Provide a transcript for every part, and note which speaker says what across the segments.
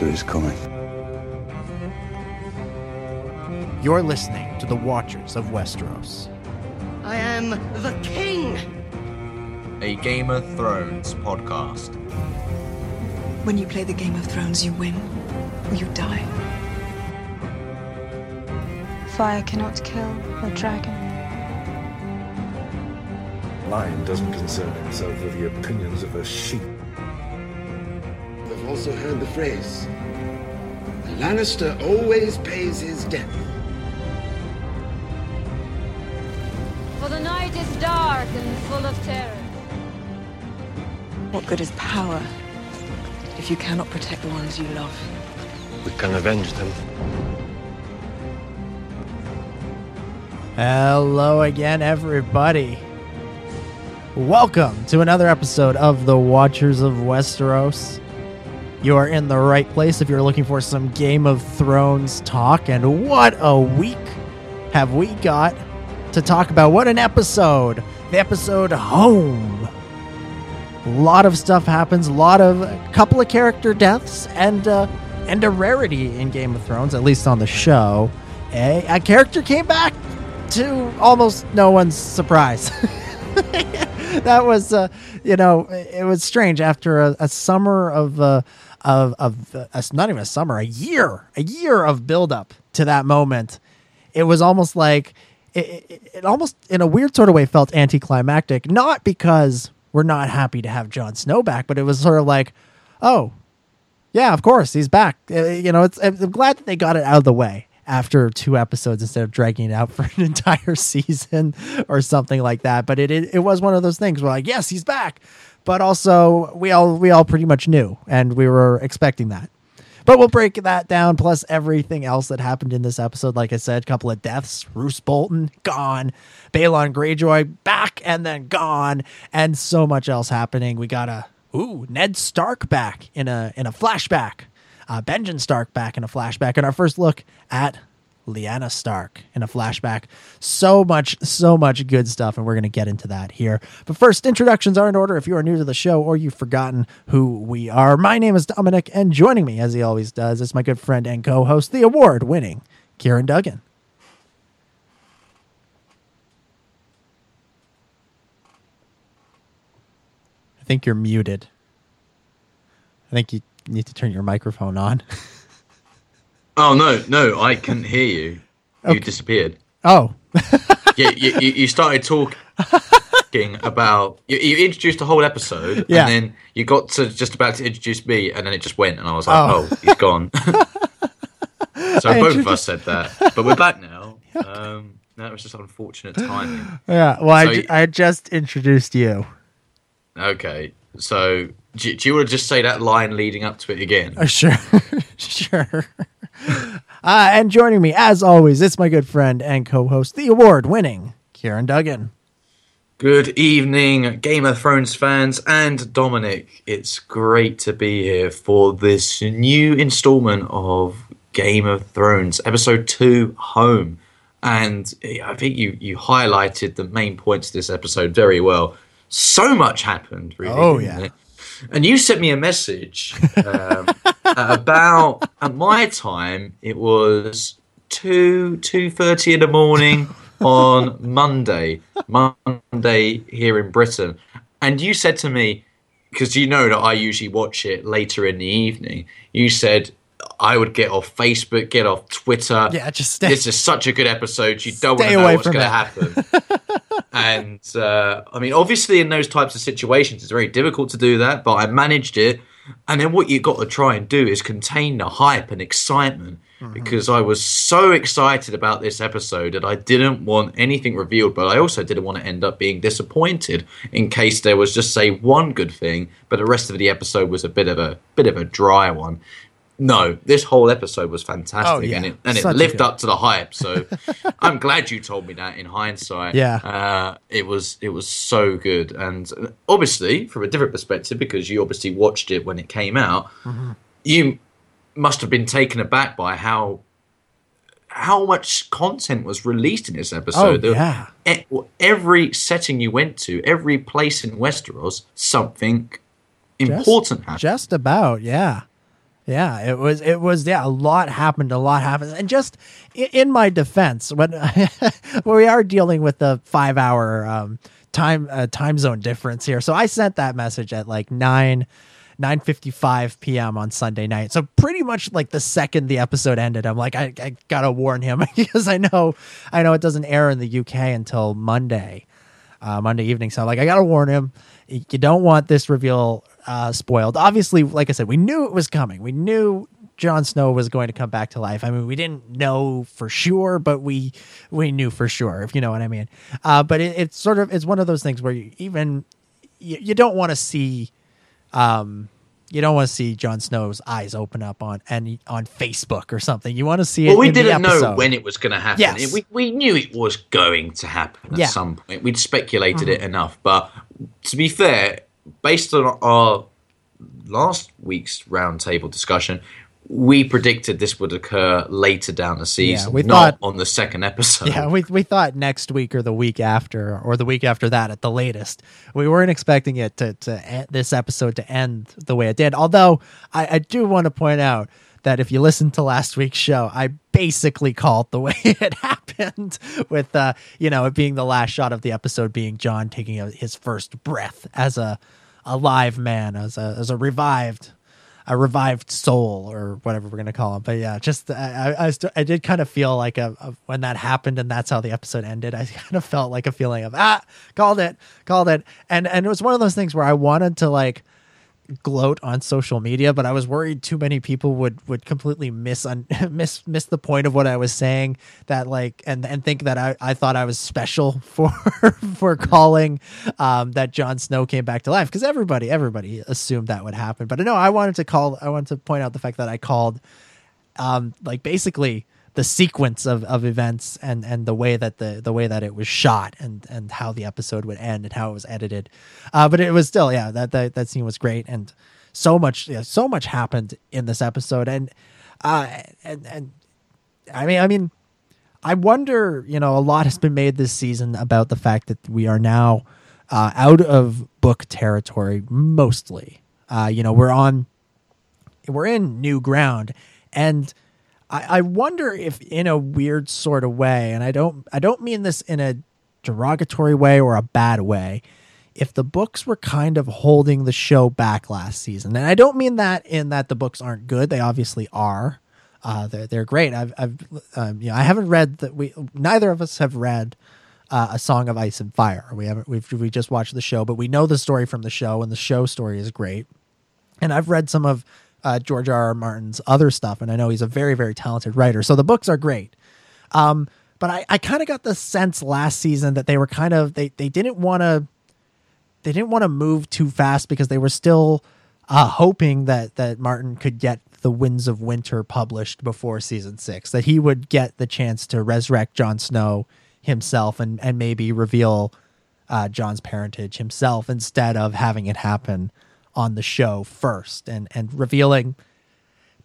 Speaker 1: winter is coming.
Speaker 2: You're listening to the Watchers of Westeros.
Speaker 3: I am the king!
Speaker 4: A Game of Thrones podcast.
Speaker 5: When you play the Game of Thrones, you win or you die.
Speaker 6: Fire cannot kill a dragon.
Speaker 7: Lion doesn't concern himself with the opinions of a sheep.
Speaker 8: I've also heard the phrase a Lannister always pays his debt.
Speaker 9: For the night is dark and full of terror.
Speaker 5: What good is power if you cannot protect the ones you love?
Speaker 7: We can avenge them.
Speaker 2: Hello again, everybody. Welcome to another episode of the Watchers of Westeros. You are in the right place if you're looking for some Game of Thrones talk. And what a week have we got to talk about? What an episode! The episode Home. A lot of stuff happens, a lot of a couple of character deaths, and uh, and a rarity in Game of Thrones, at least on the show. A, a character came back to almost no one's surprise. that was, uh, you know, it was strange after a, a summer of, uh, of, of uh, not even a summer, a year, a year of buildup to that moment. It was almost like it, it, it almost, in a weird sort of way, felt anticlimactic. Not because we're not happy to have Jon Snow back, but it was sort of like, oh, yeah, of course he's back. Uh, you know, it's I'm glad that they got it out of the way after two episodes instead of dragging it out for an entire season or something like that. But it it, it was one of those things where like, yes, he's back, but also we all we all pretty much knew and we were expecting that. But we'll break that down, plus everything else that happened in this episode. Like I said, a couple of deaths. Roose Bolton, gone. Balon Greyjoy, back and then gone. And so much else happening. We got a, ooh, Ned Stark back in a in a flashback. Uh, Benjen Stark back in a flashback. And our first look at Lyanna Stark in a flashback. So much, so much good stuff, and we're going to get into that here. But first, introductions are in order. If you are new to the show or you've forgotten who we are, my name is Dominic, and joining me, as he always does, is my good friend and co host, the award winning Ciaran Duggan. I think you're muted. I think you need to turn your microphone on.
Speaker 4: Oh no, no, I couldn't hear you. You
Speaker 2: Okay.
Speaker 4: disappeared.
Speaker 2: Oh,
Speaker 4: Yeah, you, you, you started talking about you, you introduced a whole episode,
Speaker 2: Yeah.
Speaker 4: and then you got to just about to introduce me, and then it just went, and I was like,
Speaker 2: Oh.
Speaker 4: oh, he's gone. so
Speaker 2: I
Speaker 4: both of us said that, but we're back now. Um, that was just unfortunate timing.
Speaker 2: yeah. Well, I, ju- I just introduced you.
Speaker 4: Okay, so do, do you want to just say that line leading up to it again?
Speaker 2: Uh, sure, sure. Uh, and joining me, as always, it's my good friend and co-host, the award-winning Ciaran Duggan.
Speaker 4: Good evening, Game of Thrones fans and Dominic. It's great to be here for this new installment of Game of Thrones, episode two, Home. And I think you, you highlighted the main points of this episode very well. So much happened, really.
Speaker 2: Oh, yeah.
Speaker 4: it? And you sent me a message um, about at my time. It was two two thirty in the morning on Monday, Monday here in Britain, and you said to me because you know that I usually watch it later in the evening. You said I would get off Facebook, get off Twitter.
Speaker 2: Yeah, just stay-
Speaker 4: This is such a good episode. You don't want to know what's going to happen. and uh, I mean, obviously, in those types of situations, it's very difficult to do that. But I managed it. And then what you've got to try and do is contain the hype and excitement
Speaker 2: Mm-hmm.
Speaker 4: because I was so excited about this episode that I didn't want anything revealed, but I also didn't want to end up being disappointed in case there was just say one good thing, but the rest of the episode was a bit of a bit of a dry one. No, this whole episode was fantastic,
Speaker 2: Oh, yeah.
Speaker 4: and it and it
Speaker 2: Such a
Speaker 4: lived up to the hype. So I'm glad you told me that. In hindsight,
Speaker 2: Yeah.
Speaker 4: uh, it was it was so good, and obviously from a different perspective because you obviously watched it when it came out,
Speaker 2: Mm-hmm.
Speaker 4: you must have been taken aback by how how much content was released in this episode.
Speaker 2: Oh, yeah.
Speaker 4: Every setting you went to, every place in Westeros, something important happened.
Speaker 2: Just about, yeah. Yeah, it was. It was. Yeah, a lot happened. A lot happened, and just in, my defense, when when we are dealing with the five hour um, time uh, time zone difference here, so I sent that message at like nine. 9:55 p.m. on Sunday night. So pretty much like the second the episode ended, I'm like I, I got to warn him because I know I know it doesn't air in the UK until Monday. Uh, Monday evening. So I'm like I got to warn him. You don't want this reveal uh, spoiled. Obviously, like I said, we knew it was coming. We knew Jon Snow was going to come back to life. I mean, we didn't know for sure, but we we knew for sure, if you know what I mean. Uh, but it, it's sort of it's one of those things where you even you, you don't want to see um you don't want to see Jon Snow's eyes open up on and on Facebook or something. You want to see it.
Speaker 4: Well, we didn't know when it was going to happen.
Speaker 2: Yes.
Speaker 4: We, we knew it was going to happen at
Speaker 2: Yeah. Mm-hmm.
Speaker 4: some point. We'd speculated it enough. But to be fair, based on our last week's roundtable discussion, we predicted this would occur later down the season,
Speaker 2: we
Speaker 4: not
Speaker 2: thought-
Speaker 4: on the second episode.
Speaker 2: Yeah, we we thought next week or the week after or the week after that at the latest. We weren't expecting it to to end, this episode to end the way it did. Although I, I do want to point out that if you listen to last week's show, I basically called the way it happened with uh you know it being the last shot of the episode being Jon taking his first breath as a a live man as a as a revived a revived soul or whatever we're gonna call him. But yeah, just I I, I, I did kind of feel like a, a- when that happened and that's how the episode ended. I kind of felt like a feeling of ah called it called it and and it was one of those things where I wanted to like gloat on social media, but I was worried too many people would would completely miss un, miss miss the point of what I was saying. That like and and think that I, I thought I was special for for calling um, that Jon Snow came back to life because everybody everybody assumed that would happen. But no, I wanted to call. I wanted to point out the fact that I called um, like basically the sequence of, of events and, and the way that the, the way that it was shot and, and how the episode would end and how it was edited. Uh, but it was still, yeah, that, that, that scene was great. And so much, yeah, so much happened in this episode. And, uh, and, and I mean, I mean, I wonder, you know, a lot has been made this season about the fact that we are now uh, out of book territory mostly. Uh, you know, we're on, we're in new ground, and I, I wonder if, in a weird sort of way, and I don't, I don't mean this in a derogatory way or a bad way, if the books were kind of holding the show back last season, and I don't mean that in that the books aren't good; they obviously are. Uh, they're they're great. I've I've um, you know I haven't read that we neither of us have read uh, a Song of Ice and Fire. We haven't we've we just watched the show, but we know the story from the show, and the show story is great. And I've read some of uh, George R. R. Martin's other stuff, and I know he's a very very talented writer. So the books are great. Um, but I, I kind of got the sense last season that they were kind of they they didn't want to they didn't want to move too fast because they were still uh, hoping that that Martin could get the Winds of Winter published before season six, that he would get the chance to resurrect Jon Snow himself and and maybe reveal uh, Jon's parentage himself instead of having it happen on the show first and and revealing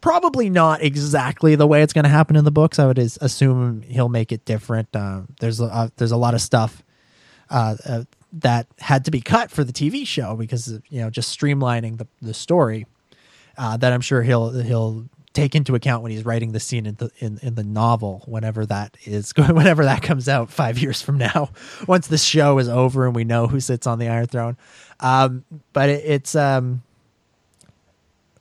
Speaker 2: probably not exactly the way it's going to happen in the books. I would as- assume he'll make it different. Uh, there's a, uh, there's a lot of stuff uh, uh, that had to be cut for the TV show because you know just streamlining the the story. Uh, that I'm sure he'll he'll take into account when he's writing the scene in the in, in the novel whenever that is whenever that comes out five years from now once the show is over and we know who sits on the Iron Throne. Um, but it, it's um,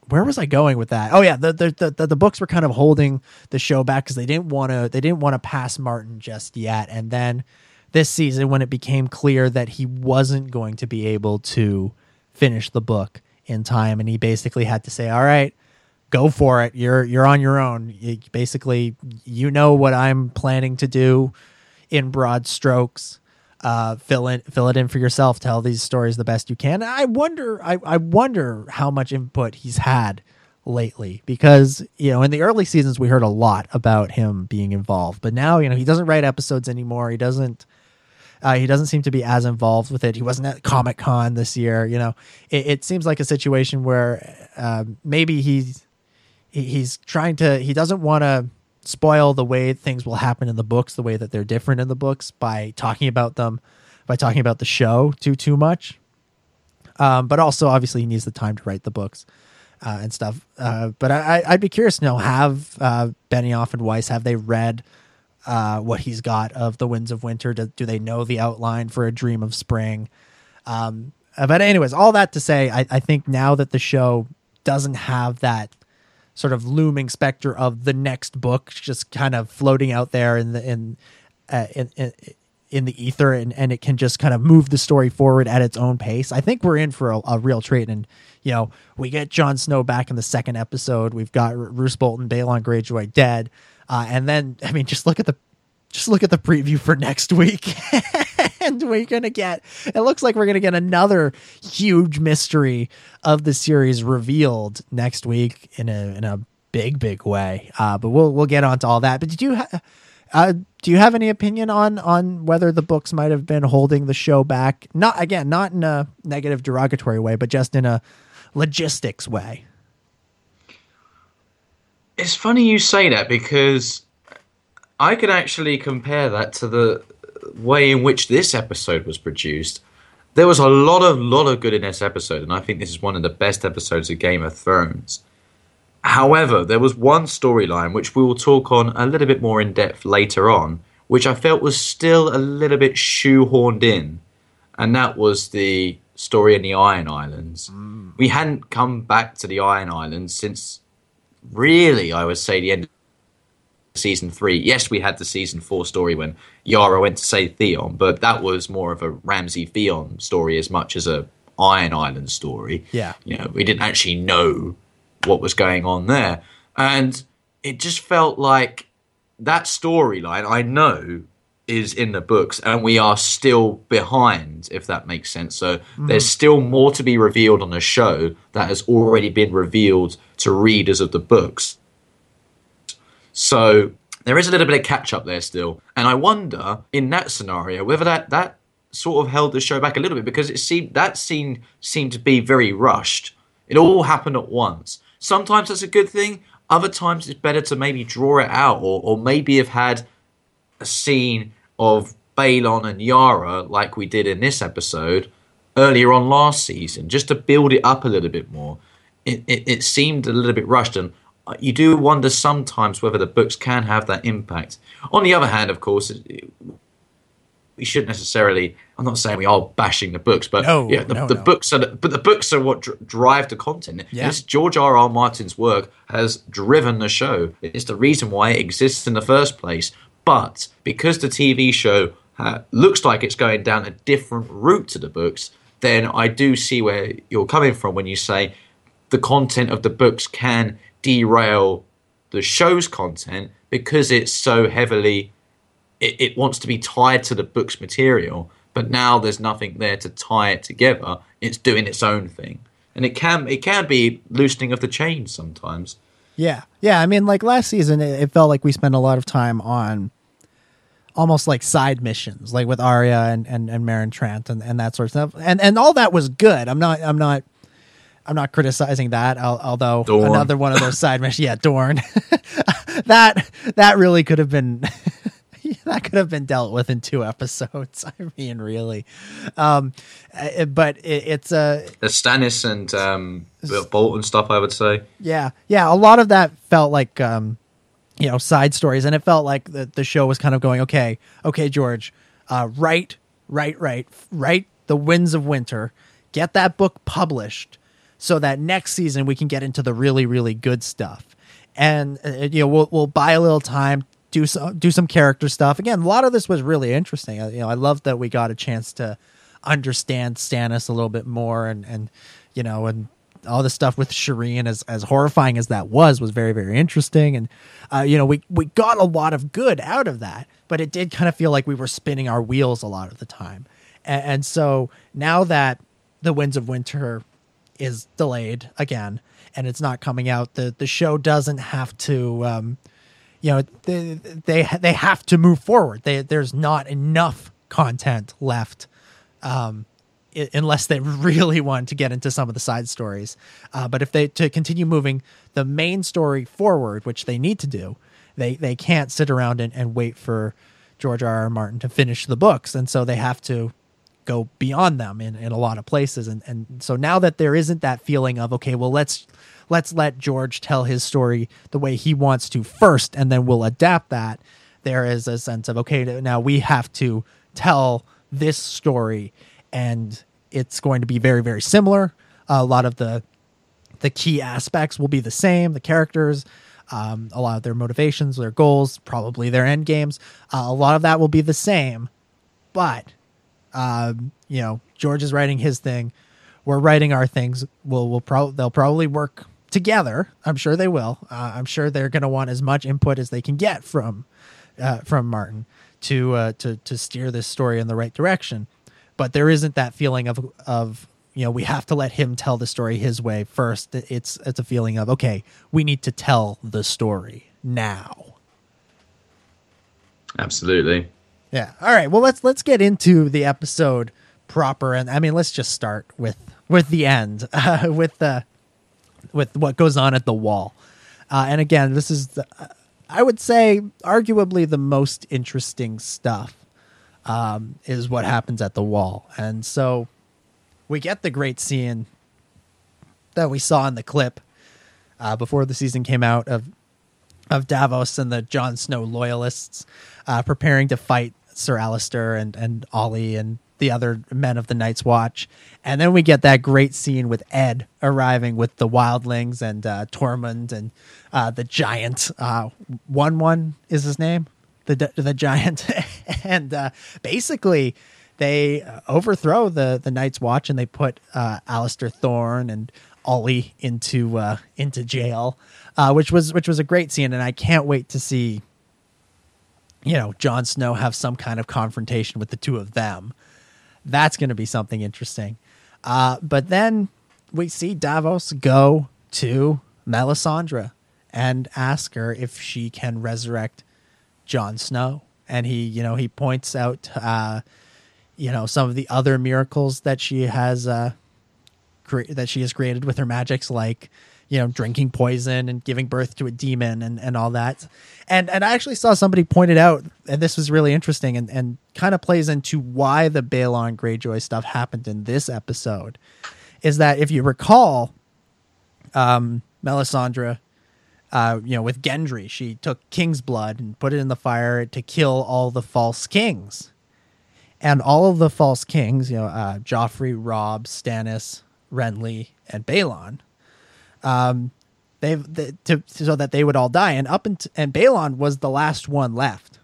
Speaker 2: where was I going with that? Oh yeah, the the the, the books were kind of holding the show back because they didn't want to they didn't want to pass Martin just yet, and then this season when it became clear that he wasn't going to be able to finish the book in time, and he basically had to say, "All right." Go for it. You're you're on your own. You, basically, you know what I'm planning to do in broad strokes uh, fill in fill it in for yourself. Tell these stories the best you can. I wonder, I, I wonder how much input he's had lately because you know in the early seasons we heard a lot about him being involved, but now you know he doesn't write episodes anymore. He doesn't. Uh, he doesn't seem to be as involved with it. He wasn't at Comic Con this year. You know, it, it seems like a situation where uh, maybe he's he- he's trying to he doesn't want to spoil the way things will happen in the books the way that they're different in the books by talking about them by talking about the show too too much um, but also obviously he needs the time to write the books uh, and stuff. Uh, but I, I'd be curious to know have uh, Benioff and Weiss have they read uh, what he's got of the Winds of Winter? Do, do they know the outline for A Dream of Spring? Um, but anyways, all that to say, I, I think now that the show doesn't have that sort of looming specter of the next book just kind of floating out there in the in uh, in, in in the ether and, and it can just kind of move the story forward at its own pace. I think we're in for a, a real treat. And, you know, we get Jon Snow back in the second episode. We've got R- Roose Bolton, Balon Greyjoy dead. Uh, and then, I mean, just look at the just look at the preview for next week. and we're going to get, it looks like we're going to get another huge mystery of the series revealed next week in a, in a big, big way. Uh, but we'll, we'll get onto all that. But did you, ha- uh, do you have any opinion on, on whether the books might have been holding the show back? Not again, not in a negative derogatory way, but just in a logistics way.
Speaker 4: It's funny you say that because I could actually compare that to the way in which this episode was produced. There was a lot of lot of good in this episode, and I think this is one of the best episodes of Game of Thrones. However, there was one storyline which we will talk on a little bit more in depth later on, which I felt was still a little bit shoehorned in, and that was the story in the Iron Islands. Mm. We hadn't come back to the Iron Islands since really, I would say, the end of season three. Yes, we had the season four story when Yara went to save Theon, but that was more of a Ramsay Theon story as much as a Iron Island story.
Speaker 2: Yeah.
Speaker 4: You know, we didn't actually know what was going on there. And it just felt like that storyline, I know, is in the books, and we are still behind, if that makes sense. So mm-hmm. there's still more to be revealed on the show that has already been revealed to readers of the books. So there is a little bit of catch up there still. And I wonder in that scenario whether that, that sort of held the show back a little bit because it seemed that scene seemed to be very rushed. It all happened at once. Sometimes that's a good thing. Other times it's better to maybe draw it out or, or maybe have had a scene of Balon and Yara like we did in this episode earlier on last season, just to build it up a little bit more. It, it, it seemed a little bit rushed, and you do wonder sometimes whether the books can have that impact. On the other hand, of course, it- we shouldn't necessarily. I'm not saying we are bashing the books, but
Speaker 2: No,
Speaker 4: yeah, the,
Speaker 2: no,
Speaker 4: the
Speaker 2: no.
Speaker 4: books are. The, but the books are what dr- drive the content.
Speaker 2: Yeah.
Speaker 4: This George R. R. Martin's work has driven the show. It's the reason why it exists in the first place. But because the TV show uh, looks like it's going down a different route to the books, then I do see where you're coming from when you say the content of the books can derail the show's content because it's so heavily it, it wants to be tied to the book's material but now there's nothing there to tie it together it's doing its own thing and it can it can be loosening of the chains sometimes
Speaker 2: Yeah. Yeah. I mean, like last season, it, it felt like we spent a lot of time on almost like side missions, like with Arya and, and, and Meryn Trant and, and that sort of stuff. And, and all that was good. I'm not, I'm not, I'm not criticizing that, al- although
Speaker 4: Dorne.
Speaker 2: another one of those side missions, yeah, Dorne, that, that really could have been, that could have been dealt with in two episodes. I mean, really. Um, uh, but it, it's a,
Speaker 4: the stannis and um bolton stuff i would say
Speaker 2: Yeah, yeah. A lot of that felt like, um, you know, side stories, and it felt like the the show was kind of going, okay, okay, George, uh, write, write, write, write the Winds of Winter, get that book published, so that next season we can get into the really, really good stuff, and uh, you know, we'll we'll buy a little time. Do some do some character stuff again. A lot of this was really interesting. Uh, You know, I love that we got a chance to understand Stannis a little bit more, and and you know, and all the stuff with Shireen, as as horrifying as that was, was very very interesting, and uh, you know we we got a lot of good out of that, but it did kind of feel like we were spinning our wheels a lot of the time, and, and so now that the Winds of Winter is delayed again and it's not coming out, the the show doesn't have to. Um, you know they they they have to move forward. They, there's not enough content left um, unless they really want to get into some of the side stories. Uh, but if they to continue moving the main story forward, which they need to do, they they can't sit around and, and wait for George R. R. Martin to finish the books, and so they have to go beyond them in, in a lot of places. And and so now that there isn't that feeling of okay, well let's let's let George tell his story the way he wants to first, and then we'll adapt that. There is a sense of okay, now we have to tell this story, and it's going to be very very similar. a lot of the the key aspects will be the same. The characters, um, a lot of their motivations, their goals, probably their end games. Uh, a lot of that will be the same, but um, you know, George is writing his thing. We're writing our things. We'll we'll probably they'll probably work together. I'm sure they will. Uh, I'm sure they're going to want as much input as they can get from uh, from Martin to uh, to to steer this story in the right direction. But there isn't that feeling of of you know we have to let him tell the story his way first. It's it's a feeling of okay, we need to tell the story now.
Speaker 4: Absolutely.
Speaker 2: Yeah. All right. Well, let's let's get into the episode proper, and I mean, let's just start with with the end, uh, with the with what goes on at the wall. Uh, and again, this is the, I would say arguably the most interesting stuff um, is what happens at the wall, and so we get the great scene that we saw in the clip uh, before the season came out of of Davos and the Jon Snow loyalists uh, preparing to fight Sir Alistair and and Ollie and the other men of the Night's Watch, and then we get that great scene with Ed arriving with the wildlings and uh, Tormund and uh, the giant. Uh, Wun Wun is his name, the the giant, and uh, basically they overthrow the the Night's Watch and they put uh, Alistair Thorne and Ollie into uh, into jail, uh, which was which was a great scene, and I can't wait to see you know, Jon Snow have some kind of confrontation with the two of them. That's going to be something interesting. Uh, but then we see Davos go to Melisandre and ask her if she can resurrect Jon Snow. And he, you know, he points out, uh, you know, some of the other miracles that she has, uh, cre- that she has created with her magics, like, you know, drinking poison and giving birth to a demon and, and all that. And and I actually saw somebody pointed out, and this was really interesting and, and kind of plays into why the Balon Greyjoy stuff happened in this episode. Is that if you recall, um, Melisandre, uh, you know, with Gendry, she took king's blood and put it in the fire to kill all the false kings. And all of the false kings, you know, uh, Joffrey, Robb, Stannis, Renly, and Balon, um, they've they, to so that they would all die. And up and and Balon was the last one left.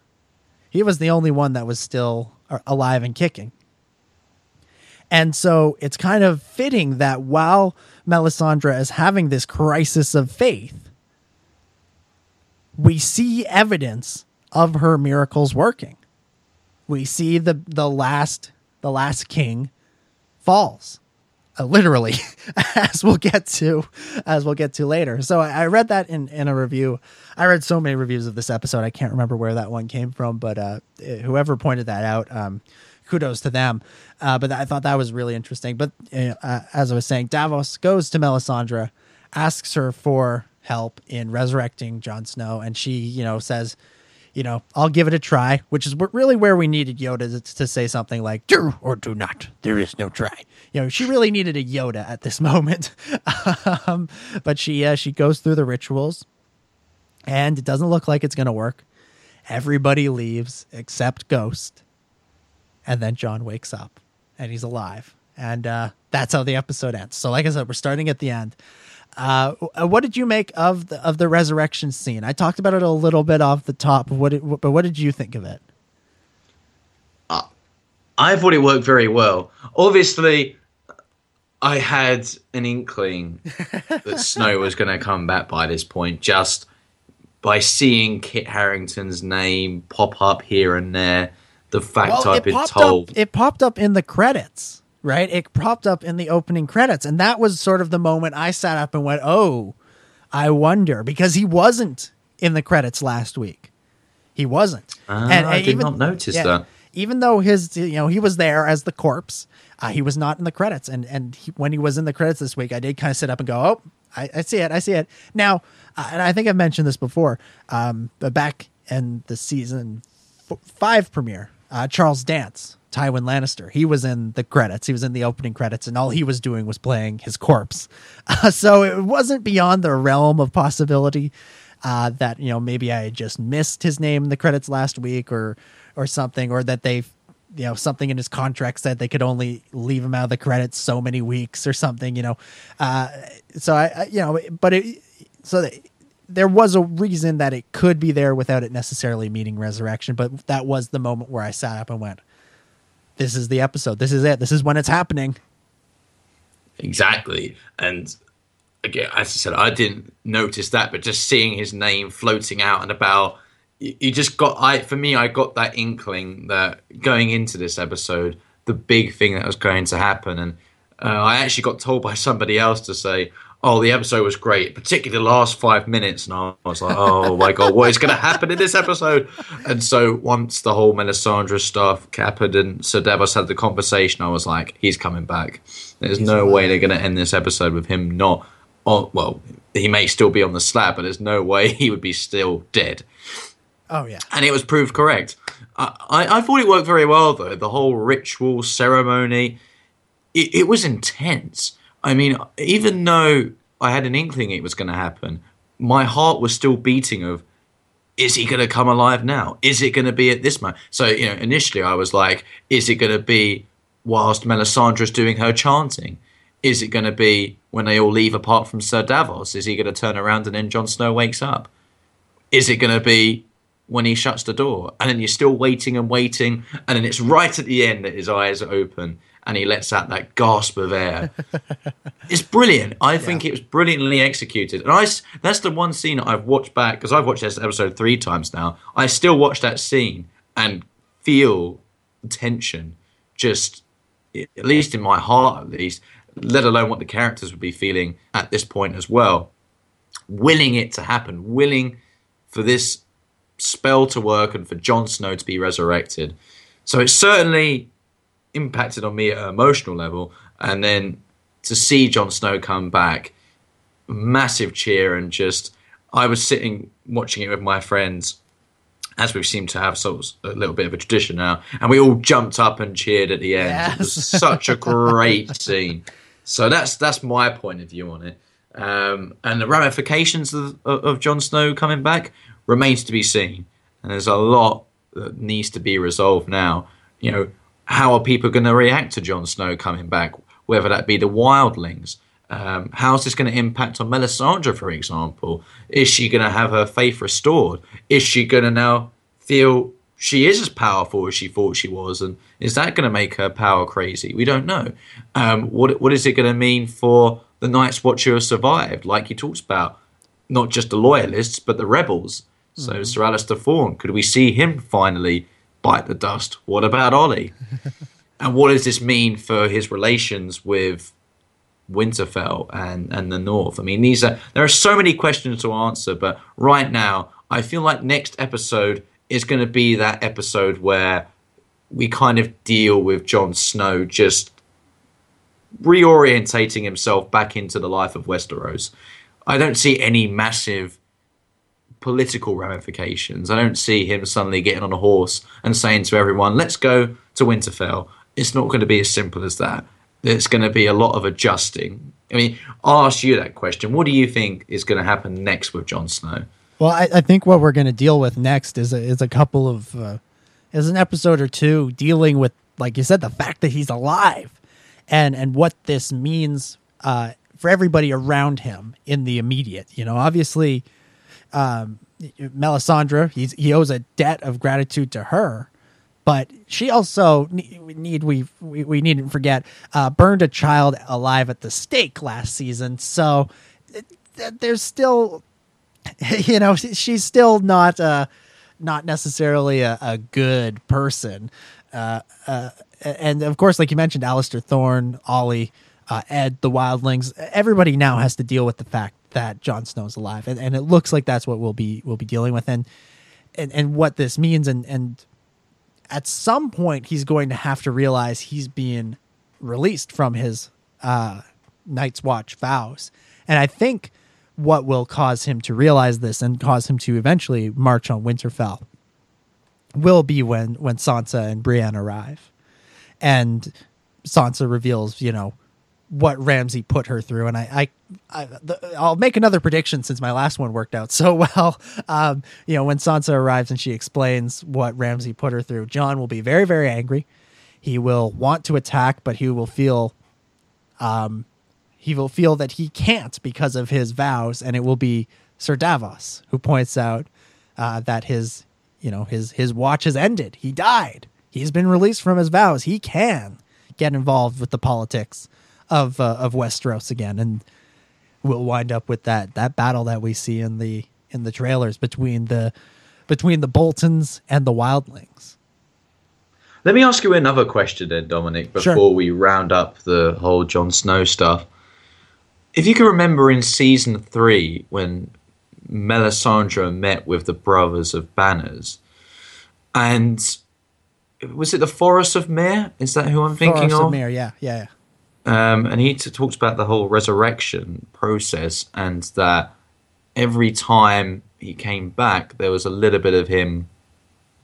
Speaker 2: He was the only one that was still alive and kicking. And so it's kind of fitting that while Melisandre is having this crisis of faith, we see evidence of her miracles working. We see the the last the last king falls uh, literally, as we'll get to, as we'll get to later. So I, I, read that in in a review. I read so many reviews of this episode. I can't remember where that one came from, but uh, whoever pointed that out, um, kudos to them. Uh, but I thought that was really interesting. But uh, as I was saying, Davos goes to Melisandre, asks her for help in resurrecting Jon Snow, and she, you know, says you know, I'll give it a try, which is really where we needed Yoda to, to, say something like "do or do not." There is no try. You know, she really needed a Yoda at this moment. um, but she uh, she goes through the rituals, and it doesn't look like it's going to work. Everybody leaves except Ghost, and then Jon wakes up, and he's alive, and uh, that's how the episode ends. So, like I said, we're starting at the end. Uh, what did you make of the of the resurrection scene? I talked about it a little bit off the top. What, did, but what did you think of it?
Speaker 4: Uh, I thought it worked very well. Obviously, I had an inkling that Snow was going to come back by this point, just by seeing Kit Harington's name pop up here and there. The fact well, I've been told
Speaker 2: up, it popped up in the credits right? It popped up in the opening credits. And that was sort of the moment I sat up and went, oh, I wonder, because he wasn't in the credits last week. He wasn't.
Speaker 4: Uh, and, I did even, not notice yeah, that.
Speaker 2: Even though his, you know, he was there as the corpse, uh, he was not in the credits. And and he, when he was in the credits this week, I did kind of sit up and go, oh, I, I see it, I see it. Now, uh, and I think I've mentioned this before, um, but back in the season f- five premiere, uh, Charles Dance Tywin Lannister. He was in the credits. He was in the opening credits, and all he was doing was playing his corpse. Uh, so it wasn't beyond the realm of possibility uh, that you know maybe I just missed his name in the credits last week, or or something, or that they you know something in his contract said they could only leave him out of the credits so many weeks or something. You know, uh, so I, I you know, but it so. That, there was a reason that it could be there without it necessarily meaning resurrection, but that was the moment where I sat up and went, "This is the episode. This is it. This is when it's happening."
Speaker 4: Exactly, and again, as I said, I didn't notice that, but just seeing his name floating out and about, you, just got. I for me, I got that inkling that going into this episode, the big thing that was going to happen, and uh, I actually got told by somebody else to say, "Oh, the episode was great, particularly the last five minutes." And I was like, "Oh my god, what is going to happen in this episode?" And so once the whole Melisandre stuff happened and Sir Davos had the conversation, I was like, "He's coming back. There's no way they're going to end this episode with him not." On, well, he may still be on the slab, but there's no way he would be still dead.
Speaker 2: Oh yeah,
Speaker 4: And it was proved correct. I, I, I thought it worked very well, though. The whole ritual ceremony, it, it was intense. I mean, even though I had an inkling it was going to happen, my heart was still beating of, is he going to come alive now? Is it going to be at this moment? So, you know, initially I was like, is it going to be whilst Melisandre's doing her chanting? Is it going to be when they all leave apart from Sir Davos? Is he going to turn around and then Jon Snow wakes up? Is it going to be when he shuts the door? And then you're still waiting and waiting, and then it's right at the end that his eyes are open and he lets out that gasp of air. it's brilliant. I think it was brilliantly executed. And I, that's the one scene I've watched back because I've watched this episode three times now. I still watch that scene and feel tension just at least in my heart at least let alone what the characters would be feeling at this point as well willing it to happen willing for this spell to work and for Jon Snow to be resurrected so it's certainly impacted on me at an emotional level and then to see Jon Snow come back massive cheer and just I was sitting watching it with my friends as we seem to have sort of a little bit of a tradition now, and we all jumped up and cheered at the end. It was such a great scene. So that's that's my point of view on it. Um, and the ramifications of, of, of Jon Snow coming back remains to be seen. And there's a lot that needs to be resolved now. You know, how are people going to react to Jon Snow coming back? Whether that be the wildlings. Um, how's this going to impact on Melisandre, for example? Is she going to have her faith restored? Is she going to now feel she is as powerful as she thought she was? And is that going to make her power crazy? We don't know. Um, what What is it going to mean for the Night's Watch who have survived? Like he talks about, not just the loyalists, but the rebels. So Sir Alistair Thorne, could we see him finally bite the dust? What about Ollie? and what does this mean for his relations with Winterfell and, and the North? I mean, these are there are so many questions to answer, but right now I feel like next episode is going to be that episode where we kind of deal with Jon Snow just reorientating himself back into the life of Westeros. I don't see any massive political ramifications. I don't see him suddenly getting on a horse and saying to everyone, let's go to Winterfell. It's not going to be as simple as that. There's going to be a lot of adjusting. I mean, I'll ask you that question. What do you think is going to happen next with Jon Snow?
Speaker 2: Well, I, I think what we're going to deal with next is a, is a couple of uh, is an episode or two dealing with, like you said, the fact that he's alive, and and what this means uh, for everybody around him in the immediate. You know, obviously, um, Melisandre, he's, he owes a debt of gratitude to her, but she also need we we, we needn't forget uh, burned a child alive at the stake last season. So th- th- there's still you know she's still not uh not necessarily a, a good person uh, uh and of course like you mentioned Alistair Thorne Ollie uh, Ed the wildlings everybody now has to deal with the fact that Jon Snow's alive and, and it looks like that's what we'll be we'll be dealing with and and, and what this means and and at some point he's going to have to realize he's being released from his uh, Night's Watch vows. And I think what will cause him to realize this and cause him to eventually march on Winterfell will be when when Sansa and Brienne arrive. and Sansa reveals, you know, what Ramsay put her through. And I, I, I the, I'll make another prediction since my last one worked out so well. Um, you know, when Sansa arrives and she explains what Ramsay put her through, Jon will be very, very angry. He will want to attack, but he will feel, um, he will feel that he can't because of his vows, and it will be Sir Davos who points out uh, that his, you know, his his watch has ended. He died. He's been released from his vows. He can get involved with the politics of uh, of Westeros again, and we'll wind up with that that battle that we see in the in the trailers between the between the Boltons and the Wildlings.
Speaker 4: Let me ask you another question then, Dominic, before
Speaker 2: Sure.
Speaker 4: we round up the whole Jon Snow stuff. If you can remember in season three when Melisandre met with the brothers of Banners, and was it the Thoros of Myr? Is that who I'm thinking
Speaker 2: Thoros
Speaker 4: of?
Speaker 2: of Myr, yeah, yeah, yeah.
Speaker 4: Um, and he talks about the whole resurrection process and that every time he came back, there was a little bit of him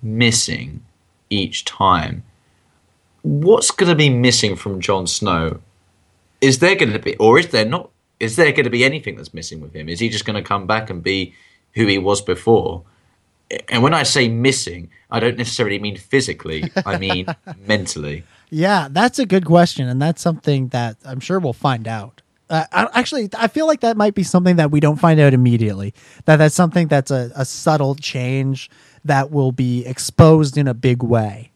Speaker 4: missing each time. What's going to be missing from Jon Snow? Is there going to be, or is there not? Is there going to be anything that's missing with him? Is he just going to come back and be who he was before? And when I say missing, I don't necessarily mean physically. I mean mentally.
Speaker 2: Yeah, that's a good question, and that's something that I'm sure we'll find out. Uh, I, actually, I feel like that might be something that we don't find out immediately. That that's something that's a, a subtle change that will be exposed in a big way.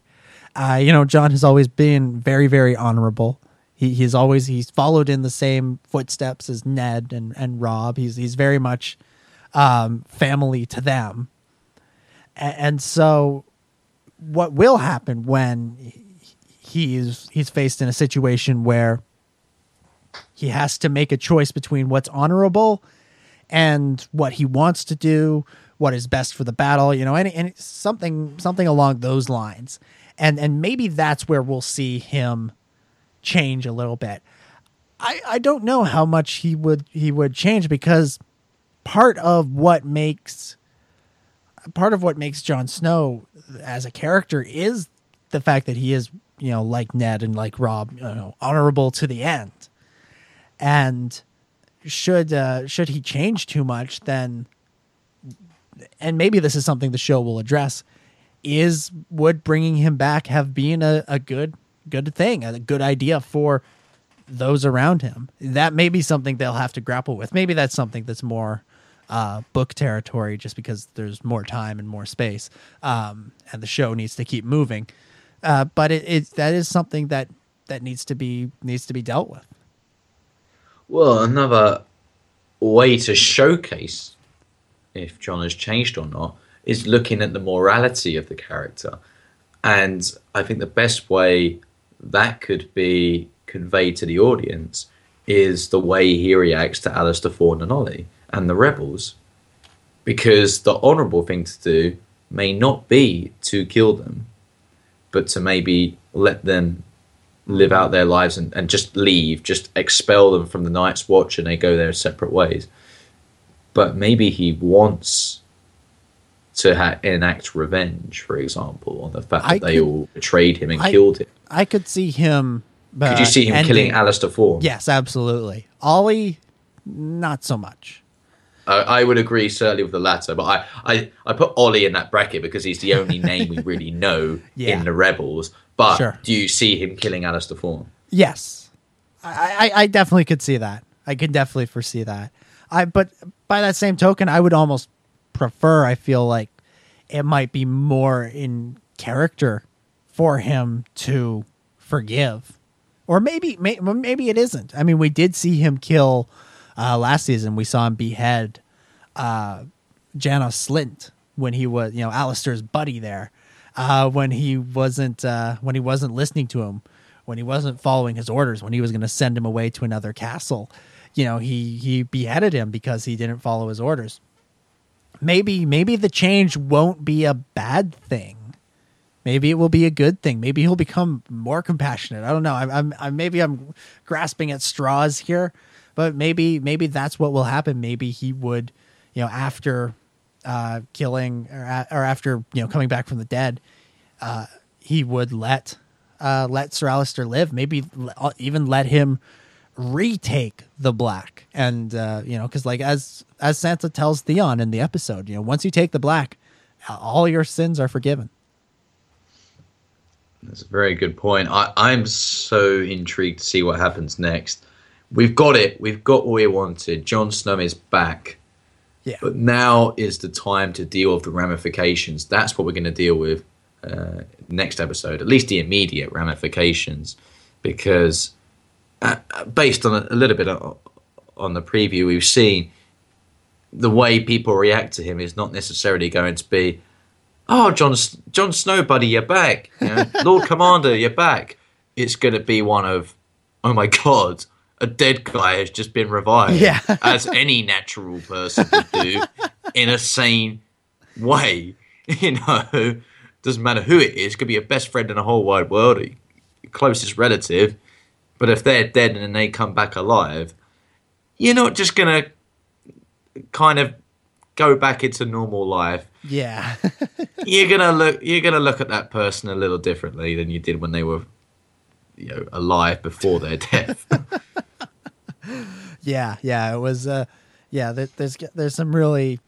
Speaker 2: Uh, you know, Jon has always been very, very honorable. He, he's always he's followed in the same footsteps as Ned and, and Robb. He's he's very much um, family to them, and so what will happen when he's he's faced in a situation where he has to make a choice between what's honorable and what he wants to do, what is best for the battle, you know, and, any something something along those lines. And and maybe that's where we'll see him change a little bit. I I don't know how much he would he would change because part of what makes part of what makes Jon Snow as a character is the fact that he is, you know, like Ned and like Robb, you know, honorable to the end. And should uh, should he change too much, then, and maybe this is something the show will address, is would bringing him back have been a, a good good thing, a good idea for those around him? That may be something they'll have to grapple with. Maybe that's something that's more uh, book territory, just because there's more time and more space, um, and the show needs to keep moving. Uh, but it, it that is something that that needs to be needs to be dealt with.
Speaker 4: Well, another way to showcase if Jon has changed or not is looking at the morality of the character. And I think the best way that could be conveyed to the audience is the way he reacts to Alistair Thorne and Ollie and the rebels. Because the honourable thing to do may not be to kill them, but to maybe let them live out their lives and, and just leave, just expel them from the Night's Watch and they go their separate ways. But maybe he wants to ha- enact revenge, for example, on the fact that
Speaker 2: I
Speaker 4: they
Speaker 2: could-
Speaker 4: all betrayed him and
Speaker 2: I-
Speaker 4: killed him.
Speaker 2: I could see him. Uh,
Speaker 4: Could you see him
Speaker 2: ending-
Speaker 4: killing Alistair Thorne?
Speaker 2: Yes, absolutely. Ollie, not so much.
Speaker 4: I, I would agree certainly with the latter, but I, I, I put Ollie in that bracket because he's the only name we really know
Speaker 2: Yeah.
Speaker 4: in the Rebels. But
Speaker 2: Sure.
Speaker 4: do you see him killing Alistair Thorne?
Speaker 2: Yes, I, I, I definitely could see that. I could definitely foresee that. I but by that same token, I would almost prefer. I feel like it might be more in character for him to forgive, or maybe may, maybe it isn't. I mean, we did see him kill uh, last season. We saw him behead uh, Janos Slynt when he was, you know, Alistair's buddy there. Uh, when he wasn't uh, when he wasn't listening to him, when he wasn't following his orders, when he was going to send him away to another castle, you know, he he beheaded him because he didn't follow his orders. Maybe maybe the change won't be a bad thing. Maybe it will be a good thing. Maybe he'll become more compassionate. I don't know. I'm, I'm, I'm maybe I'm grasping at straws here, but maybe maybe that's what will happen. Maybe he would, you know, after uh, killing or, or after you know coming back from the dead, uh, he would let uh, let Sir Alistair live. Maybe l- even let him retake the black. And uh, you know, because like as as Sansa tells Theon in the episode, you know, once you take the black, all your sins are forgiven.
Speaker 4: That's a very good point. I, I'm so intrigued to see what happens next. We've got it. We've got what we wanted. Jon Snow is back.
Speaker 2: Yeah.
Speaker 4: But now is the time to deal with the ramifications. That's what we're going to deal with uh, next episode, at least the immediate ramifications, because uh, based on a, a little bit of, on the preview we've seen, the way people react to him is not necessarily going to be, "Oh, John Jon Snow, buddy, you're back. You know, Lord Commander, you're back." It's going to be one of, "Oh my God." A dead guy has just been revived,
Speaker 2: Yeah.
Speaker 4: as any natural person would do, in a sane way. You know, doesn't matter who it is. Could be your best friend in the whole wide world, or your closest relative. But if they're dead and then they come back alive, you're not just gonna kind of go back into normal life.
Speaker 2: Yeah.
Speaker 4: You're gonna look. You're gonna look at that person a little differently than you did when they were, you know, alive before their death.
Speaker 2: Yeah, yeah, it was. Uh, yeah, there, there's there's some really.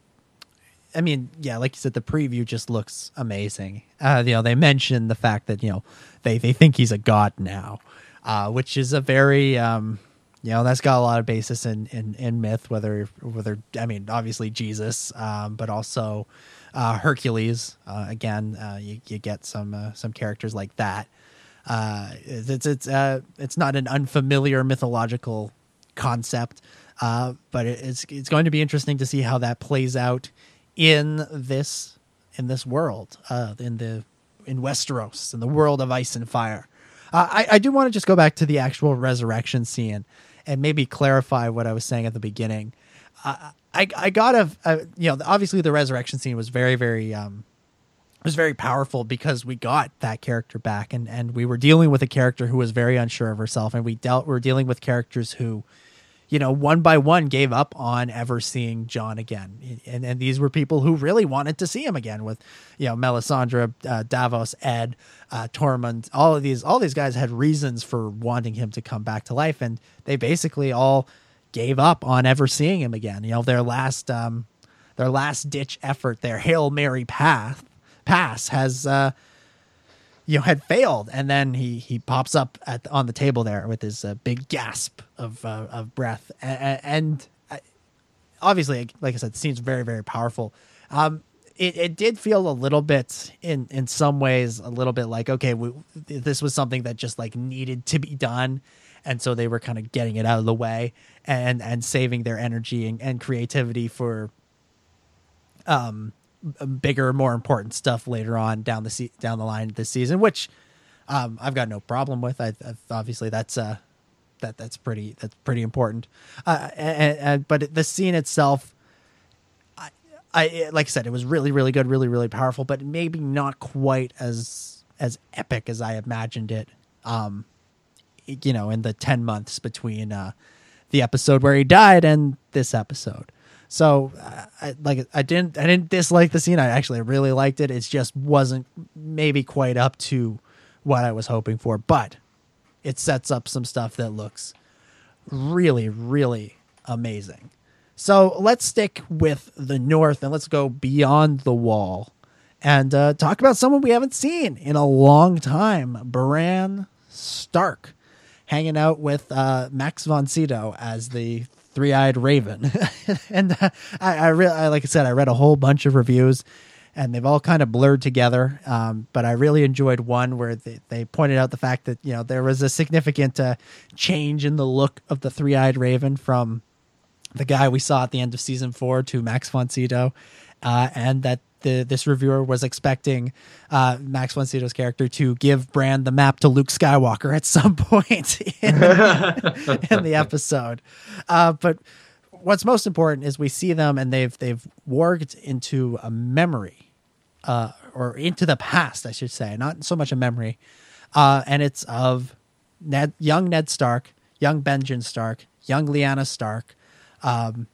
Speaker 2: I mean, yeah, like you said, the preview just looks amazing. Uh, you know, they mentioned the fact that you know they they think he's a god now, uh, which is a very um, you know that's got a lot of basis in in, in myth. Whether whether I mean, obviously Jesus, um, but also uh, Hercules. Uh, again, uh, you you get some uh, some characters like that. Uh, it's it's uh, it's not an unfamiliar mythological concept, uh, but it's it's going to be interesting to see how that plays out in this in this world, uh, in the in Westeros, in the world of ice and fire. Uh, I I do want to just go back to the actual resurrection scene and maybe clarify what I was saying at the beginning. Uh, I I got a, a you know obviously the resurrection scene was very very um was very powerful because we got that character back and and we were dealing with a character who was very unsure of herself and we dealt we're dealing with characters who you know one by one gave up on ever seeing Jon again. And and these were people who really wanted to see him again with you know Melisandre uh, Davos Edd uh, Tormund. All of these all these guys had reasons for wanting him to come back to life and they basically all gave up on ever seeing him again. You know their last um their last ditch effort their Hail Mary path pass has uh you know had failed. And then he he pops up at on the table there with his uh, big gasp of uh, of breath. And, and obviously like i said scene's very very powerful. Um it, it did feel a little bit in in some ways a little bit like okay we, this was something that just like needed to be done. And so they were kind of getting it out of the way and and saving their energy and, and creativity for um bigger, more important stuff later on down the se- down the line this season, which um, I've got no problem with. I, I obviously that's uh that that's pretty that's pretty important. Uh, and, and, but the scene itself, I, I like I said, it was really really good, really really powerful, but maybe not quite as as epic as I imagined it. Um, you know, in the ten months between uh the episode where he died and this episode. So, I, like, I didn't, I didn't dislike the scene. I actually really liked it. It just wasn't maybe quite up to what I was hoping for, but it sets up some stuff that looks really, really amazing. So let's stick with the North and let's go beyond the wall and uh, talk about someone we haven't seen in a long time, Bran Stark, hanging out with uh, Max von Sydow as the three-eyed raven. And uh, i i really I, like i said i read a whole bunch of reviews and they've all kind of blurred together um, but i really enjoyed one where they, they pointed out the fact that you know there was a significant uh, change in the look of the three-eyed raven from the guy we saw at the end of season four to max von Sydow, uh, and that the, this reviewer was expecting uh, Max von Sydow's character to give Bran the map to Luke Skywalker at some point in, in the episode. Uh, but what's most important is we see them and they've they've worked into a memory, uh, or into the past, I should say, not so much a memory, uh, and it's of Ned, young Ned Stark, young Benjamin Stark, young Lyanna Stark, um,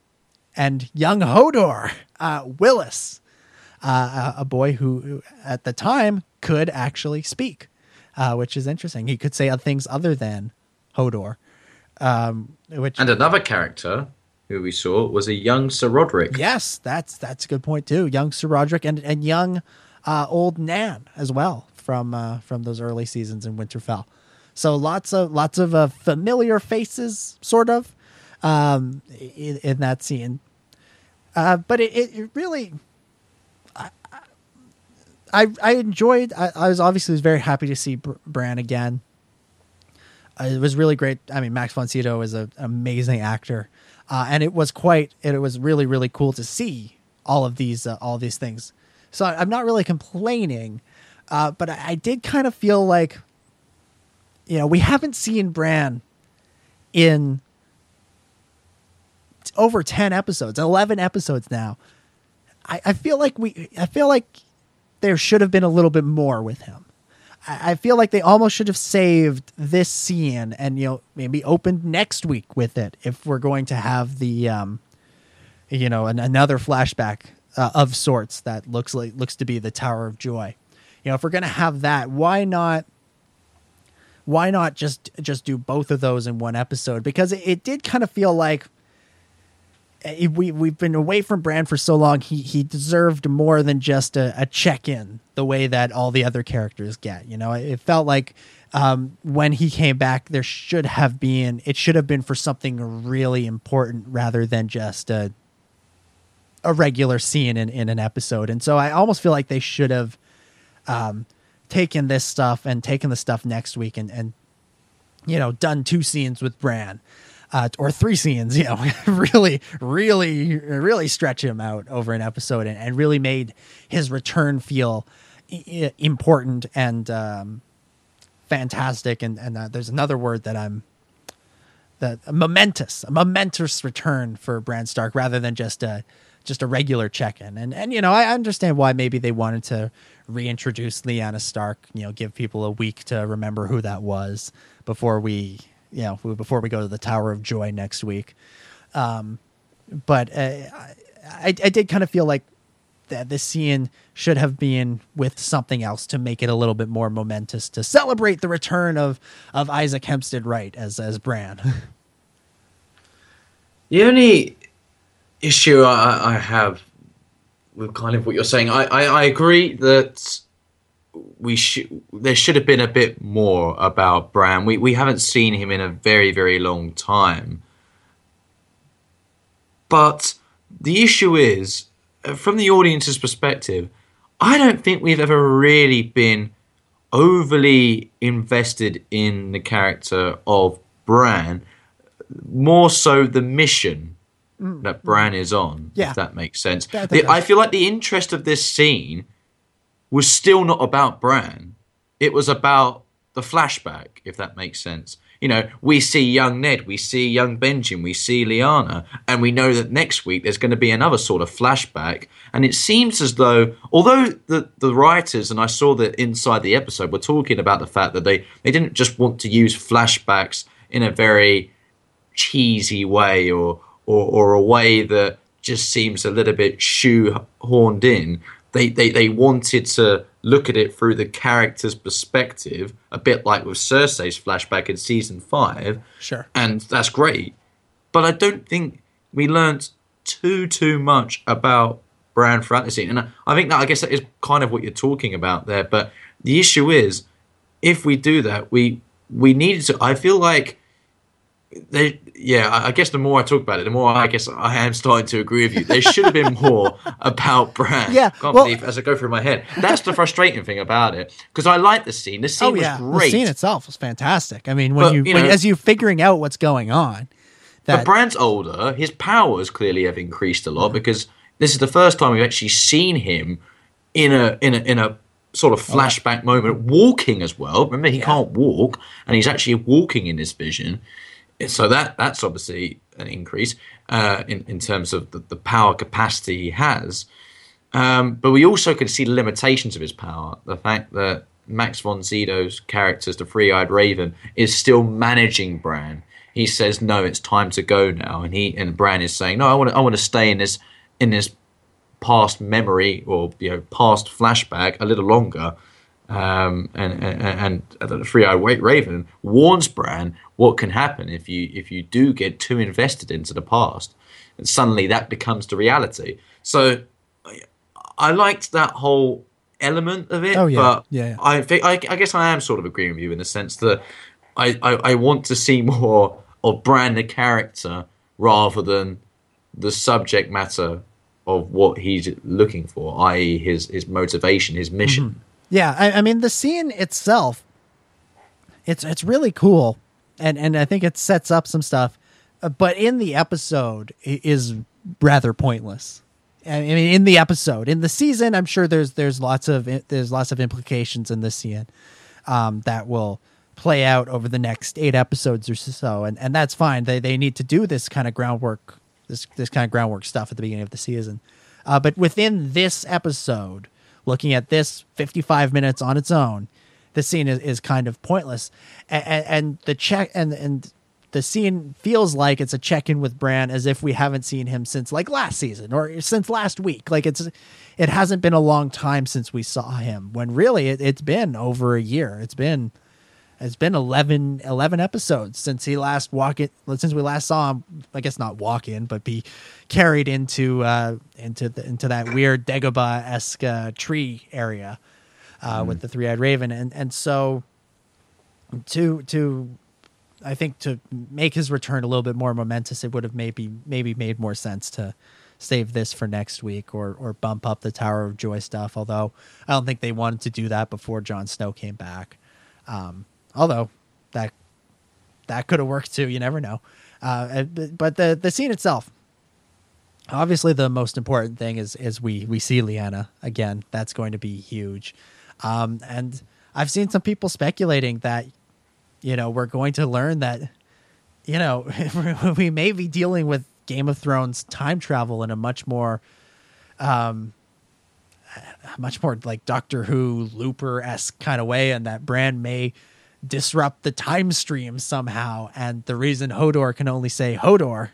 Speaker 2: and young Hodor, uh, Wylis, uh, a boy who, at the time could actually speak. uh, which is interesting. He could say things other than Hodor, um, which
Speaker 4: And another character who we saw was a young Ser Rodrik.
Speaker 2: yes, that's that's a good point too. Young Ser Rodrik and and young uh, old Nan as well from uh, from those early seasons in Winterfell. So lots of lots of uh, familiar faces, sort of, um, in, in that scene. Uh, but it, it really, I, I enjoyed. I, I was obviously was very happy to see Br- Bran again. Uh, it was really great. I mean, Max von Sydow is a, an amazing actor, uh, and it was quite. It was really really cool to see all of these uh, all these things. So I- I'm not really complaining, uh, but I, I did kind of feel like, you know, we haven't seen Bran in over 10 episodes 11 episodes now I, I feel like we i feel like there should have been a little bit more with him. I, I feel like they almost should have saved this scene and you know maybe opened next week with it if we're going to have the um you know an, another flashback uh, of sorts that looks like looks to be the tower of joy. You know if we're to have that why not why not just just do both of those in one episode? Because it, it did kind of feel like we we've been away from Bran for so long. He he deserved more than just a, a check in the way that all the other characters get. You know, it felt like um, when he came back, there should have been it should have been for something really important rather than just a a regular scene in, in an episode. And so I almost feel like they should have um, taken this stuff and taken the stuff next week and and you know done two scenes with Bran uh, or three scenes, you know, really, really, really stretch him out over an episode and, and really made his return feel i- important and um, fantastic. And, and uh, there's another word that I'm that a momentous, a momentous return for Bran Stark rather than just a just a regular check-in. And and you know, I understand why maybe they wanted to reintroduce Lyanna Stark, you know, give people a week to remember who that was before we, you know, before we go to the Tower of Joy next week. Um, but uh, I, I did kind of feel like that this scene should have been with something else to make it a little bit more momentous to celebrate the return of of Isaac Hempstead Wright as as Bran.
Speaker 4: The only issue I, I have with kind of what you're saying, I, I, I agree that we should there should have been a bit more about Bran. We we haven't seen him in a very very long time. But the issue is, uh, from the audience's perspective, I don't think we've ever really been overly invested in the character of Bran. More so, the mission that Bran is on.
Speaker 2: Yeah.
Speaker 4: if that makes sense. The- I feel like the interest of this scene was still not about Bran. It was about the flashback, if that makes sense. You know, we see young Ned, we see young Benjamin, we see Lyanna, and we know that next week there's going to be another sort of flashback. And it seems as though, although the, the writers, and I saw that inside the episode, were talking about the fact that they, they didn't just want to use flashbacks in a very cheesy way or, or, or a way that just seems a little bit shoehorned in. They, they, they wanted to look at it through the character's perspective, a bit like with Cersei's flashback in season five,
Speaker 2: sure.
Speaker 4: and that's great. But I don't think we learnt too too much about Bran throughout the scene, and I, I think that I guess that is kind of what you're talking about there. But the issue is, if we do that, we we needed to. I feel like they, yeah. I guess the more I talk about it, the more I guess I am starting to agree with you. There should have been more about Bran.
Speaker 2: Yeah,
Speaker 4: can't
Speaker 2: well-
Speaker 4: believe as I go through my head. That's the frustrating thing about it because I like the scene. The scene
Speaker 2: Oh
Speaker 4: was
Speaker 2: yeah,
Speaker 4: great.
Speaker 2: the scene itself was fantastic. I mean, when
Speaker 4: But,
Speaker 2: you,
Speaker 4: you
Speaker 2: when, as you're figuring out what's going on,
Speaker 4: But
Speaker 2: that
Speaker 4: Bran's older. His powers clearly have increased a lot because this is the first time we've actually seen him in a in a in a sort of oh, flashback moment, walking as well. Remember, he can't walk, and he's actually walking in this vision. So that that's obviously an increase uh, in in terms of the, the power capacity he has. Um, but we also can see the limitations of his power. The fact that Max von Sydow's character, the Three-Eyed Raven, is still managing Bran. He says, "No, it's time to go now," and he and Bran is saying, "No, I want to, I want to stay in this in this past memory or you know past flashback a little longer." um, and, and, and the three-eyed raven warns Bran what can happen if you if you do get too invested into the past, and suddenly that becomes the reality. So I, liked that whole element of it.
Speaker 2: Oh, yeah.
Speaker 4: but
Speaker 2: Yeah, yeah.
Speaker 4: I think I, I guess I am sort of agreeing with you in the sense that I, I, I want to see more of Bran the character rather than the subject matter of what he's looking for, i.e., his his motivation, his mission. Mm-hmm.
Speaker 2: Yeah, I, I mean the scene itself, it's it's really cool, and and I think it sets up some stuff, uh, but in the episode is rather pointless. I mean, in the episode, in the season, I'm sure there's there's lots of there's lots of implications in this scene um, that will play out over the next eight episodes or so, and and that's fine. They they need to do this kind of groundwork, this this kind of groundwork stuff at the beginning of the season. Uh, but within this episode, looking at this 55 minutes on its own, the scene is, is kind of pointless, and, and, the check and and the scene feels like it's a check in with Bran as if we haven't seen him since like last season or since last week. Like it's it hasn't been a long time since we saw him. When really it, it's been over a year. It's been it's been 11, 11 episodes since he last walk it since we last saw him. I guess not walk in, but be carried into uh, into the, into that weird Dagobah esque uh, tree area uh, with the three eyed raven, and and so to to I think to make his return a little bit more momentous, it would have maybe maybe made more sense to save this for next week or or bump up the Tower of Joy stuff. Although I don't think they wanted to do that before Jon Snow came back. Um, although that that could have worked too. You never know. Uh, but but the the scene itself, obviously, the most important thing is is we we see Lyanna again. That's going to be huge. Um, and I've seen some people speculating that you know we're going to learn that you know we may be dealing with Game of Thrones time travel in a much more um much more like Doctor Who Looper esque kind of way, and that Bran may disrupt the time stream somehow. And the reason Hodor can only say Hodor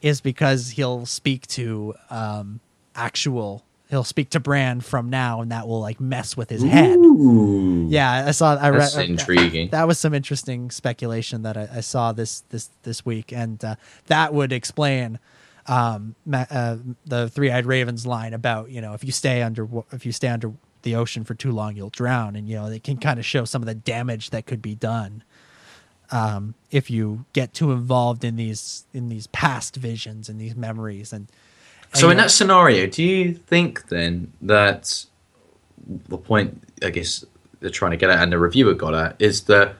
Speaker 2: is because he'll speak to um actual he'll speak to Bran from now, and that will like mess with his head.
Speaker 4: Ooh.
Speaker 2: Yeah, I saw. I
Speaker 4: That's
Speaker 2: read
Speaker 4: intriguing.
Speaker 2: That was some interesting speculation that I, I saw this this this week, and uh, that would explain um, ma- uh, the three eyed ravens line about you know if you stay under if you stay under the ocean for too long you'll drown, and you know they can kind of show some of the damage that could be done um, if you get too involved in these in these past visions and these memories and.
Speaker 4: So in that scenario, do you think then that the point I guess they're trying to get at and the reviewer got at is that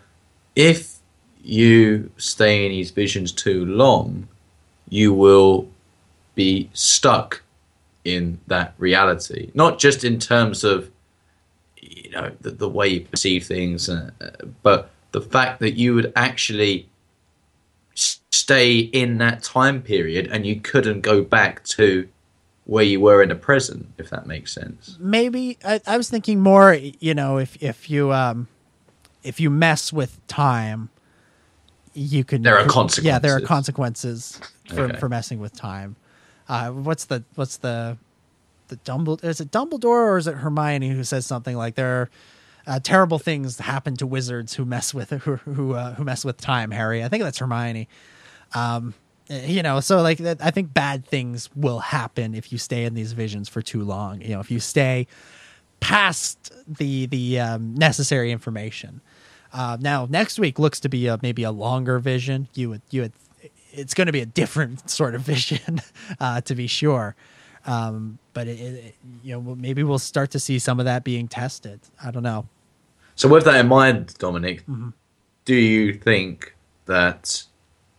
Speaker 4: if you stay in these visions too long, you will be stuck in that reality. Not just in terms of you know the, the way you perceive things, uh, uh, but the fact that you would actually stay in that time period and you couldn't go back to where you were in the present, if that makes sense.
Speaker 2: maybe I, I was thinking more you know if if you um if you mess with time you can
Speaker 4: There are consequences
Speaker 2: yeah there are
Speaker 4: consequences.
Speaker 2: for,
Speaker 4: Okay.
Speaker 2: for messing with time uh what's the what's the the Dumbledore is it Dumbledore or is it Hermione who says something like there are uh, terrible things happen to wizards who mess with who who, uh, who mess with time Harry. I think that's Hermione. Um you know so like that- i think bad things will happen if you stay in these visions for too long. You know if you stay past the the um, necessary information. Uh, now next week looks to be a maybe a longer vision. You would you would it's going to be a different sort of vision uh, to be sure. Um, but it, it, you know maybe we'll start to see some of that being tested. I don't know
Speaker 4: So, with that in mind, Dominic,
Speaker 2: Mm-hmm.
Speaker 4: do you think that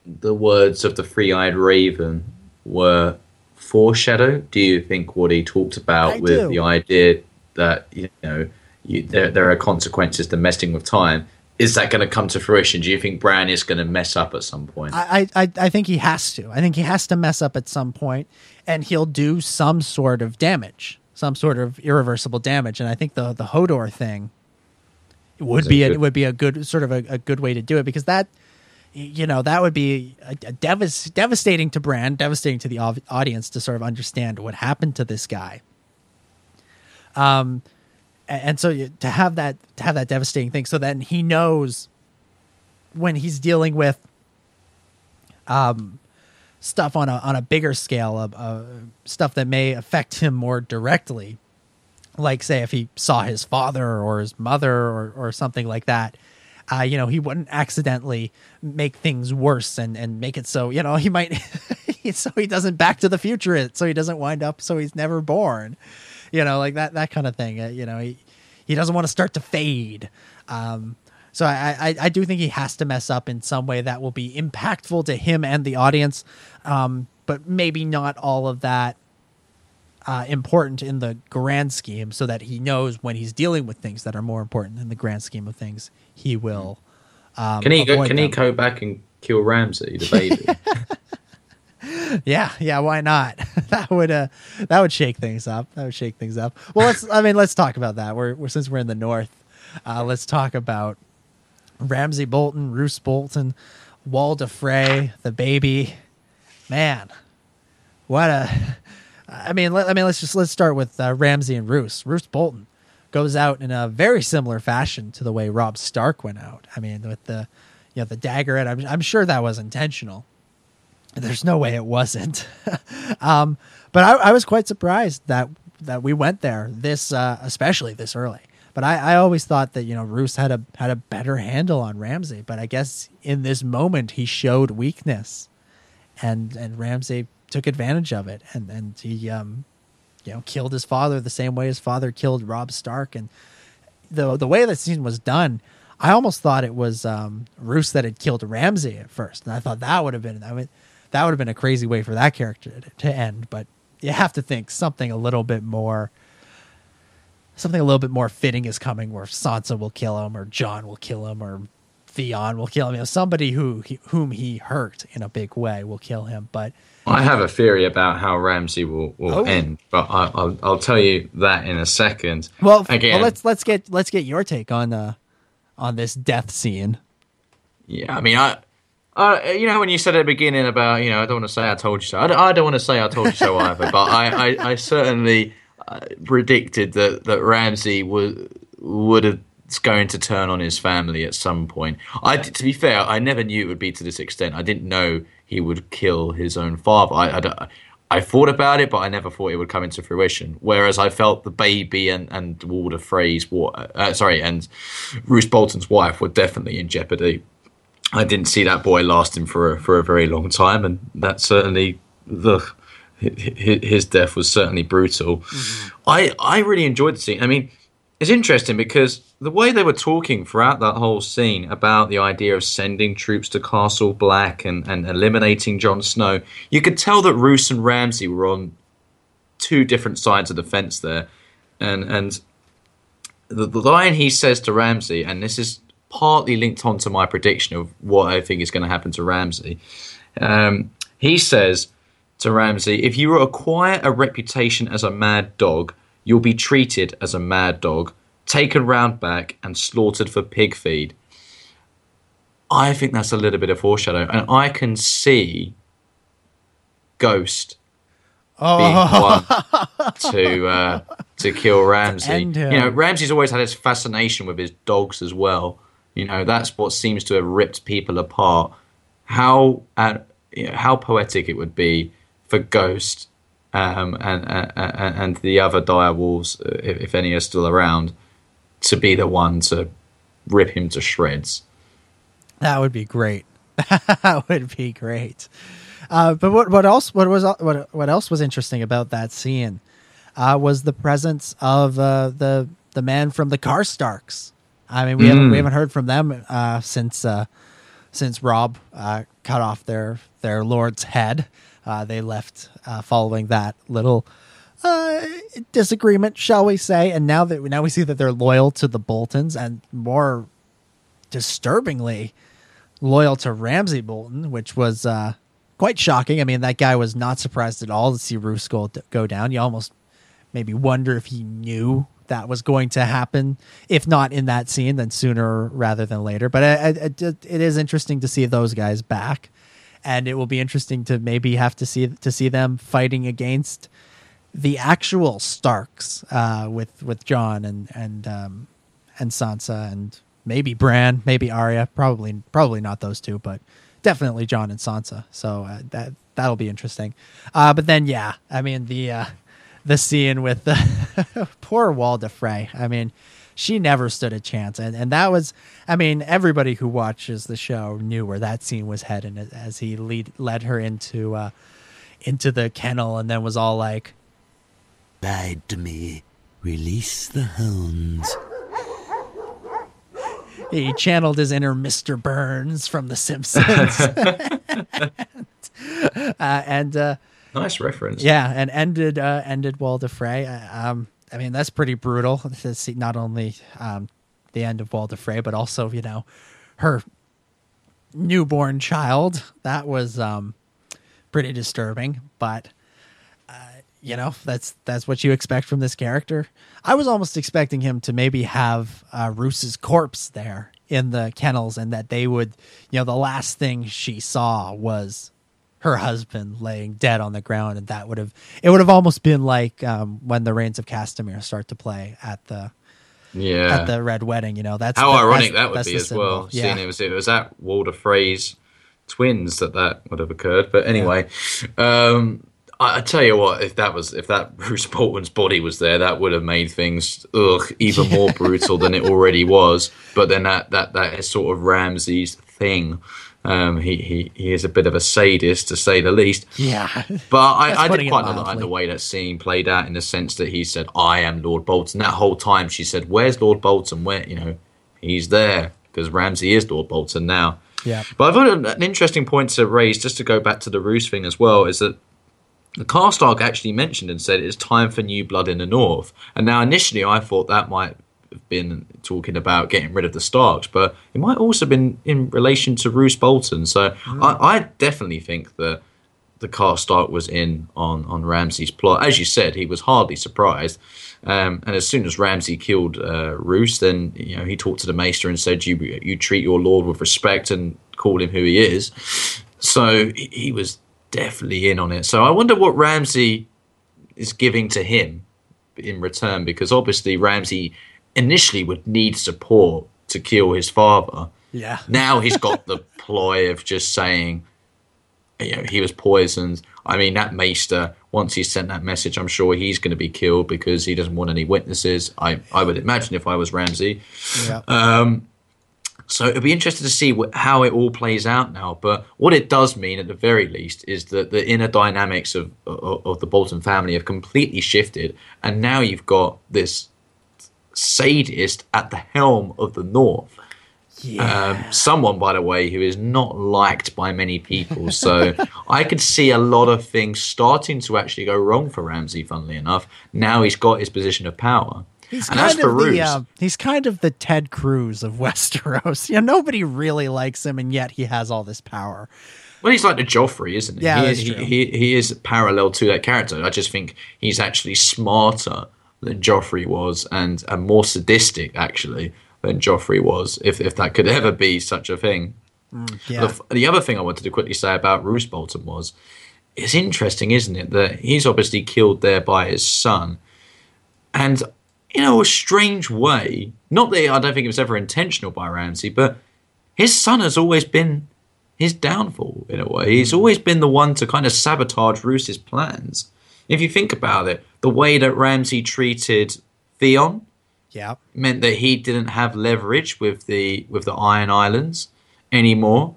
Speaker 4: the words of the three eyed raven were foreshadow? Do you think what he talked about
Speaker 2: I
Speaker 4: with
Speaker 2: do.
Speaker 4: the idea that, you know, you, there, there are consequences to messing with time? Is that going to come to fruition? Do you think Bran is going to mess up at some point?
Speaker 2: I, I I think he has to. I think he has to mess up at some point, and he'll do some sort of damage, some sort of irreversible damage. And I think the the Hodor thing would be
Speaker 4: a good-
Speaker 2: would be a good sort of a, a good way to do it because that you know that would be a, a devas- devastating to Bran devastating to the au- audience to sort of understand what happened to this guy. Um, A- and so you, to have that to have that devastating thing so then he knows when he's dealing with um stuff on a on a bigger scale of uh, stuff that may affect him more directly like say if he saw his father or his mother or or something like that uh, you know he wouldn't accidentally make things worse and and make it so you know he might so he doesn't back to the future it so he doesn't wind up so he's never born you know like that that kind of thing uh, you know he he doesn't want to start to fade um so I, I i do think he has to mess up in some way that will be impactful to him and the audience um but maybe not all of that uh, important in the grand scheme so that he knows when he's dealing with things that are more important in the grand scheme of things he will um,
Speaker 4: Can he go, can he go back and kill Ramsay, the baby?
Speaker 2: Yeah, yeah, why not? that would uh that would shake things up. That would shake things up. Well, let's I mean, let's talk about that. We're, we're since we're in the north, uh let's talk about Ramsay Bolton, Roose Bolton, Walda Frey, the baby. Man, what a I mean, let, I mean, let's just let's start with uh, Ramsay and Roose. Roose Bolton goes out in a very similar fashion to the way Robb Stark went out. I mean, with the you know the dagger, and I'm I'm sure that was intentional. There's no way it wasn't. um, but I, I was quite surprised that that we went there this, uh, especially this early. But I, I always thought that you know Roose had a had a better handle on Ramsay. But I guess in this moment he showed weakness, and and Ramsay took advantage of it, and and he um, you know killed his father the same way his father killed Robb Stark, and the the way the scene was done. I almost thought it was um, Roose that had killed Ramsay at first, and I thought that would have been I mean, that would have been a crazy way for that character to, to end. But you have to think something a little bit more, something a little bit more fitting is coming, where Sansa will kill him, or Jon will kill him, or Theon will kill him. You know, somebody who he, whom he hurt in a big way will kill him. But
Speaker 4: I have a theory about how Ramsay will, will
Speaker 2: Oh.
Speaker 4: end, but I, I'll, I'll tell you that in a second.
Speaker 2: well,
Speaker 4: again,
Speaker 2: well, let's let's get let's get your take on uh on this death scene.
Speaker 4: yeah, I mean, I, I, you know, when you said at the beginning about, you know, I don't want to say I told you so. I don't, I don't want to say I told you so either, but I, I, I certainly uh, predicted that that Ramsay would would have going to turn on his family at some point. I, to be fair, I never knew it would be to this extent. I didn't know he would kill his own father. I, I, I thought about it, but I never thought it would come into fruition. Whereas I felt the baby and and Walder Frey's, wa- uh, sorry, and Roose Bolton's wife were definitely in jeopardy. I didn't see that boy lasting for a, for a very long time, and that certainly the his, his death was certainly brutal. I I really enjoyed the scene. I mean, it's interesting because the way they were talking throughout that whole scene about the idea of sending troops to Castle Black and, and eliminating Jon Snow, you could tell that Roose and Ramsay were on two different sides of the fence there, and and the, the line he says to Ramsay, and this is partly linked onto my prediction of what I think is going to happen to Ramsay. Um, he says to Ramsay, "If you acquire a reputation as a mad dog, you'll be treated as a mad dog, taken round back, and slaughtered for pig feed." I think that's a little bit of foreshadow, and I can see Ghost being
Speaker 2: Oh,
Speaker 4: one to uh, to kill
Speaker 2: Ramsay.
Speaker 4: You know, Ramsay's always had his fascination with his dogs as well. You know, that's what seems to have ripped people apart. How uh, you know, how poetic it would be for Ghost um, and, and and the other dire wolves, uh, if, if any are still around, to be the one to rip him to shreds.
Speaker 2: that would be great. that would be great. Uh, but what what else what was what what else was interesting about that scene uh, was the presence of uh, the the man from the Karstarks. I mean, we haven't we haven't heard from them uh, since uh, since Robb uh, cut off their their lord's head. Uh, they left uh, following that little uh, disagreement, shall we say? And now that now we see that they're loyal to the Boltons, and more disturbingly loyal to Ramsay Bolton, which was uh, quite shocking. I mean, that guy was not surprised at all to see Roose go, down. You almost maybe wonder if he knew that was going to happen. If not in that scene, then sooner rather than later. But it, it, it- it is interesting to see those guys back, and it will be interesting to maybe have to see to see them fighting against the actual Starks uh, with with Jon and and um, and Sansa and maybe Bran, maybe Arya, probably probably not those two, but definitely Jon and Sansa. So uh, that that'll be interesting. Uh, but then yeah, I mean the uh, the scene with the poor Walda Frey. I mean, she never stood a chance, and and that was, I mean, everybody who watches the show knew where that scene was heading as he lead led her into uh, into the kennel, and then was all like,
Speaker 1: "Bide to me, release the hounds."
Speaker 2: he channeled his inner Mr. Burns from The Simpsons. uh, and uh,
Speaker 4: nice reference.
Speaker 2: Yeah, and ended uh, ended Walda Frey. Uh, um, I mean, that's pretty brutal to see not only um, the end of Walda Frey, but also you know her newborn child. That was um, pretty disturbing, but uh, you know that's that's what you expect from this character. I was almost expecting him to maybe have uh, Roose's corpse there in the kennels, and that they would, you know, the last thing she saw was her husband laying dead on the ground, and that would have it would have almost been like um, when the Rains of Castamere start to play at the
Speaker 4: yeah
Speaker 2: at the red wedding. You know, that's
Speaker 4: how
Speaker 2: the,
Speaker 4: ironic
Speaker 2: that's,
Speaker 4: that would be as symbol. well. Yeah. Seeing it was it was at Walder Frey's twins that that would have occurred. But anyway, yeah. um, I, I, tell you what, if that was if that Roose Bolton's body was there, that would have made things ugh even more brutal than it already was. But then that that that is sort of Ramsay's thing. Um, he, he he is a bit of a sadist to say the least.
Speaker 2: Yeah,
Speaker 4: but I, I did quite like the way that scene played out in the sense that he said, "I am Lord Bolton." That whole time, she said, "Where's Lord Bolton? Where you know he's there because Ramsay is Lord Bolton now."
Speaker 2: Yeah,
Speaker 4: but I thought an interesting point to raise, just to go back to the Roose thing as well, is that the Karstark actually mentioned and said it's time for new blood in the north. And now initially I thought that might have been talking about getting rid of the Starks, but it might also have been in relation to Roose Bolton. So mm. I, I, definitely think that the Karstark was in on, on Ramsay's plot. As you said, he was hardly surprised. Um, and as soon as Ramsay killed uh, Roose, then you know he talked to the Maester and said, "You you treat your lord with respect and call him who he is." So he, he was definitely in on it. So I wonder what Ramsay is giving to him in return, because obviously Ramsay initially would need support to kill his father.
Speaker 2: Yeah.
Speaker 4: Now he's got the ploy of just saying, you know, he was poisoned. I mean, that Maester, once he sent that message, I'm sure he's going to be killed because he doesn't want any witnesses. I, I would imagine if I was Ramsay.
Speaker 2: Yeah.
Speaker 4: Um, so it'll be interesting to see what, how it all plays out now. But what it does mean, at the very least, is that the inner dynamics of, of, of the Bolton family have completely shifted, and now you've got this sadist at the helm of the North.
Speaker 2: Yeah.
Speaker 4: Um, someone, by the way, who is not liked by many people. So I could see a lot of things starting to actually go wrong for Ramsay. Funnily enough, now he's got his position of power.
Speaker 2: He's and kind of the uh, he's kind of the Ted Cruz of Westeros. You know, nobody really likes him, and yet he has all this power.
Speaker 4: Well, he's like the Joffrey, isn't he?
Speaker 2: Yeah,
Speaker 4: he,
Speaker 2: is,
Speaker 4: he, he, he is parallel to that character. I just think he's actually smarter than Joffrey was, and and more sadistic actually than Joffrey was, if if that could ever be such a thing.
Speaker 2: Mm, yeah.
Speaker 4: the, the other thing I wanted to quickly say about Roose Bolton was, it's interesting, isn't it, that he's obviously killed there by his son, and in a strange way, not that I don't think it was ever intentional by Ramsay, but his son has always been his downfall in a way. He's always been the one to kind of sabotage Roose's plans. If you think about it, the way that Ramsay treated Theon
Speaker 2: yeah.
Speaker 4: meant that he didn't have leverage with the with the Iron Islands anymore.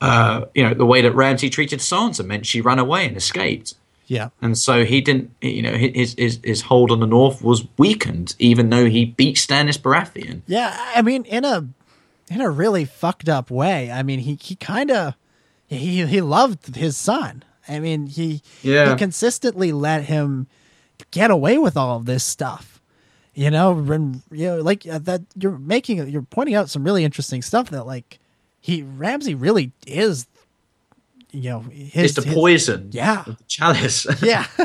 Speaker 4: Uh, you know, the way that Ramsay treated Sansa meant she ran away and escaped.
Speaker 2: Yeah.
Speaker 4: And so he didn't, you know, his, his, his hold on the North was weakened, even though he beat Stannis Baratheon.
Speaker 2: Yeah. I mean, in a, in a really fucked up way. I mean, he, he kind of, he, he loved his son. I mean, he,
Speaker 4: yeah.
Speaker 2: he consistently let him get away with all of this stuff. You know, when, you know, like uh, that, you're making, you're pointing out some really interesting stuff that, like, he Ramsay really is you know his,
Speaker 4: it's the poison.
Speaker 2: Yeah.
Speaker 4: The chalice.
Speaker 2: Yeah.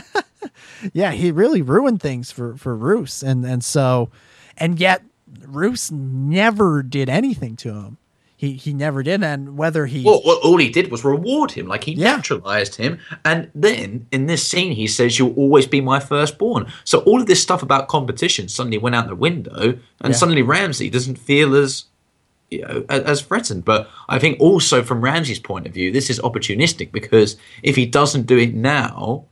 Speaker 2: Yeah he really ruined things for for Roose and and so and yet Roose never did anything to him he he never did. And whether he
Speaker 4: Well, well, all he did was reward him, like he
Speaker 2: Yeah.
Speaker 4: naturalized him. And then in this scene, he says, "You'll always be my firstborn." So all of this stuff about competition suddenly went out the window, and
Speaker 2: Yeah.
Speaker 4: suddenly Ramsay doesn't feel as you know as threatened. But I think also from Ramsay's point of view, this is opportunistic because if he doesn't do it now,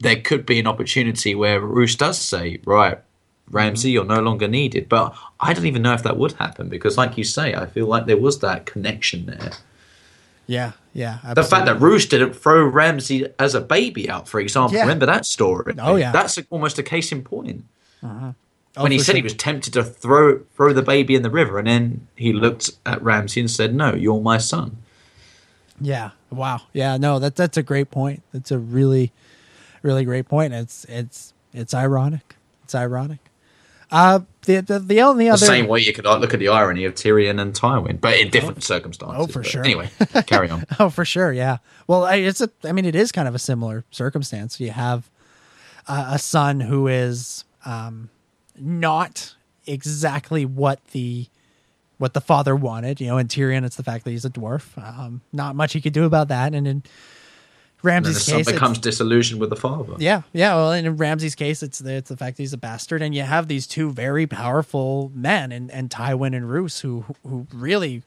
Speaker 4: there could be an opportunity where Roose does say, "Right." Ramsay, mm-hmm. you're no longer needed. But I don't even know if that would happen because, like you say, I feel like there was that connection there.
Speaker 2: yeah yeah
Speaker 4: The fact that
Speaker 2: absolutely.
Speaker 4: Roose didn't throw Ramsay as a baby out, for example,
Speaker 2: Yeah.
Speaker 4: remember that story?
Speaker 2: Oh, yeah.
Speaker 4: that's almost a case in point. Uh-huh.
Speaker 2: Oh,
Speaker 4: when he said he was tempted to throw throw the baby in the river, and then he looked at Ramsay and said, "No, you're my son."
Speaker 2: Yeah. Wow. Yeah. No. That that's a great point. That's a really, really great point. It's it's it's ironic. It's ironic. Uh, the the, the only
Speaker 4: The same way you could uh, look at the irony of Tyrion and Tywin, but in different circumstances.
Speaker 2: oh, for sure.
Speaker 4: Anyway, carry on.
Speaker 2: Oh, for sure. Yeah. Well, I, it's a. I mean, it is kind of a similar circumstance. You have a, a son who is um, not exactly what the what the father wanted. You know, in Tyrion, it's the fact that he's a dwarf. Um, not much he could do about that. And in
Speaker 4: And then the son
Speaker 2: case,
Speaker 4: becomes disillusioned with the father.
Speaker 2: Yeah, yeah. Well, in Ramsay's case, it's the it's the fact that he's a bastard, and you have these two very powerful men, and and Tywin and Roose, who who really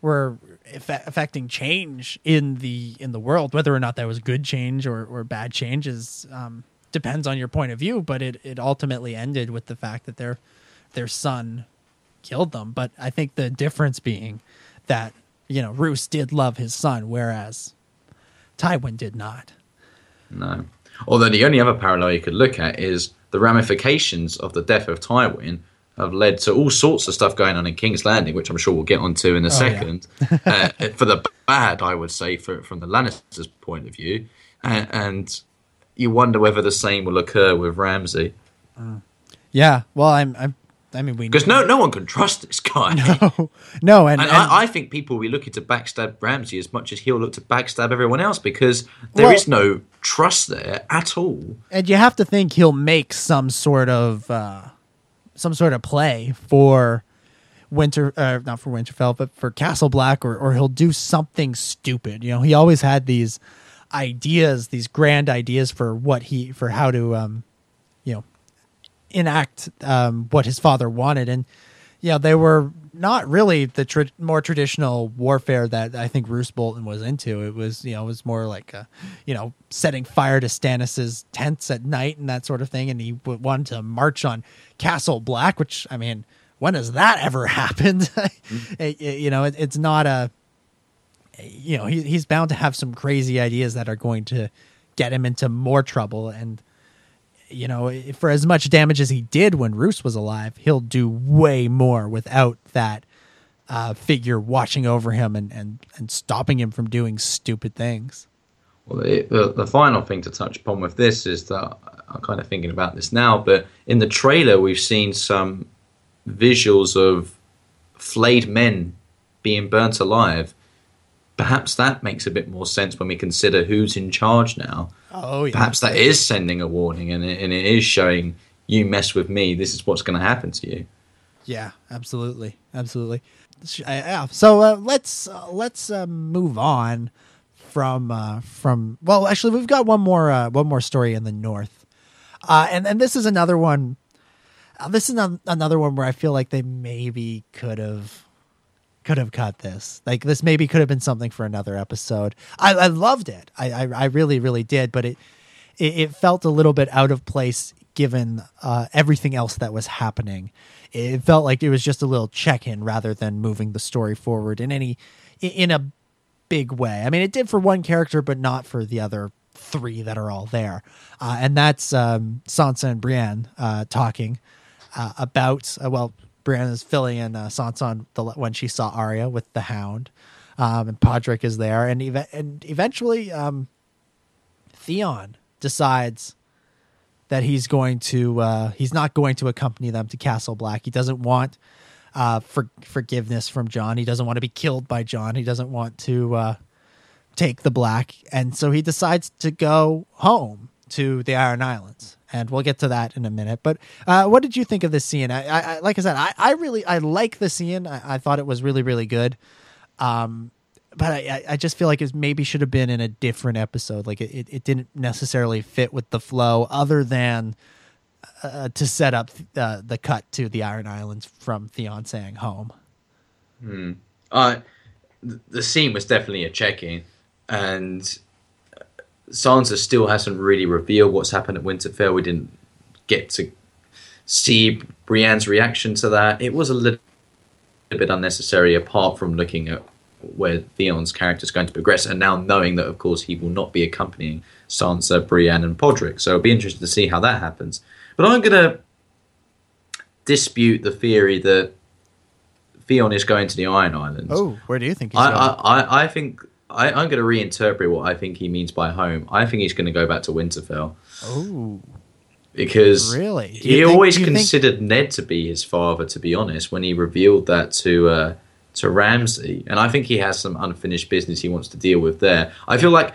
Speaker 2: were affecting change in the in the world. Whether or not that was good change or or bad change is um, depends on your point of view. But it it ultimately ended with the fact that their their son killed them. But I think the difference being that you know Roose did love his son, whereas Tywin did not.
Speaker 4: No. Although the only other parallel you could look at is the ramifications of the death of Tywin have led to all sorts of stuff going on in King's Landing, which I'm sure we'll get onto in a
Speaker 2: yeah.
Speaker 4: second. uh, for the bad, I would say, for, from the Lannisters' point of view. And, and you wonder whether the same will occur with Ramsay.
Speaker 2: Yeah. Well, I'm. I'm I mean, we
Speaker 4: Because no, no one can trust this guy.
Speaker 2: no, no, and,
Speaker 4: And,
Speaker 2: and-
Speaker 4: I, I think people will be looking to backstab Ramsay as much as he'll look to backstab everyone else because there is
Speaker 2: Well-
Speaker 4: no trust there at all.
Speaker 2: and you have to think he'll make some sort of uh, some sort of play for Winter, uh, not for Winterfell, but for Castle Black, or or he'll do something stupid. You know, he always had these ideas, these grand ideas for what he for how to, um, enact um, what his father wanted, and you know they were not really the tra- more traditional warfare that I think Roose Bolton was into. It was you know it was more like uh you know setting fire to Stannis's tents at night and that sort of thing, and he w- wanted to march on Castle Black, which I mean, when has that ever happened? It- it- you know, it, it's not a you know he, he's bound to have some crazy ideas that are going to get him into more trouble and you know, for as much damage as he did when Roose was alive, he'll do way more without that uh, figure watching over him and, and, and stopping him from doing stupid things.
Speaker 4: Well, the, the, the final thing to touch upon with this is that I'm kind of thinking about this now, but in the trailer, we've seen some visuals of flayed men being burnt alive. Perhaps that makes a bit more sense when we consider who's in charge now.
Speaker 2: Oh, yeah.
Speaker 4: Perhaps that is sending a warning and it, and it is showing you mess with me, this is what's going to happen to you.
Speaker 2: Yeah, absolutely, absolutely. Yeah. So uh, let's uh, let's uh, move on from uh, from. Well, actually, we've got one more uh, one more story in the north, uh, and and this is another one. Uh, this is an- another one where I feel like they maybe could have could have cut this. Like this maybe could have been something for another episode. I, I loved it. I, I I really really did, but it it, it felt a little bit out of place given uh, everything else that was happening. It felt like it was just a little check in rather than moving the story forward in any in a big way. I mean, it did for one character, but not for the other three that are all there. Uh, and that's um, Sansa and Brienne uh, talking uh, about. Uh, well, Brienne is filling in uh, Sansa the, when she saw Arya with the Hound, um, and Podrick is there, and eve- and eventually um, Theon decides that he's going to uh, he's not going to accompany them to Castle Black. He doesn't want uh, for forgiveness from Jon. He doesn't want to be killed by Jon. He doesn't want to uh, take the Black, and so he decides to go home to the Iron Islands. And we'll get to that in a minute. But uh, what did you think of this scene? I, I, I like I said, I, I really I like the scene. I, thought it was really really good. Um, but I, I- just feel like it maybe should have been in a different episode. Like it, it, it didn't necessarily fit with the flow, other than uh, to set up uh, the cut to the Iron Islands from Theon saying home.
Speaker 4: uh, the scene was definitely a check-in, and Sansa still hasn't really revealed what's happened at Winterfell. We didn't get to see Brienne's reaction to that. It was a little bit unnecessary, apart from looking at where Theon's character is going to progress, and now knowing that, of course, he will not be accompanying Sansa, Brienne, and Podrick. So it'll be interesting to see how that happens. But I'm going to dispute the theory that Theon is going to the Iron Islands.
Speaker 2: Oh, where do you think he's
Speaker 4: I,
Speaker 2: going?
Speaker 4: I, I, I think I, I'm going to reinterpret what I think he means by home. I think he's going to go back to Winterfell
Speaker 2: oh,
Speaker 4: because
Speaker 2: really?
Speaker 4: He
Speaker 2: think-
Speaker 4: always
Speaker 2: you think-
Speaker 4: considered Ned to be his father. To be honest, when he revealed that to uh, to Ramsay, and I think he has some unfinished business he wants to deal with there. I feel like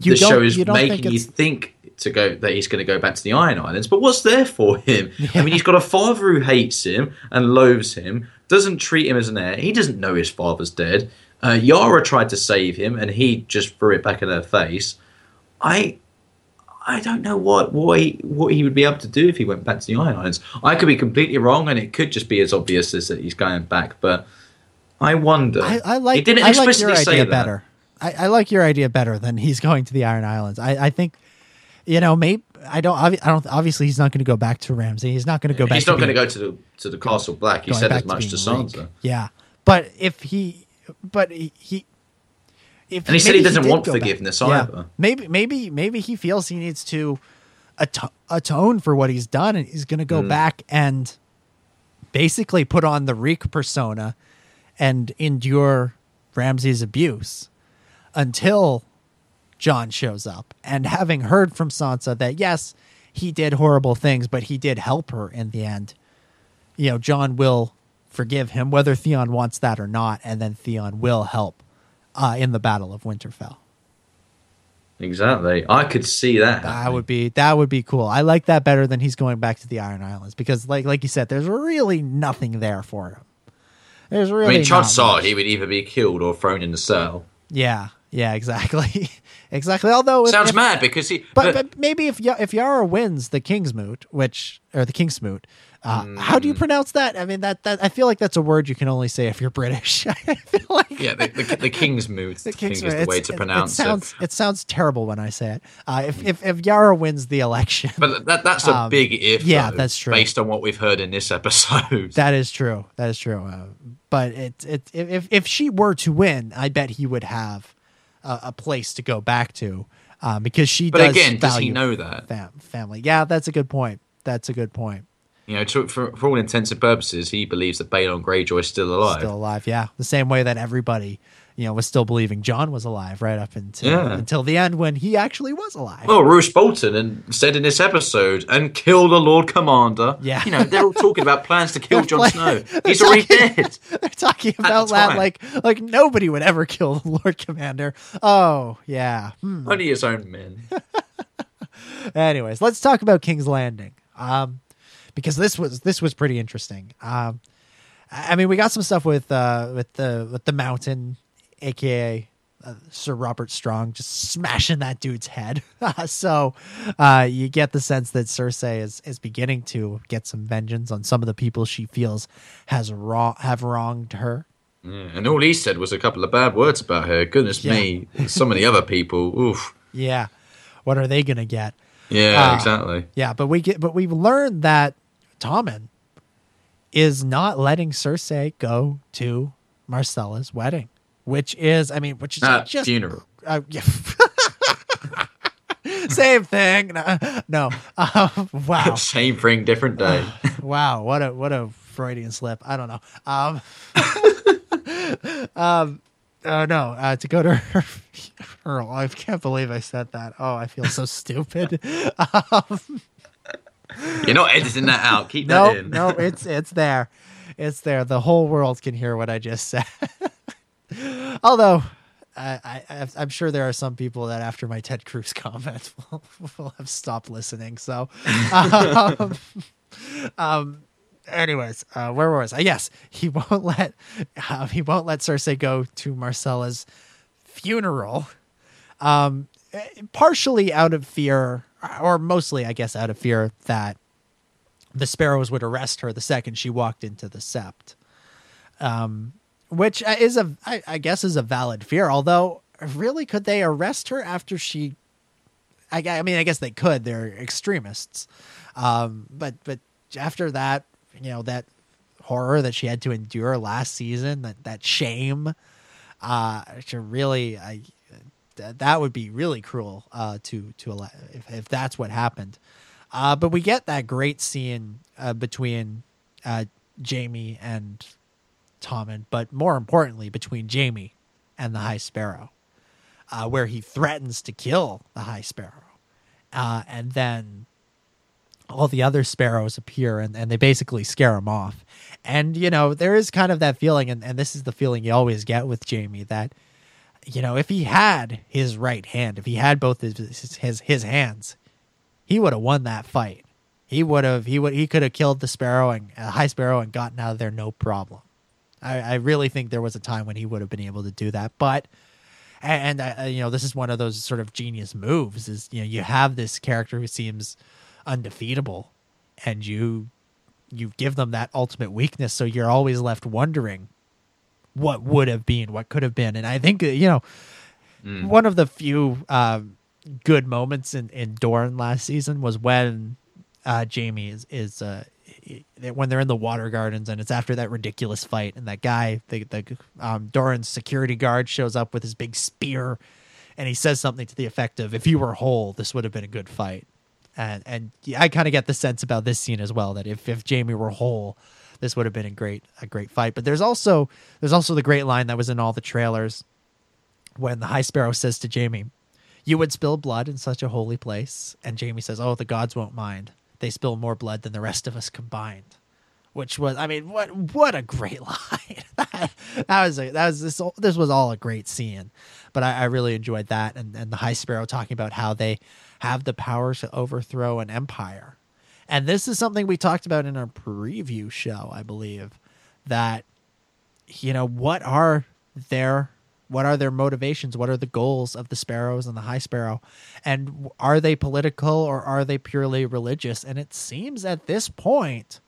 Speaker 2: You
Speaker 4: the show is
Speaker 2: you
Speaker 4: making
Speaker 2: think
Speaker 4: you think to go that he's going to go back to the Iron Islands. But what's there for him? I mean, he's got a father who hates him and loathes him, doesn't treat him as an heir. He doesn't know his father's dead. Uh, Yara tried to save him, and he just threw it back in her face. I. I don't know what what he, what he would be able to do if he went back to the Iron Islands. I could be completely wrong, and it could just be as obvious as that he's going back. But I wonder.
Speaker 2: I, I like
Speaker 4: He didn't
Speaker 2: I like your idea better. I, I like your idea better than he's going to the Iron Islands. I, I think, you know, maybe I don't. I don't. Obviously, he's not going to go back to Ramsay. He's not going to go back.
Speaker 4: He's not
Speaker 2: to
Speaker 4: going to go to the to the Castle Black. He said as much to
Speaker 2: Reek.
Speaker 4: Sansa.
Speaker 2: Yeah, but if he, but he, he if
Speaker 4: And he said he doesn't
Speaker 2: did
Speaker 4: want
Speaker 2: go back.
Speaker 4: forgiveness
Speaker 2: Yeah.
Speaker 4: either.
Speaker 2: Maybe, maybe, maybe he feels he needs to ato- atone for what he's done, and he's going to go
Speaker 4: Mm.
Speaker 2: back and basically put on the Reek persona and endure Ramsay's abuse until Jon shows up. And having heard from Sansa that yes, he did horrible things, but he did help her in the end. You know, Jon will forgive him whether Theon wants that or not, and then Theon will help uh, in the Battle of Winterfell.
Speaker 4: Exactly. I could see that.
Speaker 2: That would be that would be cool. I like that better than he's going back to the Iron Islands because, like like you said, there's really nothing there for him. There's really
Speaker 4: I
Speaker 2: mean,
Speaker 4: chances are he would either be killed or thrown in the cell.
Speaker 2: Yeah, yeah, exactly, exactly. Although
Speaker 4: Sounds
Speaker 2: if-
Speaker 4: mad because he.
Speaker 2: But, but maybe if Ya- if Yara wins the Kingsmoot, which or the Kingsmoot, uh, how
Speaker 4: Mm.
Speaker 2: do you pronounce that? I mean that that I feel like that's a word you can only say if you're British. I feel like
Speaker 4: yeah, the, the, the King's Mood.
Speaker 2: the
Speaker 4: I think is the way to
Speaker 2: it-
Speaker 4: pronounce
Speaker 2: it.
Speaker 4: it.
Speaker 2: Sounds it sounds terrible when I say it. Uh, if if if Yara wins the election,
Speaker 4: But that, that's a
Speaker 2: Um,
Speaker 4: big if.
Speaker 2: yeah,
Speaker 4: though,
Speaker 2: that's true.
Speaker 4: Based on what we've heard in this episode.
Speaker 2: That is true. That is true. Uh, but it, it if if she were to win, I bet he would have a, a place to go back to um, because she.
Speaker 4: But
Speaker 2: does
Speaker 4: again, does he know that?
Speaker 2: fam- family? Yeah, that's a good point. That's a good point.
Speaker 4: You know, to, for, for all intents and purposes, he believes that Balon Greyjoy is still alive.
Speaker 2: Still alive. Yeah, the same way that everybody, you know, was still believing Jon was alive right up until
Speaker 4: Yeah.
Speaker 2: until the end when he actually was alive.
Speaker 4: Well, Roose Bolton and said in this episode, and kill the Lord Commander.
Speaker 2: Yeah.
Speaker 4: You know, they're all talking about plans to kill Jon Snow. He's already
Speaker 2: talking-
Speaker 4: dead.
Speaker 2: They're talking about that like like nobody would ever kill the Lord Commander. Oh yeah. Hmm.
Speaker 4: Only his own men.
Speaker 2: Anyways, let's talk about King's Landing. Um, because this was this was pretty interesting. Um, I mean, we got some stuff with uh with the with the Mountain, aka uh, Ser Robert Strong, just smashing that dude's head. so uh, you get the sense that Cersei is is beginning to get some vengeance on some of the people she feels has wrong have wronged her.
Speaker 4: Yeah, and all he said was a couple of bad words about her. Goodness
Speaker 2: Yeah.
Speaker 4: me, some of the other people. Oof.
Speaker 2: Yeah, what are they gonna get?
Speaker 4: Yeah,
Speaker 2: Uh,
Speaker 4: exactly.
Speaker 2: Yeah, but we get but we've learned that Tommen is not letting Cersei go to Myrcella's wedding, which is I mean, which is just
Speaker 4: funeral.
Speaker 2: Uh, yeah. Same thing. No, no. Um, wow,
Speaker 4: Same thing, different day.
Speaker 2: wow. What a what a Freudian slip. I don't know. Um, um, oh no, uh, to go to her, her. I can't believe I said that. Oh, I feel so stupid. Um,
Speaker 4: You're not editing that out. Keep that in.
Speaker 2: no, it's it's there, it's there. The whole world can hear what I just said. Although, I, I I'm sure there are some people that after my Ted Cruz comment will, will have stopped listening. So, um, um, anyways, uh, where was I? Yes, he won't let uh, he won't let Cersei go to Myrcella's funeral. Um, eh, partially out of fear, or mostly, I guess, out of fear that the Sparrows would arrest her the second she walked into the Sept. Um, which uh, is a, I, I guess, is a valid fear. Although, really, could they arrest her after she? I, I mean, I guess they could. They're extremists. Um, but but after that, you know, that horror that she had to endure last season, that that shame, uh, to really, I that would be really cruel uh, to to if, if that's what happened. Uh, but we get that great scene uh, between uh, Jaime and Tommen, but more importantly, between Jaime and the High Sparrow, uh, where he threatens to kill the High Sparrow. Uh, and then all the other sparrows appear and, and they basically scare him off. And, you know, there is kind of that feeling, and, and this is the feeling you always get with Jaime, that, you know, if he had his right hand, if he had both his his, his hands, he would have won that fight. He would have he would he could have killed the sparrow and uh, high sparrow and gotten out of there no problem. I, I really think there was a time when he would have been able to do that, but and, and uh, you know this is one of those sort of genius moves is you know you have this character who seems undefeatable and you you give them that ultimate weakness so you're always left wondering what would have been what could have been and i think uh, you know mm. one of the few uh, good moments in in dorne last season was when uh, jaime is is uh, when they're in the water gardens and it's after that ridiculous fight and that guy the the um, Doran's security guard shows up with his big spear and he says something to the effect of if you were whole this would have been a good fight and and I kind of get the sense about this scene as well that if if Jaime were whole, this would have been a great a great fight. But there's also there's also the great line that was in all the trailers when the High Sparrow says to Jaime, "You would spill blood in such a holy place," and Jaime says, "Oh, the gods won't mind. They spill more blood than the rest of us combined." Which was, I mean, what what a great line! that, was a, that was this this was all a great scene, but I, I really enjoyed that, and and the High Sparrow talking about how they have the power to overthrow an empire. And this is something we talked about in our preview show, I believe, that you know, what are their what are their motivations? What are the goals of the sparrows and the high sparrow? And are they political or are they purely religious? And it seems at this point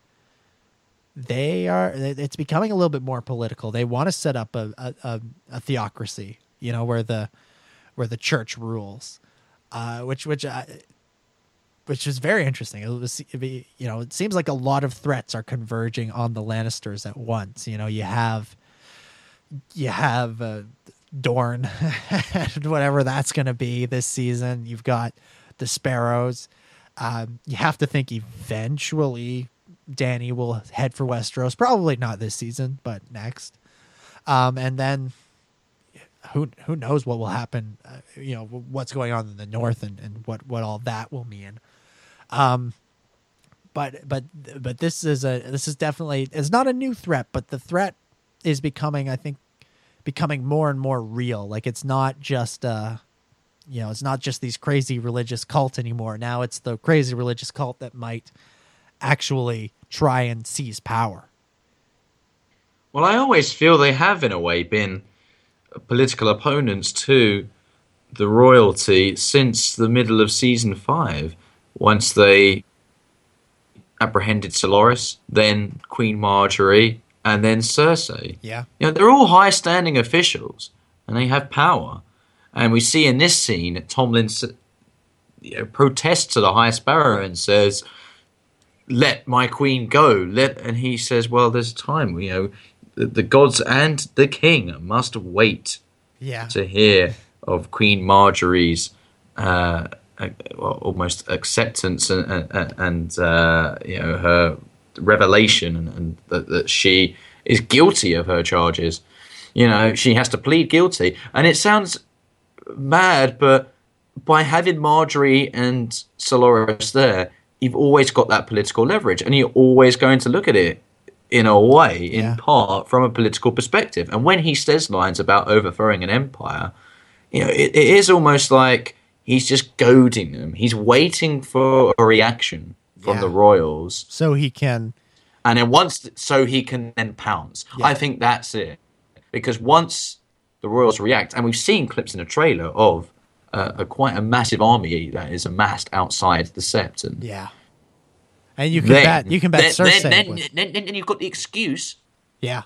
Speaker 2: they are it's becoming a little bit more political. They want to set up a, a, a theocracy, you know, where the where the church rules uh, which which uh, which is very interesting. It was, you know, it seems like a lot of threats are converging on the Lannisters at once. You know, you have you have uh, Dorne and whatever that's going to be this season. You've got the Sparrows. Um, you have to think eventually Danny will head for Westeros. Probably not this season, but next. Um, and then who who knows what will happen? Uh, you know what's going on in the north and, and what what all that will mean. Um, but but but this is a this is definitely it's not a new threat, but the threat is becoming I think becoming more and more real. Like it's not just uh you know it's not just these crazy religious cult anymore. Now it's the crazy religious cult that might actually try and seize power.
Speaker 4: Well, I always feel they have, in a way, been political opponents to the royalty since the middle of season five. Once they apprehended Ser Loras, then Queen Margaery, and then Cersei.
Speaker 2: Yeah,
Speaker 4: you know they're all high-standing officials, and they have power. And we see in this scene, Tommen you know, protests to the High Sparrow and says, "Let my queen go." Let, and he says, "Well, there's time. You know, the, the gods and the king must wait
Speaker 2: yeah.
Speaker 4: to hear of Queen Margaery's uh, almost acceptance and, and, uh, you know her revelation and, and that, that, she is guilty of her charges. You know, she has to plead guilty, and it sounds mad, but by having Margaery and Ser Loras there, you've always got that political leverage, and you're always going to look at it in a way, in yeah. part, from a political perspective. And when he says lines about overthrowing an empire, you know, it, it is almost like he's just goading them. He's waiting for a reaction from yeah. the royals,
Speaker 2: so he can
Speaker 4: and then once so he can then pounce. I think that's it because once the royals react, and we've seen clips in the trailer of uh, a quite a massive army that is amassed outside the sept, and
Speaker 2: Yeah. And you can
Speaker 4: then,
Speaker 2: bet you can bet
Speaker 4: then,
Speaker 2: Cersei.
Speaker 4: then, then,
Speaker 2: with-
Speaker 4: then, then, then you've got the excuse
Speaker 2: yeah.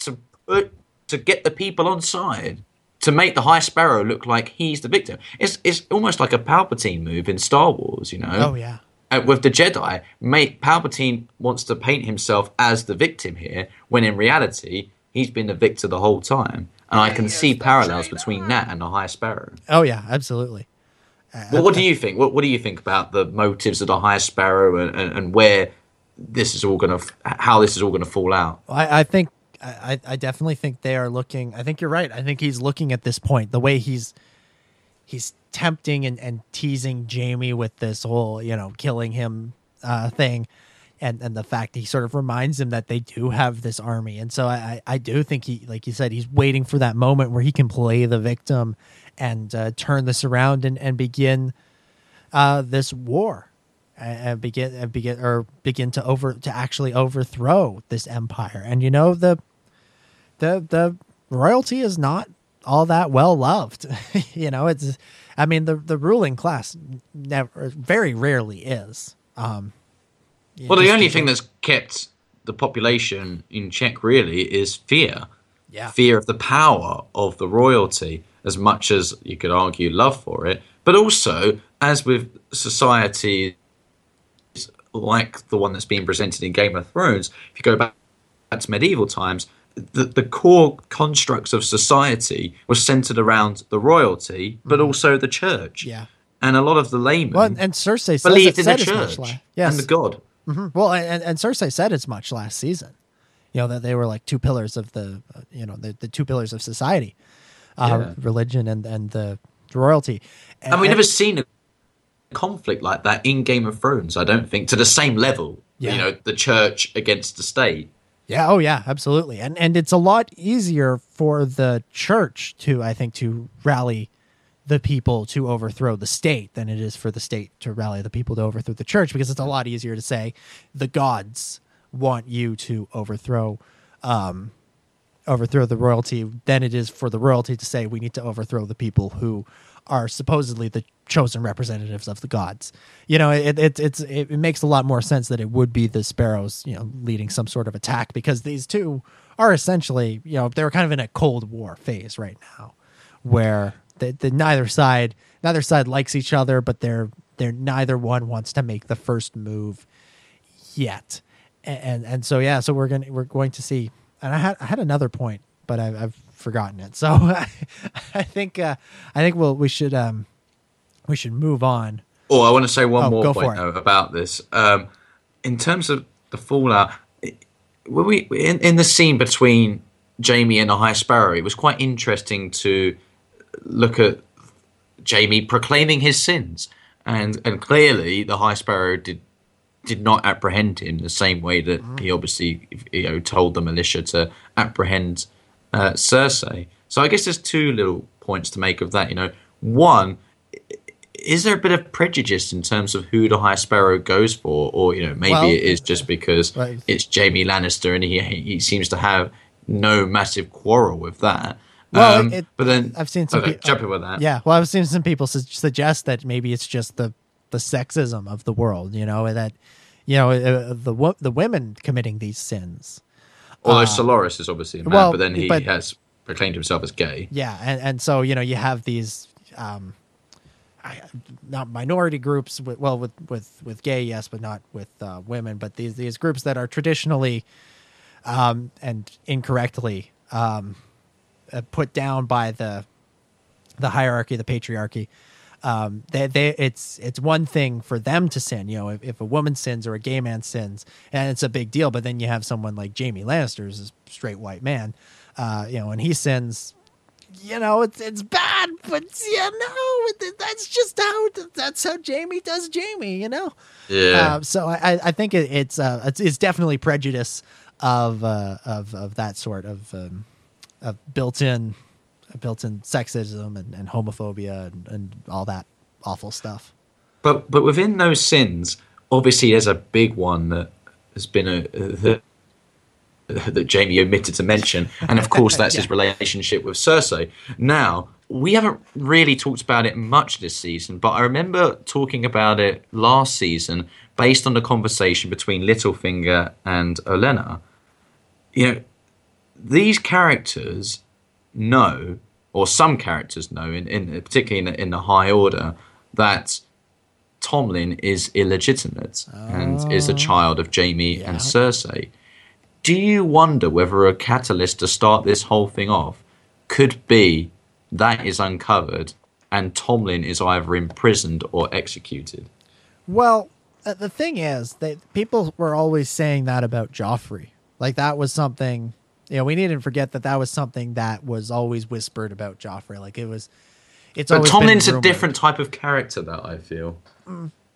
Speaker 4: to put to get the people on side to make the High Sparrow look like he's the victim. It's it's almost like a Palpatine move in Star Wars, you know.
Speaker 2: Oh yeah.
Speaker 4: Uh, with the Jedi, mate, Palpatine wants to paint himself as the victim here, when in reality he's been the victor the whole time. And I can see parallels between that and the High Sparrow.
Speaker 2: Oh yeah, absolutely.
Speaker 4: Well, what do you think? What What do you think about the motives of the High Sparrow and, and, and where this is all going to, how this is all going to fall out?
Speaker 2: I, I think I, I definitely think they are looking. I think you're right. I think he's looking at this point the way he's he's tempting and, and teasing Jaime with this whole you know killing him uh, thing, and and the fact he sort of reminds him that they do have this army, and so I I do think he like you said he's waiting for that moment where he can play the victim and uh, turn this around and and begin uh, this war and and begin and begin or begin to over to actually overthrow this empire. And you know the the the royalty is not all that well loved. you know, it's I mean the the ruling class never very rarely is. Um
Speaker 4: Well, the only thing that's kept the population in check really is fear.
Speaker 2: Yeah.
Speaker 4: Fear of the power of the royalty, as much as you could argue love for it, but also, as with societies like the one that's being presented in Game of Thrones, if you go back to medieval times, the, the core constructs of society was centered around the royalty, but also the church.
Speaker 2: Mm-hmm. Yeah.
Speaker 4: And a lot of the laymen
Speaker 2: Well, and Cersei
Speaker 4: believed in the
Speaker 2: much
Speaker 4: church
Speaker 2: la- yes.
Speaker 4: and the god.
Speaker 2: Mhm. Well, and, and Cersei said as much last season. You know that they were like two pillars of the, uh, you know, the, the two pillars of society, uh,
Speaker 4: Yeah.
Speaker 2: religion and and the royalty.
Speaker 4: And we've never seen a conflict like that in Game of Thrones, I don't think, to the same level.
Speaker 2: Yeah.
Speaker 4: You know, the church against the state.
Speaker 2: Yeah, oh yeah, absolutely. And and it's a lot easier for the church to I think to rally the people to overthrow the state than it is for the state to rally the people to overthrow the church because it's a lot easier to say the gods want you to overthrow um overthrow the royalty than it is for the royalty to say we need to overthrow the people who are supposedly the chosen representatives of the gods. You know, it, it it's it, it makes a lot more sense that it would be the sparrows, you know, leading some sort of attack because these two are essentially, you know, they're kind of in a cold war phase right now, where the, the neither side neither side likes each other, but they're they're neither one wants to make the first move yet, and and, and so yeah, so we're gonna we're going to see. And I had I had another point, but I, I've forgotten it. So I think uh, I think we'll we should um we should move on.
Speaker 4: Oh, I want to say one
Speaker 2: Oh,
Speaker 4: more point though, about this. Um, in terms of the fallout, when we in, in the scene between Jaime and the High Sparrow, it was quite interesting to look at Jaime proclaiming his sins, and and clearly the High Sparrow did did not apprehend him the same way that he obviously you know told the militia to apprehend uh, Cersei. So I guess there's two little points to make of that. You know, one is there a bit of prejudice in terms of who the High Sparrow goes for, or you know maybe
Speaker 2: Well,
Speaker 4: it is just because
Speaker 2: right.
Speaker 4: it's Jaime Lannister and he he seems to have no massive quarrel with that.
Speaker 2: Well,
Speaker 4: Um,
Speaker 2: it-
Speaker 4: but then
Speaker 2: I've seen some
Speaker 4: okay,
Speaker 2: peo-
Speaker 4: jumping with that.
Speaker 2: Yeah, well, I've seen some people su- suggest that maybe it's just the the sexism of the world. You know that you know uh, the the women committing these sins.
Speaker 4: Although Ser Loras is obviously a man,
Speaker 2: Uh, well,
Speaker 4: but then he
Speaker 2: but-
Speaker 4: has proclaimed himself as gay.
Speaker 2: Yeah, and and so you know you have these um, I, not minority groups. With, well, with with with gay, yes, but not with uh, women. But these these groups that are traditionally um, and incorrectly um, uh, put down by the the hierarchy, the patriarchy. Um, they, they, it's it's one thing for them to sin. You know, if, if a woman sins or a gay man sins, and it's a big deal. But then you have someone like Jaime Lannister, who's a straight white man. Uh, you know, and he sins. You know, it's it's bad, but you know, that's just how that's how Jaime does Jaime. You know.
Speaker 4: Yeah.
Speaker 2: Uh, so I, I- think it, it's uh, it's, it's definitely prejudice of uh, of of that sort of um, of built-in built-in sexism and, and homophobia and, and all that awful stuff.
Speaker 4: But but within those sins, obviously there's a big one that has been a, that that Jaime omitted to mention, and of course that's his relationship with Cersei. Now we haven't really talked about it much this season, but I remember talking about it last season based on the conversation between Littlefinger and Olenna. You know, these characters know, or some characters know, in, in particularly in the, in the High Order, that Tommen is illegitimate and is a child of Jaime and Cersei. Do you wonder whether a catalyst to start this whole thing off could be that is uncovered and Tommen is either imprisoned or executed?
Speaker 2: Well, uh, the thing is that people were always saying that about Joffrey. Like that was something, you know, we needn't forget that that was something that was always whispered about Joffrey. Like it was, it's
Speaker 4: But
Speaker 2: always been
Speaker 4: Tommen's a different type of character that I feel.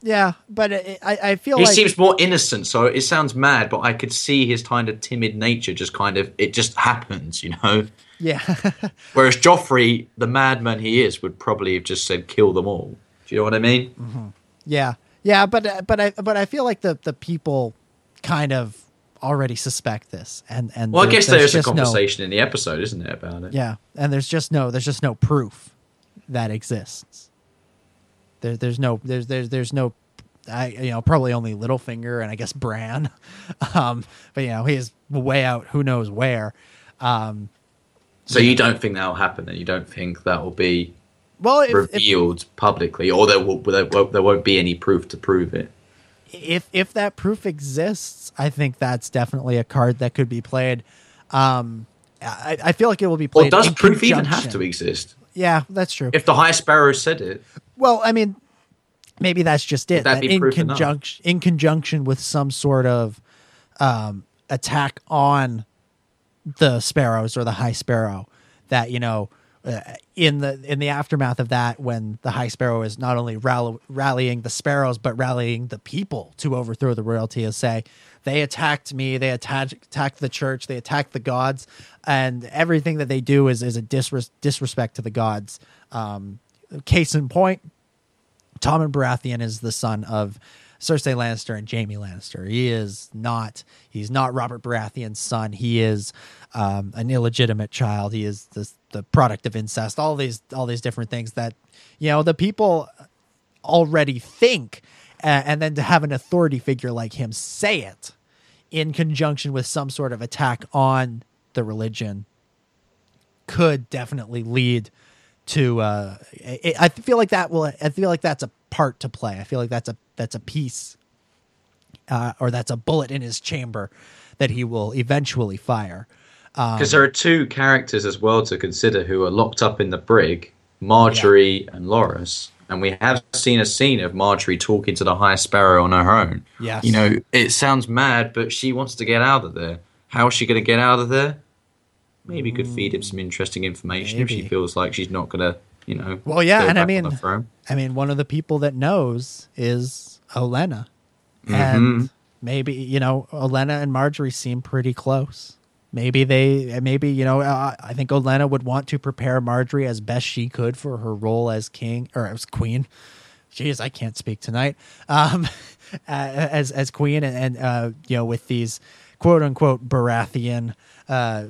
Speaker 2: Yeah, but it, I, I feel
Speaker 4: He
Speaker 2: like
Speaker 4: seems more innocent, so it sounds mad, but I could see his kind of timid nature just kind of, it just happens, you know?
Speaker 2: yeah,
Speaker 4: Whereas Joffrey, the madman he is, would probably have just said, kill them all. Do you know what I mean?
Speaker 2: yeah, yeah. But uh, but I but I feel like the the people kind of already suspect this, and and
Speaker 4: Well, I guess
Speaker 2: there's
Speaker 4: there's a
Speaker 2: just no-
Speaker 4: conversation in the episode, isn't there, about it?
Speaker 2: Yeah, and there's just no there's just no proof that exists. There, there's no there's there's there's no I you know probably only Littlefinger and I guess Bran, um, but you know he is way out who knows where. Um,
Speaker 4: So you don't think that'll happen, and you don't think that will be
Speaker 2: well, if, if
Speaker 4: revealed publicly, or there, will, there, won't, there won't be any proof to prove it.
Speaker 2: If if that proof exists, I think that's definitely a card that could be played. Um, I, I feel like it will be played.
Speaker 4: does
Speaker 2: in
Speaker 4: proof even have to exist?
Speaker 2: Yeah, that's true.
Speaker 4: If the High Sparrow said it,
Speaker 2: Well, I mean, maybe that's just it.
Speaker 4: that
Speaker 2: in
Speaker 4: enough?
Speaker 2: conjunction in conjunction with some sort of um, attack on the sparrows or the high sparrow, that you know, uh, in the in the aftermath of that, when the high sparrow is not only rally, rallying the sparrows but rallying the people to overthrow the royalty, and say they attacked me, they attacked attacked the church, they attacked the gods, and everything that they do is is a disres- disrespect to the gods. Um, case in point, Tommen Baratheon is the son of Cersei Lannister and Jaime Lannister. He is not. He's not Robert Baratheon's son. He is um, an illegitimate child. He is the the product of incest. All these all these different things that you know the people already think, uh, and then to have an authority figure like him say it in conjunction with some sort of attack on the religion could definitely lead to uh I I feel like that will I feel like that's a part to play. I feel like that's a that's a piece uh or that's a bullet in his chamber that he will eventually fire. Um,
Speaker 4: because there are two characters as well to consider who are locked up in the brig, Margaery and Loras. And we have seen a scene of Margaery talking to the High Sparrow on her own.
Speaker 2: Yes.
Speaker 4: You know, it sounds mad, but she wants to get out of there. How is she going to get out of there? Maybe could feed him some interesting information if she feels like she's not going to, you know.
Speaker 2: Well, yeah, and I mean- I mean, one of the people that knows is Olenna,
Speaker 4: Mm-hmm.
Speaker 2: And maybe, you know, Olenna and Margaery seem pretty close. Maybe they, maybe, you know, uh, I think Olenna would want to prepare Margaery as best she could for her role as king or as queen. Jeez, I can't speak tonight. Um, as as queen and, and uh, you know, with these quote unquote Baratheon uh,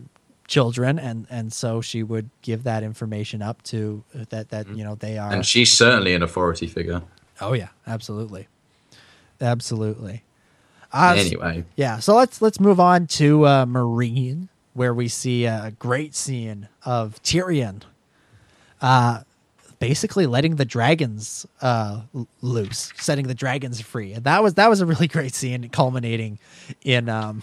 Speaker 2: children, and and so she would give that information up to that that you know they are.
Speaker 4: And she's certainly an authority figure.
Speaker 2: Oh yeah, absolutely, absolutely. Uh,
Speaker 4: Anyway,
Speaker 2: yeah. So let's let's move on to uh, Meereen, where we see a great scene of Tyrion, uh, basically letting the dragons uh, l- loose, setting the dragons free, and that was that was a really great scene, culminating in um,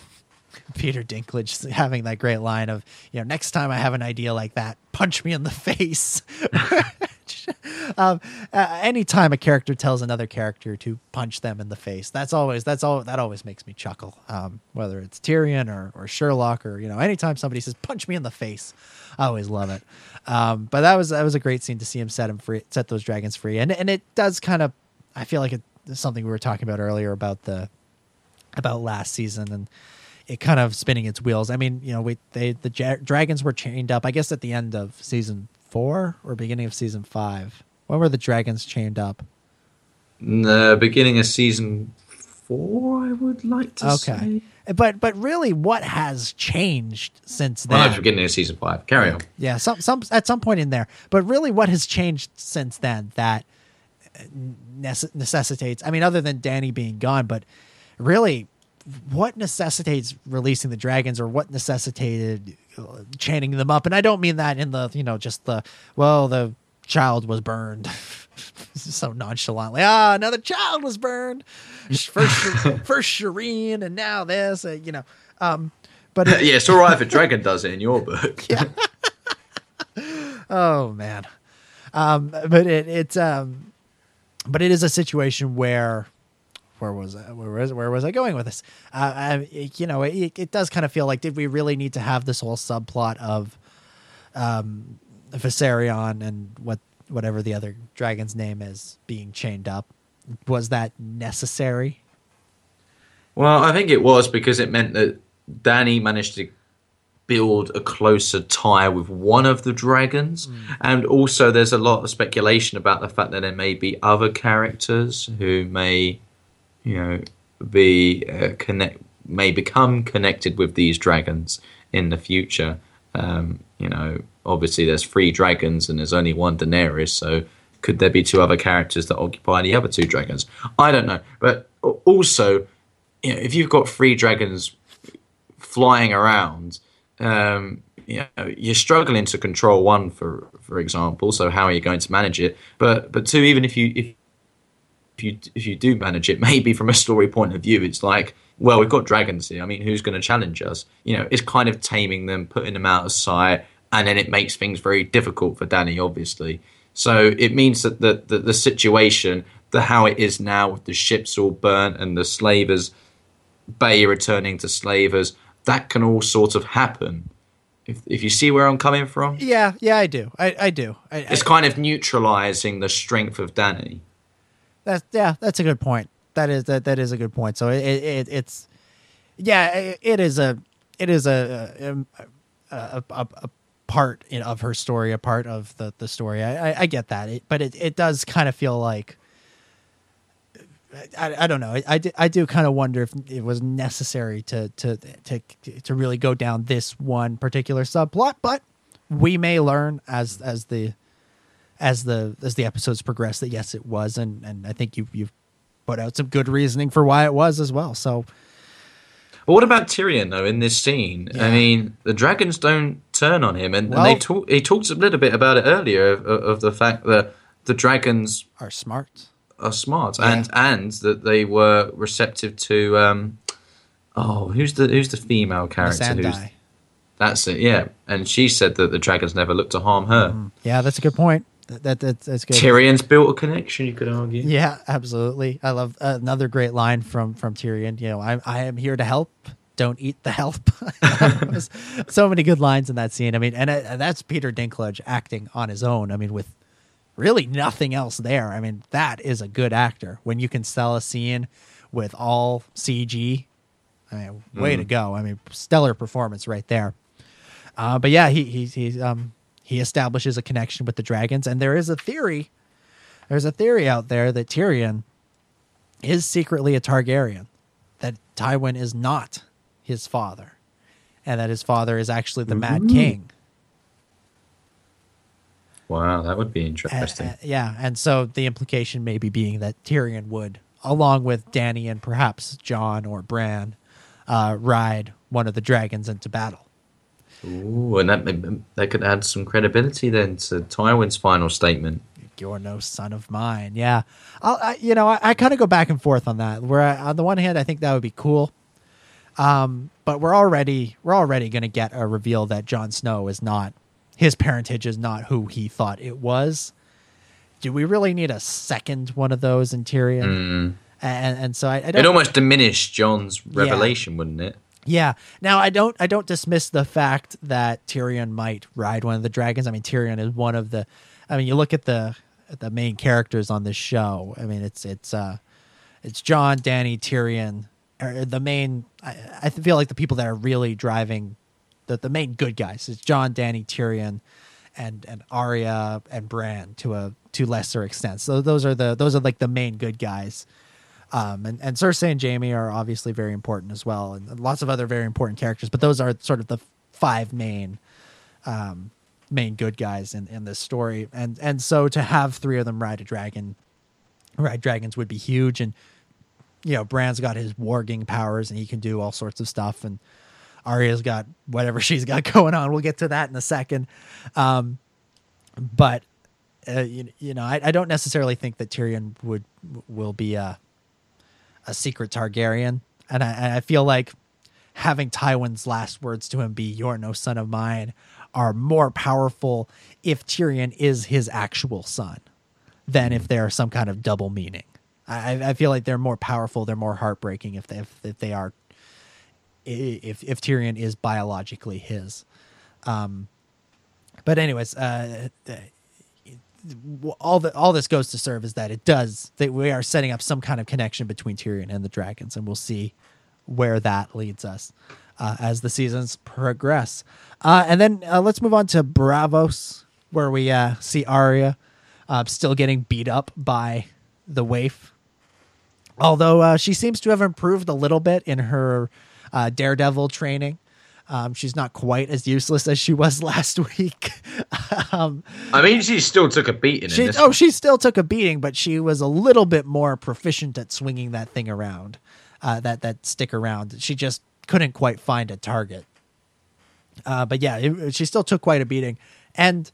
Speaker 2: Peter Dinklage having that great line of, you know, next time I have an idea like that, punch me in the face. um, anytime a character tells another character to punch them in the face, that's always that's all that always makes me chuckle. Um, whether it's Tyrion or, or Sherlock or you know, anytime somebody says punch me in the face, I always love it. Um, but that was that was a great scene to see him set him free, set those dragons free, and and it does kind of, I feel like it's something we were talking about earlier about the about last season and it kind of spinning its wheels. I mean, you know, we they the ja- dragons were chained up. I guess at the end of season four or beginning of season five. When were the dragons chained up?
Speaker 4: in the beginning of season four. I would like to
Speaker 2: Okay,
Speaker 4: say.
Speaker 2: but but really, what has changed since
Speaker 4: Well,
Speaker 2: then?
Speaker 4: no, beginning of season five. Carry on.
Speaker 2: Yeah, some some at some point in there. But really, what has changed since then that uh, nece- necessitates? I mean, other than Danny being gone, but really, what necessitates releasing the dragons, or what necessitated uh, chaining them up? And I don't mean that in the you know just the well the child was burned. so nonchalantly, ah, another child was burned. First, first Shireen, and now this. Uh, you know, um, but it-
Speaker 4: yeah, it's all right if a dragon does it in your book. yeah.
Speaker 2: Oh man, um, but it it's um, but it is a situation where where was I, where was where was I going with this? Uh, I, you know, it, it does kind of feel like did we really need to have this whole subplot of um, Viserion and what whatever the other dragon's name is being chained up? Was that necessary?
Speaker 4: Well, I think it was because it meant that Danny managed to build a closer tie with one of the dragons. And also, there's a lot of speculation about the fact that there may be other characters who may, you know, be uh, connect, may become connected with these dragons in the future. Um, you know, obviously, there's three dragons and there's only one Daenerys, so could there be two other characters that occupy the other two dragons? I don't know. But also, you know, if you've got three dragons flying around, um, you know, you're struggling to control one, for for example. So how are you going to manage it? But but two, even if you if if you if you do manage it, maybe from a story point of view, it's like, well, we've got dragons here. I mean, who's going to challenge us? You know, it's kind of taming them, putting them out of sight, and then it makes things very difficult for Danny, obviously. So it means that the the, the situation, the how it is now with the ships all burnt and the slavers Bay returning to slavers, that can all sort of happen. If if you see where I'm coming from,
Speaker 2: Yeah, yeah, I do. I, I do. I, I,
Speaker 4: it's kind of neutralizing the strength of Danny.
Speaker 2: That's yeah, that's a good point. That is that that is a good point. So it, it it's yeah, it, it is a it is a um, a, a, a, a part in, of her story, a part of the the story. I I, I get that, it, but it it does kind of feel like. I, I don't know. I, I, do- I do kind of wonder if it was necessary to, to to to really go down this one particular subplot, but we may learn as as the as the as the episodes progress that yes it was and and I think you you've put out some good reasoning for why it was as well. So
Speaker 4: But what about Tyrion though in this scene?
Speaker 2: Yeah.
Speaker 4: I mean, the dragons don't turn on him, and, and they talk. He talks a little bit about it earlier of, of the fact that the dragons
Speaker 2: are smart.
Speaker 4: are smart, and and that they were receptive to. Um, oh, who's the who's the female character? Who's, that's it, yeah. And she said that the dragons never looked to harm her.
Speaker 2: Yeah, that's a good point. That, that, that that's good.
Speaker 4: Tyrion's built a connection, you could argue.
Speaker 2: Yeah, absolutely. I love uh, another great line from from Tyrion. You know, I I am here to help. Don't eat the help. so many good lines in that scene. I mean, and, uh, and that's Peter Dinklage acting on his own. I mean, with really nothing else there. I mean, that is a good actor when you can sell a scene with all CG. I mean, way to go. I mean, stellar performance right there. Uh, but yeah, he he he um he establishes a connection with the dragons, and there is a theory. There's a theory out there that Tyrion is secretly a Targaryen, that Tywin is not his father, and that his father is actually the Mad King.
Speaker 4: Wow, that would be
Speaker 2: Uh,
Speaker 4: interesting.
Speaker 2: uh, yeah, and so the implication maybe being that Tyrion would, along with Danny and perhaps Jon or Bran, uh, ride one of the dragons into battle.
Speaker 4: Ooh, and that that could add some credibility then to Tywin's final statement.
Speaker 2: You're no son of mine. Yeah, I'll, I, you know, I, I kind of go back and forth on that. Where I, on the one hand, I think that would be cool, um, but we're already we're already going to get a reveal that Jon Snow is not his parentage is not who he thought it was. Do we really need a second one of those in Tyrion? And and so I, I don't.
Speaker 4: It almost diminished Jon's revelation, wouldn't it?
Speaker 2: Yeah. Now I don't I don't dismiss the fact that Tyrion might ride one of the dragons. I mean Tyrion is one of the I mean you look at the at the main characters on this show. I mean it's it's uh it's Jon, Danny, Tyrion are the main I, I feel like the people that are really driving the the main good guys. It's Jon, Danny, Tyrion and and Arya and Bran to a to lesser extent. So those are the those are like the main good guys. Um, and, and Cersei and Jaime are obviously very important as well, and lots of other very important characters. But those are sort of the five main um, main good guys in, in this story. And and so to have three of them ride a dragon, ride dragons would be huge. And you know, Bran's got his warging powers, and he can do all sorts of stuff. And Arya's got whatever she's got going on. We'll get to that in a second. Um, but uh, you, you know, I, I don't necessarily think that Tyrion would will be a a secret Targaryen, and I, I feel like having Tywin's last words to him be "You're no son of mine" are more powerful if Tyrion is his actual son than if they're some kind of double meaning. I, I feel like they're more powerful. They're more heartbreaking if they if, if they are if if Tyrion is biologically his. Um, but anyways, uh, all the all this goes to serve is that it does that we are setting up some kind of connection between Tyrion and the dragons, and we'll see where that leads us uh, as the seasons progress. Uh, and then uh, let's move on to Braavos, where we uh, see Arya uh, still getting beat up by the waif, although uh, she seems to have improved a little bit in her Daredevil training. Um, she's not quite as useless as she was last week. um,
Speaker 4: I mean, she still took a beating.
Speaker 2: She, oh,
Speaker 4: one.
Speaker 2: she still took a beating, but she was a little bit more proficient at swinging that thing around, uh, that that stick around. She just couldn't quite find a target. Uh, but yeah, it, she still took quite a beating, and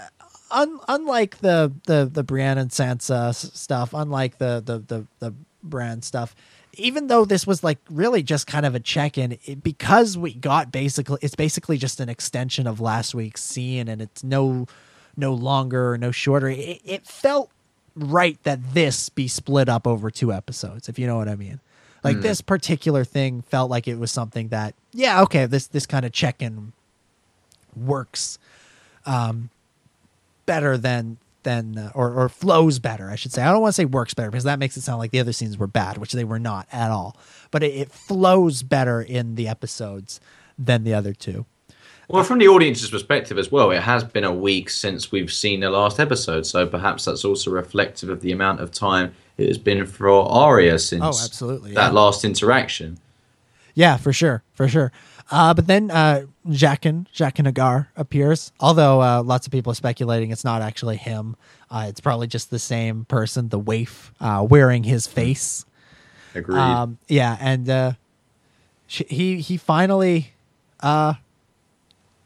Speaker 2: uh, un, unlike the the the Brienne and Sansa stuff, unlike the the the the Bran stuff, even though this was like really just kind of a check-in because we got basically it's basically just an extension of last week's scene and it's no no longer no shorter it, it felt right that this be split up over two episodes if you know what i mean like mm. this particular thing felt like it was something that yeah okay this this kind of check-in works um better than than uh, or or flows better, I should say. I don't want to say works better because that makes it sound like the other scenes were bad, which they were not at all. But it, it flows better in the episodes than the other two.
Speaker 4: Well, from the audience's perspective as well, it has been a week since we've seen the last episode, so perhaps that's also reflective of the amount of time it has been for Arya since
Speaker 2: oh, absolutely,
Speaker 4: that
Speaker 2: yeah.
Speaker 4: last interaction.
Speaker 2: Yeah, for sure, for sure. Uh, but then uh, Jaqen, Jaqen H'ghar appears. Although uh, lots of people are speculating it's not actually him. Uh, it's probably just the same person, the waif, uh, wearing his face.
Speaker 4: Agreed.
Speaker 2: Um, yeah, and uh, she, he he finally uh,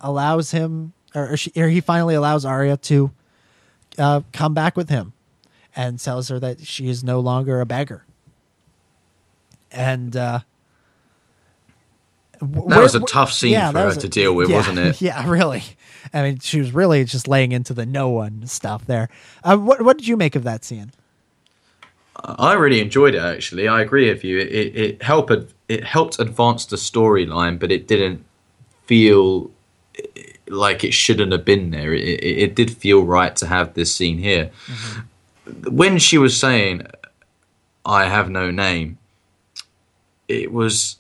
Speaker 2: allows him, or, or, she, or he finally allows Arya to uh, come back with him, and tells her that she is no longer a beggar. And uh,
Speaker 4: that was a tough scene yeah, for her a, to deal with,
Speaker 2: yeah,
Speaker 4: wasn't it?
Speaker 2: Yeah, really. I mean, she was really just laying into the no one stuff there. Uh, what what did you make of that scene?
Speaker 4: I really enjoyed it. Actually, I agree with you. It it helped it helped advance the storyline, but it didn't feel like it shouldn't have been there. It, it, it did feel right to have this scene here. Mm-hmm. When she was saying, "I have no name," it was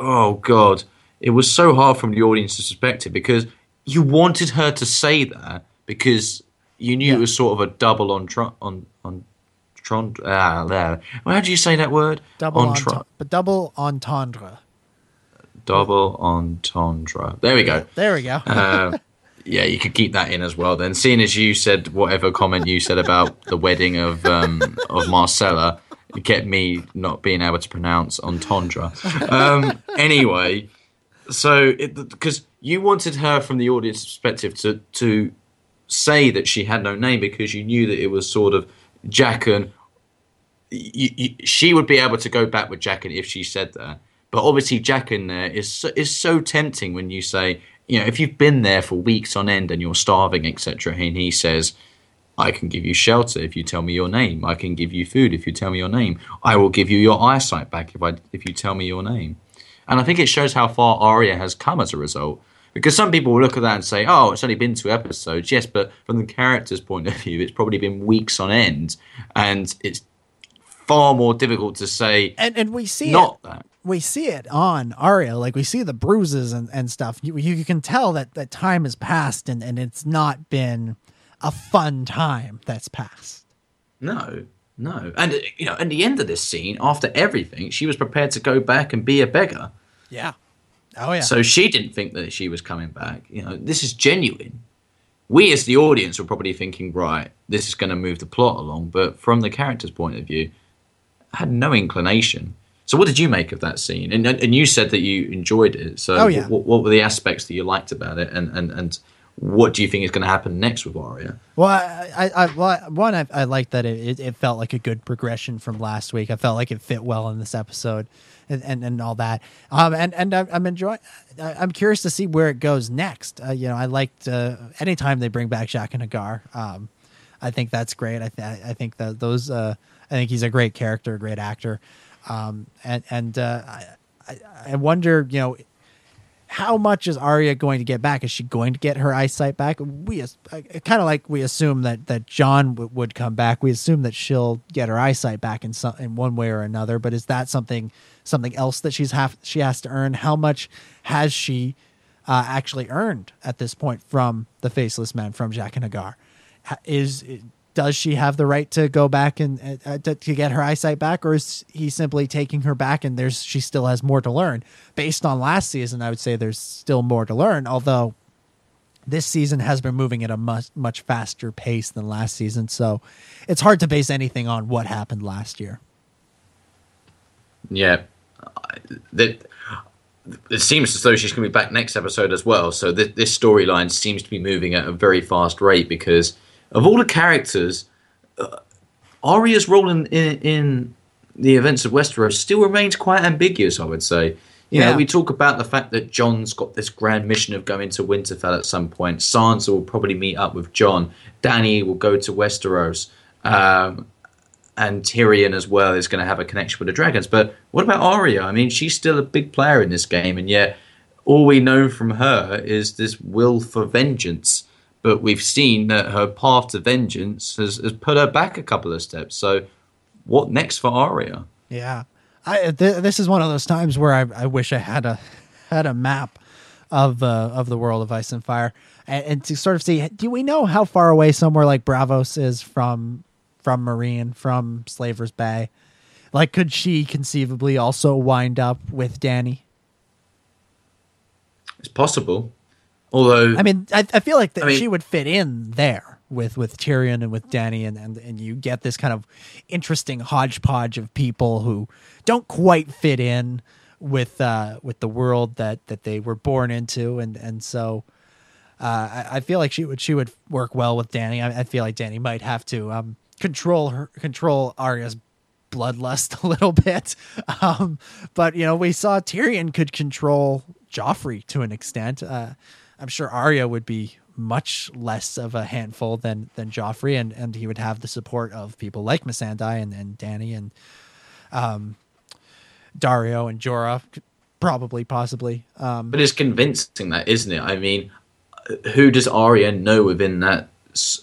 Speaker 4: oh god, it was so hard from the audience to audience's perspective because you wanted her to say that because you knew yeah. it was sort of a double on tr- on on tron ah there. Well, how do you say that word?
Speaker 2: Double entendre, but double entendre.
Speaker 4: Double entendre. There we go.
Speaker 2: There we go.
Speaker 4: uh, yeah, you could keep that in as well. Then, seeing as you said whatever comment you said about the wedding of um, of Myrcella, get me not being able to pronounce entendre. Um, anyway, so because you wanted her from the audience perspective to to say that she had no name because you knew that it was sort of Jaqen. You, you, she would be able to go back with Jaqen if she said that. But obviously, Jaqen there is so, is so tempting when you say, you know, if you've been there for weeks on end and you're starving, etc., and he says, I can give you shelter if you tell me your name. I can give you food if you tell me your name. I will give you your eyesight back if I if you tell me your name. And I think it shows how far Arya has come as a result. Because some people will look at that and say, "Oh, it's only been two episodes." Yes, but from the character's point of view, it's probably been weeks on end, and it's far more difficult to say.
Speaker 2: And and we see
Speaker 4: not
Speaker 2: it.
Speaker 4: that
Speaker 2: we see it on Arya. Like we see the bruises and, and stuff. You, you can tell that that time has passed and, and it's not been a fun time that's passed.
Speaker 4: No, No, and uh, you know, at the end of this scene, after everything, she was prepared to go back and be a beggar.
Speaker 2: Yeah. Oh yeah.
Speaker 4: So she didn't think that she was coming back. You know, this is genuine. We, as the audience, were probably thinking, right, this is going to move the plot along. But from the character's point of view, I had no inclination. So, what did you make of that scene? And and you said that you enjoyed it. So,
Speaker 2: Oh, yeah.
Speaker 4: what, what were the aspects that you liked about it? And and and what do you think is going to happen next with Arya?
Speaker 2: Well, I, I, I one, I, I like that it, it, felt like a good progression from last week. I felt like it fit well in this episode, and and, and all that. Um, and and I'm enjoying. I'm curious to see where it goes next. Uh, you know, I liked uh, anytime they bring back Jaqen H'ghar. Um, I think that's great. I th- I think that those. Uh, I think he's a great character, a great actor. Um, and and uh, I I wonder, you know, how much is Arya going to get back? Is she going to get her eyesight back? We kind of like we assume that that Jon w- would come back. We assume that she'll get her eyesight back in some in one way or another. But is that something something else that she's have she has to earn? How much has she uh, actually earned at this point from the faceless man from Jaqen H'ghar? Is does she have the right to go back and uh, to, to get her eyesight back, or is he simply taking her back and there's she still has more to learn? Based on last season, I would say there's still more to learn. Although this season has been moving at a much much faster pace than last season, so it's hard to base anything on what happened last year.
Speaker 4: Yeah, that it seems as though she's going to be back next episode as well. So th- this storyline seems to be moving at a very fast rate because of all the characters, uh, Arya's role in, in in the events of Westeros still remains quite ambiguous. I would say. You know,
Speaker 2: Yeah.
Speaker 4: we talk about the fact that Jon's got this grand mission of going to Winterfell at some point. Sansa will probably meet up with John. Danny will go to Westeros. Um, and Tyrion as well is going to have a connection with the dragons. But what about Arya? I mean, she's still a big player in this game, and yet all we know from her is this will for vengeance. But we've seen that her path to vengeance has, has put her back a couple of steps. So, what next for Arya?
Speaker 2: Yeah, I th- this is one of those times where I, I wish I had a had a map of uh, of the world of Ice and Fire, and, and to sort of see, do we know how far away somewhere like Braavos is from from Meereen, from Slaver's Bay? Like, could she conceivably also wind up with Danny?
Speaker 4: It's possible. Although,
Speaker 2: I mean, I, I feel like that
Speaker 4: I mean-
Speaker 2: she would fit in there with with Tyrion and with Danny, and, and and you get this kind of interesting hodgepodge of people who don't quite fit in with uh, with the world that that they were born into, and and so. Uh, I, I feel like she would she would work well with Danny. I, I feel like Danny might have to um, control her control Arya's bloodlust a little bit. Um, but you know, we saw Tyrion could control Joffrey to an extent. Uh, I'm sure Arya would be much less of a handful than than Joffrey, and and he would have the support of people like Missandei and, and Danny and um, Daario and Jorah, probably, possibly. Um,
Speaker 4: but it's convincing that, isn't it? I mean, who does Arya know within that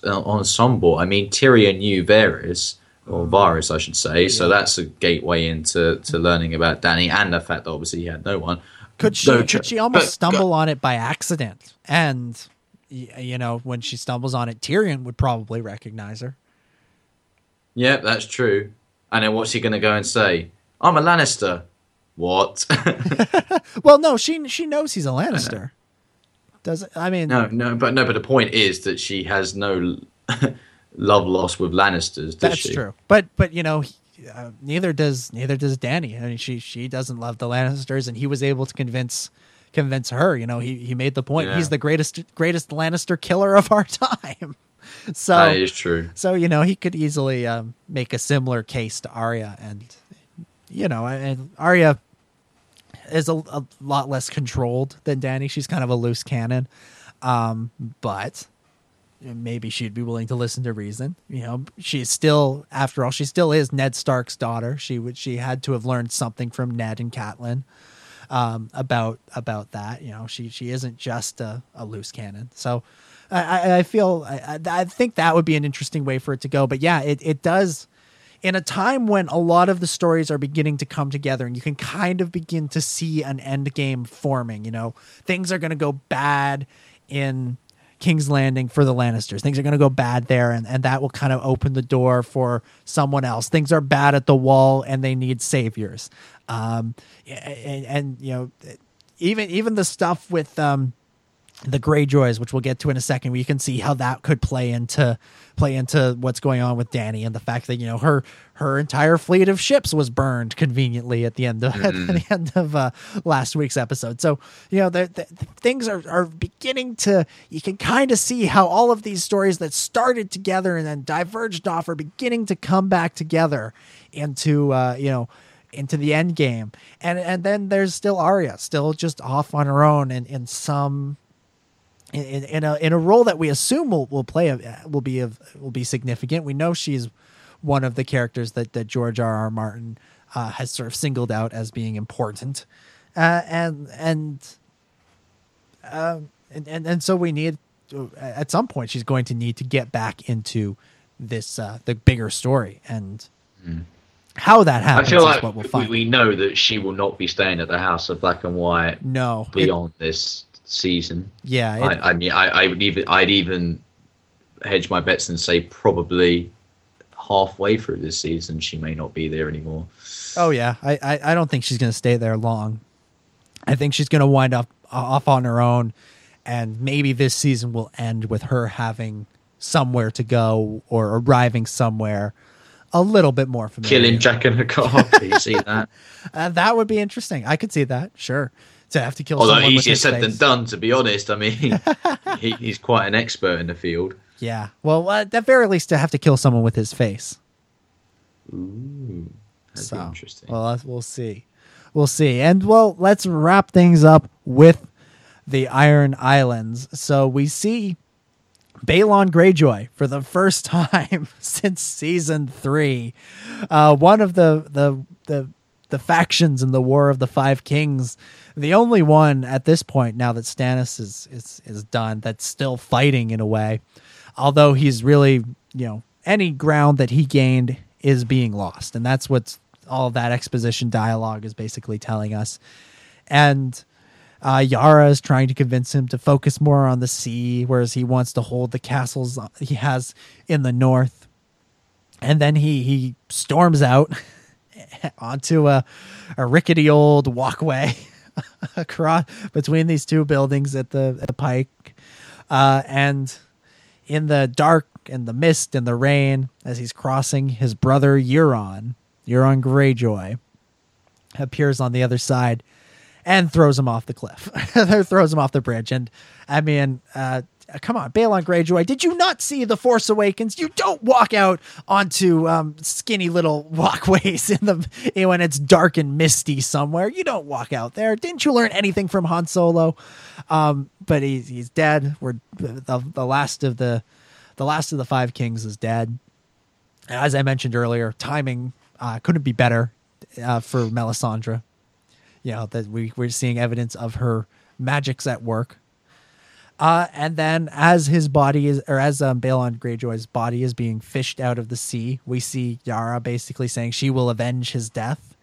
Speaker 4: uh, ensemble? I mean, Tyrion knew Varys, or Varys, I should say. So that's a gateway into to learning about Danny and the fact that obviously he had no one.
Speaker 2: Could she?
Speaker 4: No,
Speaker 2: could she almost
Speaker 4: but-
Speaker 2: stumble on it by accident? And you know, when she stumbles on it, Tyrion would probably recognize her.
Speaker 4: Yeah, that's true. And then what's he going to go and say? I'm a Lannister. What?
Speaker 2: Well, no, she she knows he's a Lannister. Does? I mean,
Speaker 4: no, no, but no, but the point is that she has no love lost with Lannisters. Does
Speaker 2: that's
Speaker 4: she?
Speaker 2: true. But but you know, he- uh, neither does neither does Danny. I mean, she she doesn't love the Lannisters, and he was able to convince convince her. You know, he he made the point.
Speaker 4: Yeah.
Speaker 2: He's the greatest greatest Lannister killer of our time. So
Speaker 4: That is true.
Speaker 2: So you know he could easily um, make a similar case to Arya, and you know, and Arya is a, a lot less controlled than Danny. She's kind of a loose cannon, um, but maybe she'd be willing to listen to reason. You know, she's still, after all, she still is Ned Stark's daughter. She would she had to have learned something from Ned and Catelyn um, about about that. You know, she she isn't just a, a loose cannon. So I, I- feel I I think that would be an interesting way for it to go. But yeah, it it does. In a time when a lot of the stories are beginning to come together and you can kind of begin to see an end game forming, you know, things are going to go bad in King's Landing for the Lannisters. Things are going to go bad there, and, and that will kind of open the door for someone else. Things are bad at the wall, and they need saviors. Um, and, and you know, even even the stuff with um, the Greyjoys, which we'll get to in a second, we can see how that could play into play into what's going on with Danny and the fact that you know her her entire fleet of ships was burned conveniently at the end of at the end of uh, last week's episode. So you know the, the, the things are are beginning to you can kind of see how all of these stories that started together and then diverged off are beginning to come back together into uh, you know into the end game. And and then there's still Arya, still just off on her own in, in some in, in a in a role that we assume will, will play a, will be of will be significant. We know she's one of the characters that that George R. R. Martin uh, has sort of singled out as being important, uh, and and, uh, and and and so we need at some point she's going to need to get back into this uh, the bigger story and. Mm. How that happens
Speaker 4: I feel like
Speaker 2: what we'll
Speaker 4: we, we know that she will not be staying at the House of Black and White.
Speaker 2: No,
Speaker 4: beyond it, this season.
Speaker 2: Yeah,
Speaker 4: it, I, I mean, I, I would even I'd even hedge my bets and say probably halfway through this season she may not be there anymore.
Speaker 2: Oh yeah, I I, I don't think she's going to stay there long. I think she's going to wind up off on her own, and maybe this season will end with her having somewhere to go or arriving somewhere a little bit more familiar.
Speaker 4: Killing Jaqen H'ghar. Do you see that?
Speaker 2: Uh, that would be interesting. I could see that. Sure to have to kill.
Speaker 4: Although
Speaker 2: someone
Speaker 4: easier said than done, to be honest. I mean, he, he's quite an expert in the field.
Speaker 2: Yeah. Well, uh, at very least, to have to kill someone with his face.
Speaker 4: Ooh, that'd
Speaker 2: so,
Speaker 4: be interesting.
Speaker 2: Well, we'll see. We'll see. And well, let's wrap things up with the Iron Islands. So we see Balon Greyjoy for the first time since season three. Uh, one of the the the the factions in the War of the Five Kings the only one at this point now that Stannis is is is done that's still fighting in a way, although he's really you know any ground that he gained is being lost, and that's what all that exposition dialogue is basically telling us, and. Uh, Yara is trying to convince him to focus more on the sea, whereas he wants to hold the castles he has in the north. And then he he storms out onto a, a rickety old walkway across between these two buildings at the at the pike, uh, and in the dark and the mist and the rain as he's crossing, his brother Euron, Euron Greyjoy, appears on the other side and throws him off the cliff. throws him off the bridge, and I mean, uh, come on, Balon Greyjoy, did you not see The Force Awakens? You don't walk out onto um, skinny little walkways in the when it's dark and misty somewhere. You don't walk out there. Didn't you learn anything from Han Solo? Um, but he's he's dead. We're the, the last of the the last of the five kings is dead. As I mentioned earlier, timing uh, couldn't be better uh, for Melisandre. You know that we we're seeing evidence of her magics at work uh, and then as his body is, or as um, Balon Greyjoy's body is being fished out of the sea, we see Yara basically saying she will avenge his death.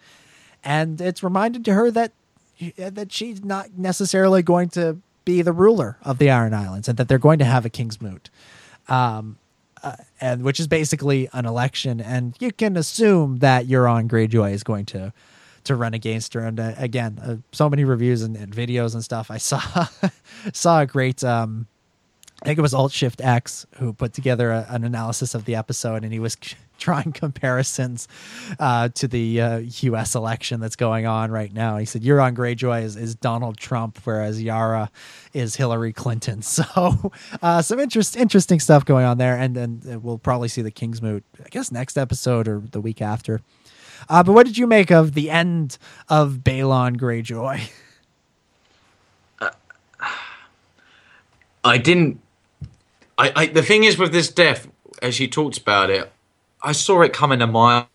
Speaker 2: And it's reminded to her that that she's not necessarily going to be the ruler of the Iron Islands and that they're going to have a Kingsmoot. Um, uh, and which is basically an election. And you can assume that Euron Greyjoy is going to to run against her. And uh, again, uh, so many reviews and, and, videos and stuff. I saw saw a great. Um, I think it was Alt Shift X who put together a, an analysis of the episode, and he was drawing comparisons uh, to the uh, U.S. election that's going on right now. He said Euron Greyjoy is, is Donald Trump, whereas Yara is Hillary Clinton. So uh, some interest, interesting stuff going on there, and and we'll probably see the Kingsmoot, I guess, next episode or the week after. Uh, but what did you make of the end of Balon Greyjoy?
Speaker 4: I didn't. I, I the thing is with this death, as you talked about it, I saw it coming a mile,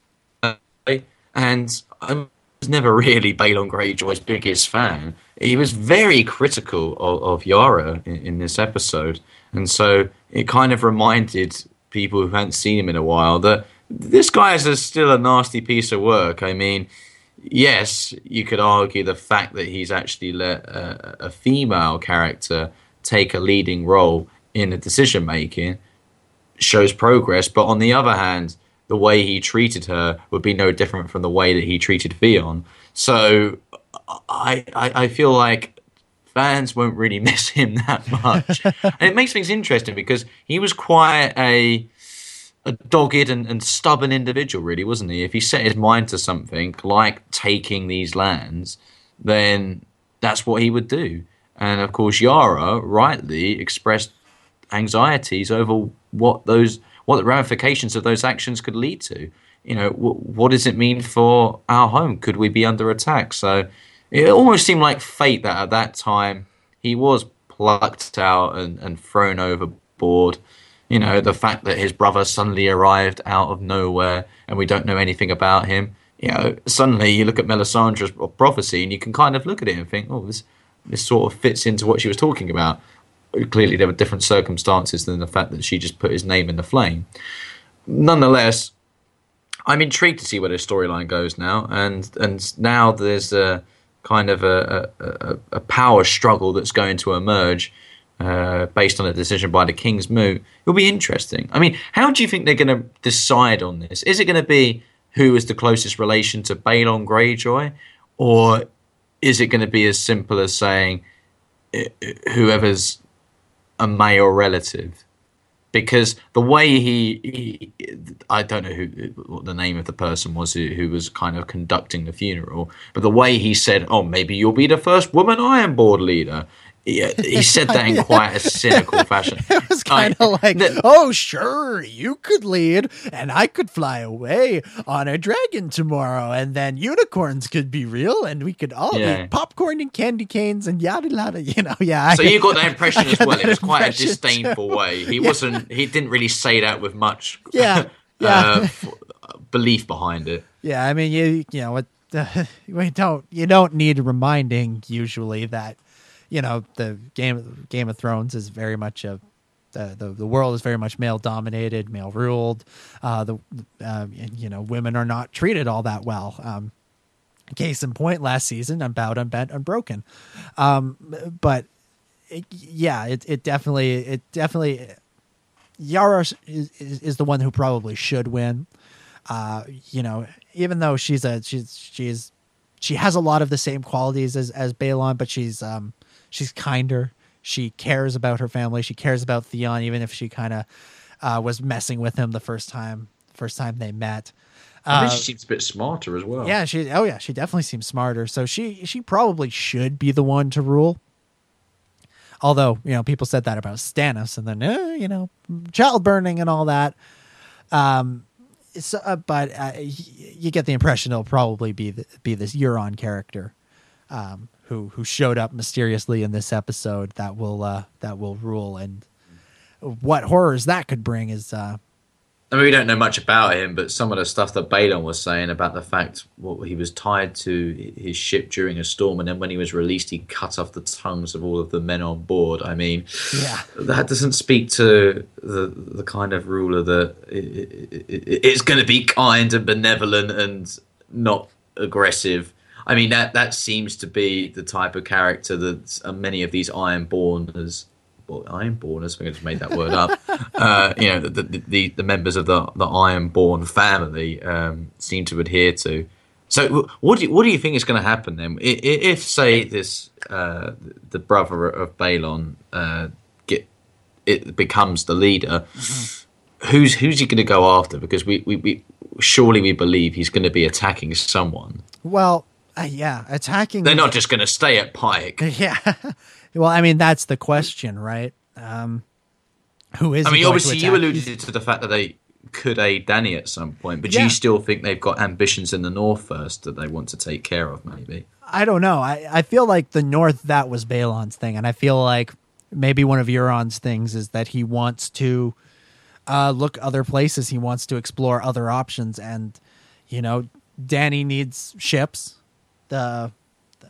Speaker 4: and I was never really Balon Greyjoy's biggest fan. He was very critical of, of Yara in, in this episode, and so it kind of reminded people who hadn't seen him in a while that this guy is a, still a nasty piece of work. I mean, yes, you could argue the fact that he's actually let a, a female character take a leading role in the decision making shows progress. But on the other hand, the way he treated her would be no different from the way that he treated Theon. So I, I, I feel like fans won't really miss him that much. and it makes things interesting because he was quite a a dogged and, and stubborn individual, really, wasn't he? If he set his mind to something like taking these lands, then that's what he would do. And of course, Yara rightly expressed anxieties over what those what the ramifications of those actions could lead to. You know, what does it mean for our home? Could we be under attack? So it almost seemed like fate that at that time he was plucked out and, and thrown overboard. You know, the fact that his brother suddenly arrived out of nowhere and we don't know anything about him. You know, suddenly you look at Melisandre's prophecy and you can kind of look at it and think, oh, this this sort of fits into what she was talking about. Clearly, there were different circumstances than the fact that she just put his name in the flame. Nonetheless, I'm intrigued to see where this storyline goes now, and and now there's a kind of a, a, a power struggle that's going to emerge uh, based on a decision by the Kingsmoot. It'll be interesting. I mean, how do you think they're going to decide on this? Is it going to be who is the closest relation to Balon Greyjoy, or is it going to be as simple as saying whoever's a male relative? Because the way he, he I don't know who what the name of the person was who, who was kind of conducting the funeral, but the way he said, "Oh, maybe you'll be the first woman Ironborn leader," Yeah, he said that in quite a cynical fashion.
Speaker 2: It was kind of like, the, "Oh, sure, you could lead, and I could fly away on a dragon tomorrow, and then unicorns could be real, and we could all yeah. eat popcorn and candy canes and yada yada." You know, yeah.
Speaker 4: So I, you got that impression as well. It was quite a disdainful too. way. He yeah. wasn't. He didn't really say that with much.
Speaker 2: Yeah. Yeah.
Speaker 4: uh, belief behind it.
Speaker 2: Yeah, I mean, you you know what. Uh, we don't you don't need reminding usually that you know the game Game of Thrones is very much a the, the, the world is very much male dominated, male ruled. Uh, the uh, you know women are not treated all that well. Um, case in point, last season, I'm Unbowed, Unbent, Unbroken. Um, but it, yeah, it it definitely it definitely Yara is, is, is the one who probably should win. Uh, you know, even though she's a she's she's she has a lot of the same qualities as as Balon, but she's um she's kinder. She cares about her family. She cares about Theon, even if she kind of uh, was messing with him the first time first time they met.
Speaker 4: I uh, she seems a bit smarter as well.
Speaker 2: Yeah, she. Oh yeah, she definitely seems smarter. So she she probably should be the one to rule. Although you know people said that about Stannis, and then eh, you know child burning and all that. Um, so, uh, but uh, you get the impression it'll probably be the, be this Euron character. Um, who who showed up mysteriously in this episode that will uh, that will rule. And what horrors that could bring is uh,
Speaker 4: I mean, we don't know much about him, but some of the stuff that Balon was saying about the fact well, he was tied to his ship during a storm, and then when he was released, he cut off the tongues of all of the men on board. I mean,
Speaker 2: yeah,
Speaker 4: that doesn't speak to the the kind of ruler that it's going to be kind and benevolent and not aggressive I mean, that that seems to be the type of character that uh, many of these Ironborners, well, Ironborners, I think I just made that word up. uh, you know, the, the, the the members of the the Ironborn family um, seem to adhere to. So, what do you, what do you think is going to happen then? If, if say, this uh, the brother of Balon uh, get it becomes the leader, mm-hmm. who's who's he going to go after? Because we, we, we surely we believe he's going to be attacking someone.
Speaker 2: Well, uh, yeah, attacking.
Speaker 4: They're not just going to stay at Pike.
Speaker 2: Yeah. well, I mean, that's the question, right? Um, who is?
Speaker 4: I mean, obviously, you alluded to the fact that they could aid Danny at some point, but yeah. you still think they've got ambitions in the north first that they want to take care of, maybe.
Speaker 2: I don't know. I, I feel like the north that was Balon's thing, and I feel like maybe one of Euron's things is that he wants to uh, look other places. He wants to explore other options, and you know, Danny needs ships the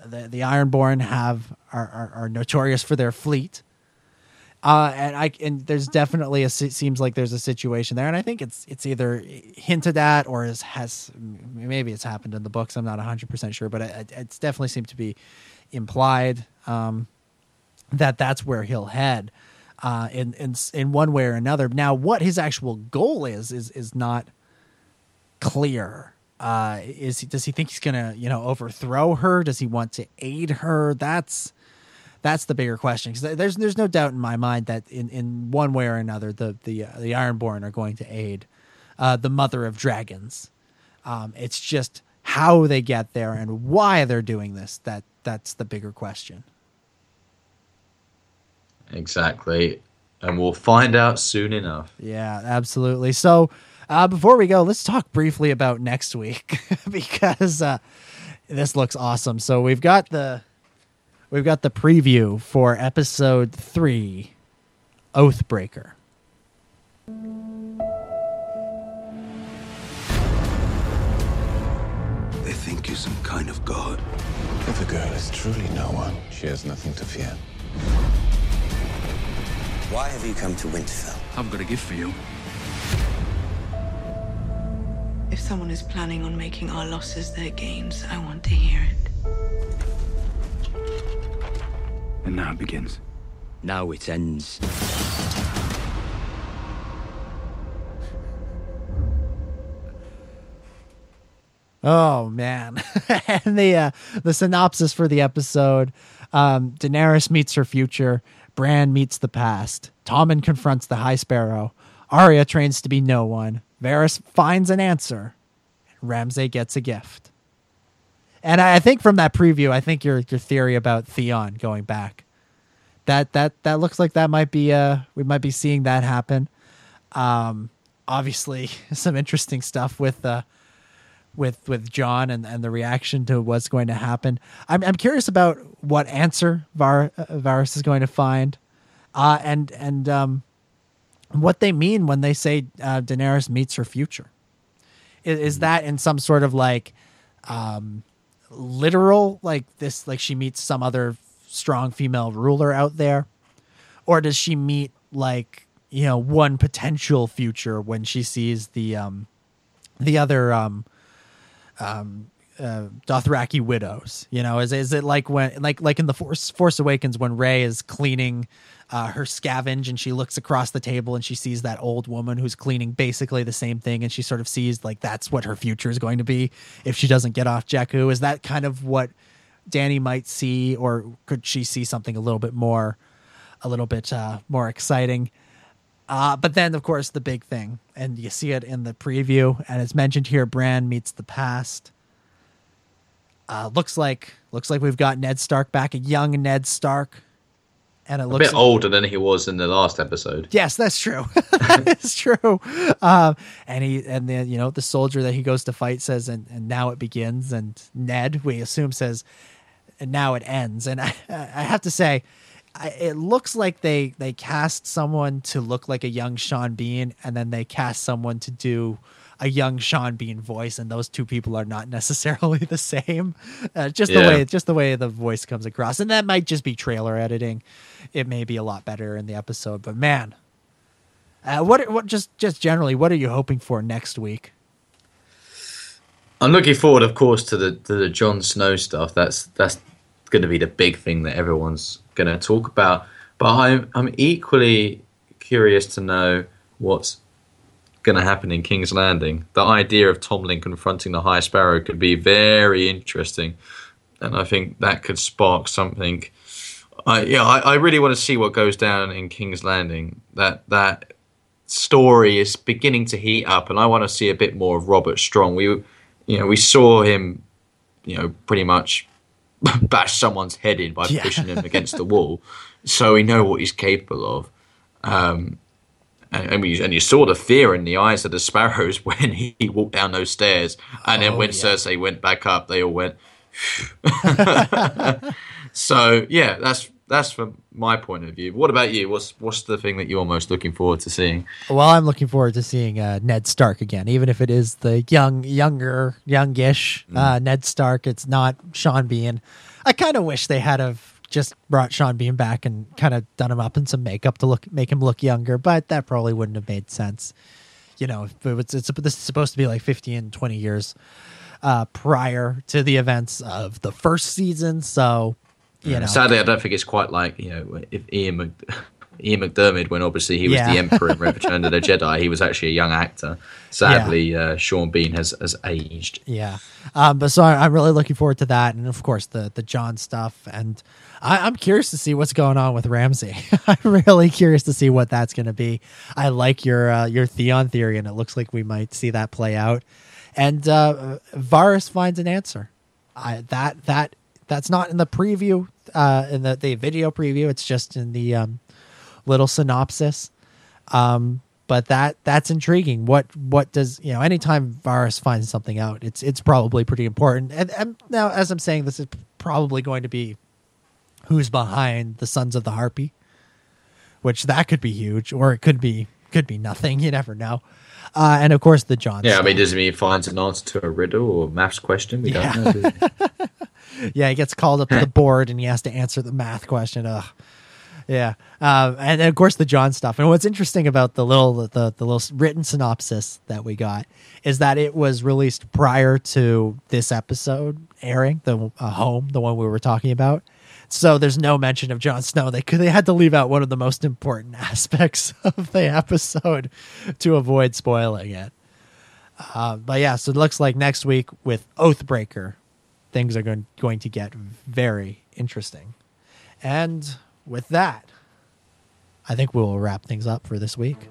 Speaker 2: the, the Ironborn have are, are, are notorious for their fleet. Uh, and I and there's definitely a seems like there's a situation there, and I think it's it's either hinted at or is has maybe it's happened in the books. I'm not 100 percent sure, but it, it's definitely seemed to be implied um, that that's where he'll head. uh, in in in one way or another. Now, what his actual goal is is is not clear. Uh, is he, does he think he's gonna you know overthrow her? Does he want to aid her? That's that's the bigger question because there's there's no doubt in my mind that in, in one way or another the the uh, the Ironborn are going to aid uh, the Mother of Dragons. Um, it's just how they get there and why they're doing this that that's the bigger question.
Speaker 4: Exactly. And we'll find out soon enough.
Speaker 2: Yeah, absolutely. So, uh, before we go, let's talk briefly about next week because uh, this looks awesome. So we've got the we've got the preview for episode three, Oathbreaker.
Speaker 10: They think you're some kind of god.
Speaker 11: If a girl is truly no one, she has nothing to fear.
Speaker 12: Why have you come to Winterfell?
Speaker 13: I've got a gift for you.
Speaker 5: If someone is planning on making our losses their gains, I want to hear it.
Speaker 13: And now it begins.
Speaker 12: Now it ends.
Speaker 2: Oh man, and the uh, the synopsis for the episode: um, Daenerys meets her future. Bran meets the past. Tommen confronts the High Sparrow. Arya trains to be no one. Varys finds an answer. and Ramsay gets a gift. And I, I think from that preview, I think your your theory about Theon going back, that that that looks like that might be uh we might be seeing that happen. Um, obviously, some interesting stuff with uh with with Jon and, and the reaction to what's going to happen. I'm I'm curious about what answer Var, uh, Varys is going to find, uh, and and um, what they mean when they say uh, Daenerys meets her future. Is, is that in some sort of like um, literal like this like she meets some other strong female ruler out there, or does she meet like you know one potential future when she sees the um the other um um uh, Dothraki widows. You know, is is it like when like like in the Force Force Awakens when Rey is cleaning uh, her scavenge and she looks across the table and she sees that old woman who's cleaning basically the same thing and she sort of sees like that's what her future is going to be if she doesn't get off Jakku. Is that kind of what Danny might see, or could she see something a little bit more, a little bit uh, more exciting? Uh, but then, of course, the big thing, and you see it in the preview, and it's mentioned here: Bran meets the past. Uh, looks like looks like we've got Ned Stark back, a young Ned Stark, and it
Speaker 4: A
Speaker 2: looks
Speaker 4: bit older than he was in the last episode.
Speaker 2: Yes, that's true. That's true. Um, and he and then you know the soldier that he goes to fight says, and, and now it begins. And Ned, we assume, says, and now it ends. And I, I have to say, I, it looks like they they cast someone to look like a young Sean Bean, and then they cast someone to do a young Sean Bean voice, and those two people are not necessarily the same. Uh, just the way just the way the voice comes across, and that might just be trailer editing. It may be a lot better in the episode, but man, uh, what what just just generally, what are you hoping for next week?
Speaker 4: I'm looking forward, of course, to the to the Jon Snow stuff. That's that's going to be the big thing that everyone's going to talk about. But I'm I'm equally curious to know what's going to happen in King's Landing. The idea of Tommen confronting the High Sparrow could be very interesting, and I think that could spark something. I yeah, I, I really want to see what goes down in King's Landing. That that story is beginning to heat up, and I want to see a bit more of Robert Strong. We, you know, we saw him, you know, pretty much bash someone's head in by
Speaker 2: Yeah.
Speaker 4: pushing him against the wall, so we know what he's capable of. Um, and, we, and you saw the fear in the eyes of the sparrows when he, walked down those stairs, and then
Speaker 2: Oh,
Speaker 4: when
Speaker 2: yeah.
Speaker 4: Cersei went back up, they all went. so yeah, that's that's from my point of view. What about you? What's what's the thing that you're most looking forward to seeing?
Speaker 2: Well, I'm looking forward to seeing uh, Ned Stark again, even if it is the young, younger, youngish uh, Ned Stark. It's not Sean Bean. I kind of wish they had have just brought Sean Bean back and kind of done him up in some makeup to look make him look younger, but that probably wouldn't have made sense. You know, it's, it's this is supposed to be like 15, 20 years uh, prior to the events of the first season, so you know,
Speaker 4: Sadly, I don't think it's quite like you know if Ian Mc- Ian McDiarmid when obviously he was
Speaker 2: Yeah.
Speaker 4: the Emperor in Return of the Jedi. He was actually a young actor. Sadly, uh, Sean Bean has, has aged.
Speaker 2: Yeah. Um, but so I- I'm really looking forward to that, and of course the the Jon stuff, and I, I'm curious to see what's going on with Ramsay. I'm really curious to see what that's going to be. I like your uh, your Theon theory, and it looks like we might see that play out. And uh, Varys finds an answer. I, that that that's not in the preview, uh, in the the video preview. It's just in the um, little synopsis. Um, but that that's intriguing. What what does you know? Anytime Varys finds something out, it's it's probably pretty important. And, and now, as I'm saying, this is probably going to be who's behind the Sons of the Harpy, which that could be huge, or it could be could be nothing. You never know. Uh, and of course, the Jon.
Speaker 4: Yeah, I mean, does it mean he finds an answer to a riddle or maths question? We don't know.
Speaker 2: yeah, he gets called up to the board and he has to answer the math question. Ugh. Yeah, um, and of course the Jon stuff. And what's interesting about the little the, the little written synopsis that we got is that it was released prior to this episode airing, the uh, home, the one we were talking about. So there's no mention of Jon Snow. They could they had to leave out one of the most important aspects of the episode to avoid spoiling it. Uh, but yeah, so it looks like next week with Oathbreaker, things are going, going to get very interesting. And with that, I think we will wrap things up for this week.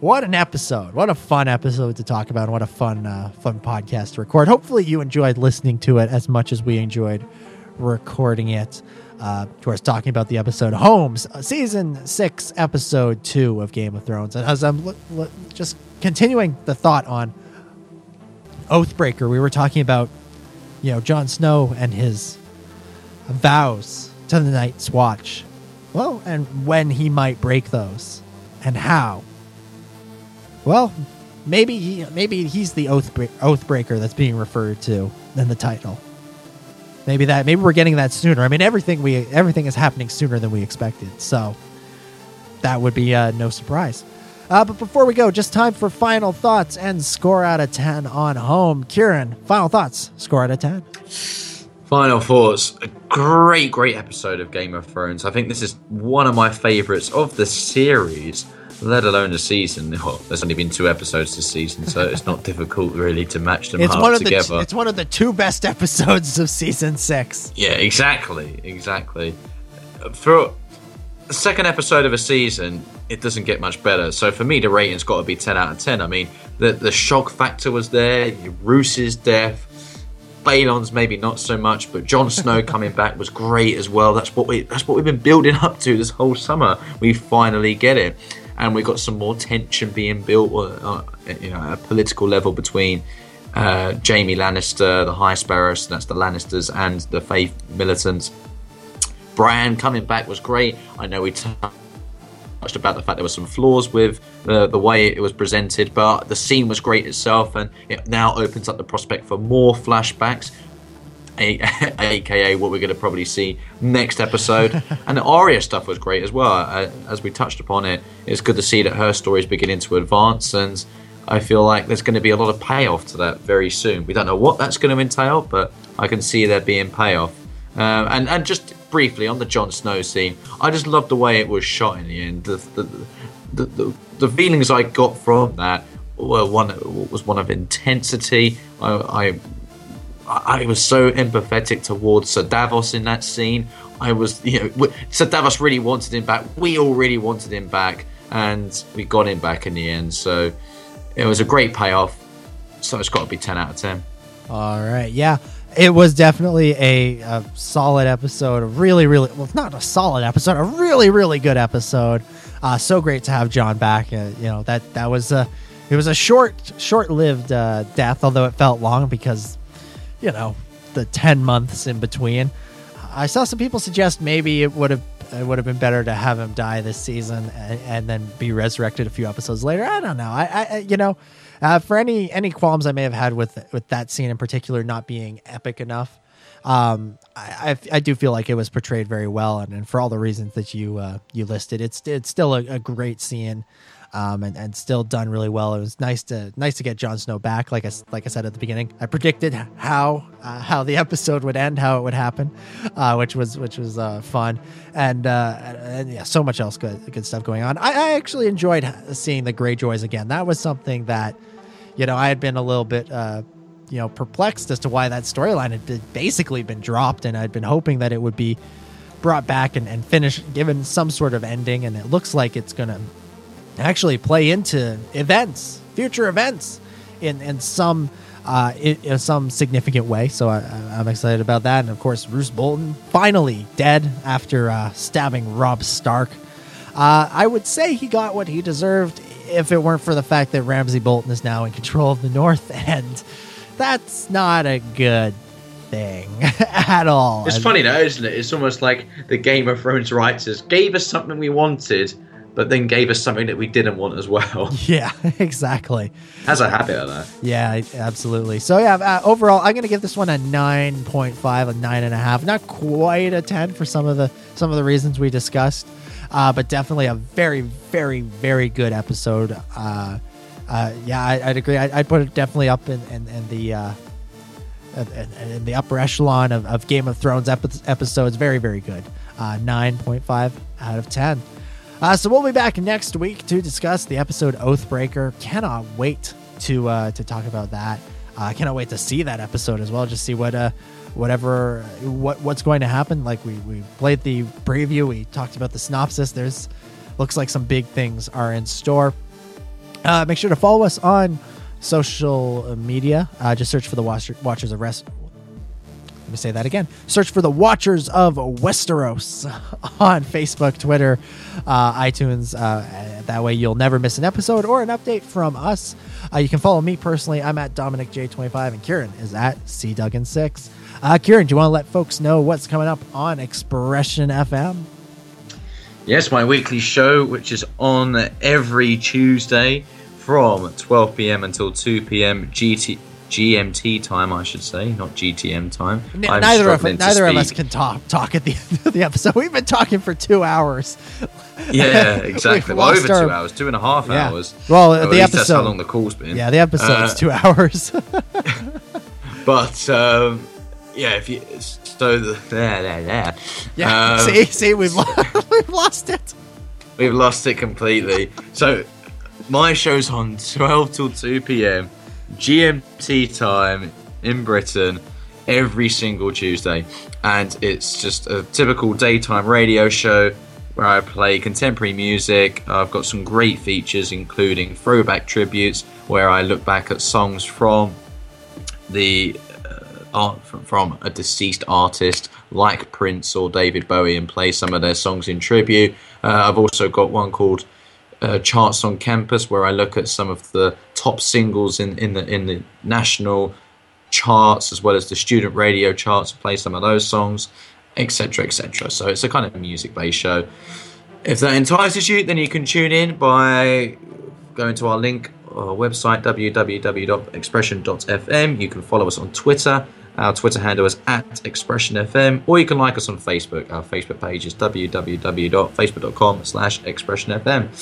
Speaker 2: What an episode! What a fun episode to talk about! and What a fun, uh, fun podcast to record. Hopefully, you enjoyed listening to it as much as we enjoyed recording it. Uh, of course, talking about the episode Holmes, uh, season six, episode two of Game of Thrones. And as I'm lo- lo- just continuing the thought on Oathbreaker, we were talking about, you know, Jon Snow and his vows to the Night's Watch. Well, and when he might break those, and how. Well, maybe he, maybe he's the oath oathbreaker that's being referred to in the title. Maybe that maybe we're getting that sooner. I mean, everything we everything is happening sooner than we expected, so that would be uh, no surprise. Uh, but before we go, just time for final thoughts and score out of ten on home. Ciaran, final thoughts, score out of ten.
Speaker 4: Final thoughts. A great, great episode of Game of Thrones. I think this is one of my favourites of the series, let alone a season. Well, there's only been two episodes this season, so it's not difficult really to match them
Speaker 2: It's one of
Speaker 4: together.
Speaker 2: the it's one of the two best episodes of season six.
Speaker 4: Yeah, exactly, exactly. For the second episode of a season, it doesn't get much better. So for me, the rating's got to be ten out of ten. I mean, the the shock factor was there. Roose's death, Balon's maybe not so much, but Jon Snow coming back was great as well. That's what we that's what we've been building up to this whole summer. We finally get it, and we got some more tension being built, uh, uh, you know, at a political level between uh, Jaime Lannister, the High Sparrows, that's the Lannisters, and the Faith militants. Bran coming back was great. I know we touched about the fact there were some flaws with the, the way it was presented, but the scene was great itself, and it now opens up the prospect for more flashbacks, aka what we're going to probably see next episode. and the Arya stuff was great as well. Uh, as we touched upon it, it's good to see that her story is beginning to advance, and I feel like there's going to be a lot of payoff to that very soon. We don't know what that's going to entail, but I can see there being payoff. Uh, and and just briefly on the Jon Snow scene, I just loved the way it was shot in the end. The the, the, the, the feelings I got from that were one was one of intensity. I, I I was so empathetic towards Ser Davos in that scene. I was, you know, Ser Davos really wanted him back. We all really wanted him back, and we got him back in the end. So it was a great payoff. So it's got to be ten out of ten.
Speaker 2: All right, yeah, it was definitely a, a solid episode. A really, really well, not a solid episode, a really, really good episode. Uh, so great to have Jon back. Uh, you know that that was a it was a short, short-lived uh, death, although it felt long because you know the ten months in between. I saw some people suggest maybe it would have it would have been better to have him die this season and, and then be resurrected a few episodes later. I don't know. I, I you know, uh, for any any qualms I may have had with with that scene in particular not being epic enough, um, I, I, I do feel like it was portrayed very well, and, and for all the reasons that you uh, you listed, it's it's still a, a great scene. Um, and, and still done really well. It was nice to nice to get Jon Snow back. Like I like I said at the beginning, I predicted how uh, how the episode would end, how it would happen, uh, which was which was uh, fun, and uh, and yeah, so much else good good stuff going on. I, I actually enjoyed seeing the Greyjoys again. That was something that you know I had been a little bit. Uh, you know, perplexed as to why that storyline had basically been dropped, and I'd been hoping that it would be brought back and, and finished, given some sort of ending, and it looks like it's to actually play into events, future events, in in some uh, in, in some significant way. So I, I'm excited about that. And of course, Roose Bolton finally dead after uh, stabbing Robb Stark. Uh, I would say he got what he deserved if it weren't for the fact that Ramsay Bolton is now in control of the North, and that's not a good thing at all.
Speaker 4: It's funny though, isn't it? It's almost like the Game of Thrones writers gave us something we wanted, but then gave us something that we didn't want as well.
Speaker 2: Yeah, exactly.
Speaker 4: As a habit of that.
Speaker 2: Yeah, absolutely. So yeah, uh, overall, I'm gonna give this one a nine point five, a nine and a half. Not quite a ten for some of the some of the reasons we discussed, uh, but definitely a very, very, very good episode. Uh, uh, yeah, I, I'd agree. I, I'd put it definitely up in, in, in the uh, in, in the upper echelon of, of Game of Thrones epi- episodes. Very, very good. Uh, nine point five out of ten. Uh, so we'll be back next week to discuss the episode Oathbreaker. Cannot wait to uh, to talk about that. I uh, cannot wait to see that episode as well. Just see what uh, whatever what what's going to happen. Like we we played the preview, we talked about the synopsis. There's looks like some big things are in store. Uh, make sure to follow us on social media. Uh, just search for the Watcher, Watchers of Rest. Let me say that again. Search for the Watchers of Westeros on Facebook, Twitter, uh, iTunes. Uh, that way you'll never miss an episode or an update from us. Uh, you can follow me personally. I'm at Dominic J25 and Ciaran is at C Duggan6. Uh, Ciaran, do you want to let folks know what's coming up on Expression FM?
Speaker 4: Yes, my weekly show, which is on every Tuesday from 12 p.m. until 2 p.m. GT, GMT time, I should say, not GTM time.
Speaker 2: N- neither of neither of us can talk talk at the end of the episode. We've been talking for two hours.
Speaker 4: Yeah, exactly. Well, over
Speaker 2: our-
Speaker 4: two hours, two and a half
Speaker 2: Yeah.
Speaker 4: hours.
Speaker 2: Well,
Speaker 4: Or
Speaker 2: the
Speaker 4: least That's how long the call's been.
Speaker 2: Yeah, the episode's
Speaker 4: Uh,
Speaker 2: two hours.
Speaker 4: But um, yeah, if you so the there there there.
Speaker 2: yeah,
Speaker 4: Um,
Speaker 2: see, see, we've lo- we've lost it.
Speaker 4: We've lost it completely. So my show's on 12 till 2 p.m. GMT time in Britain every single Tuesday. And it's just a typical daytime radio show where I play contemporary music. I've got some great features, including throwback tributes, where I look back at songs from the uh, art from, from a deceased artist like Prince or David Bowie and play some of their songs in tribute. Uh, I've also got one called uh, Charts on Campus where I look at some of the top singles in, in the in the national charts as well as the student radio charts. Play some of those songs, etc., etc. So it's a kind of music based show. If that entices you, then you can tune in by going to our link, our website, www.expression.fm. You can follow us on Twitter. Our Twitter handle is at ExpressionFM, or you can like us on Facebook. Our Facebook page is www.facebook.com slash ExpressionFM.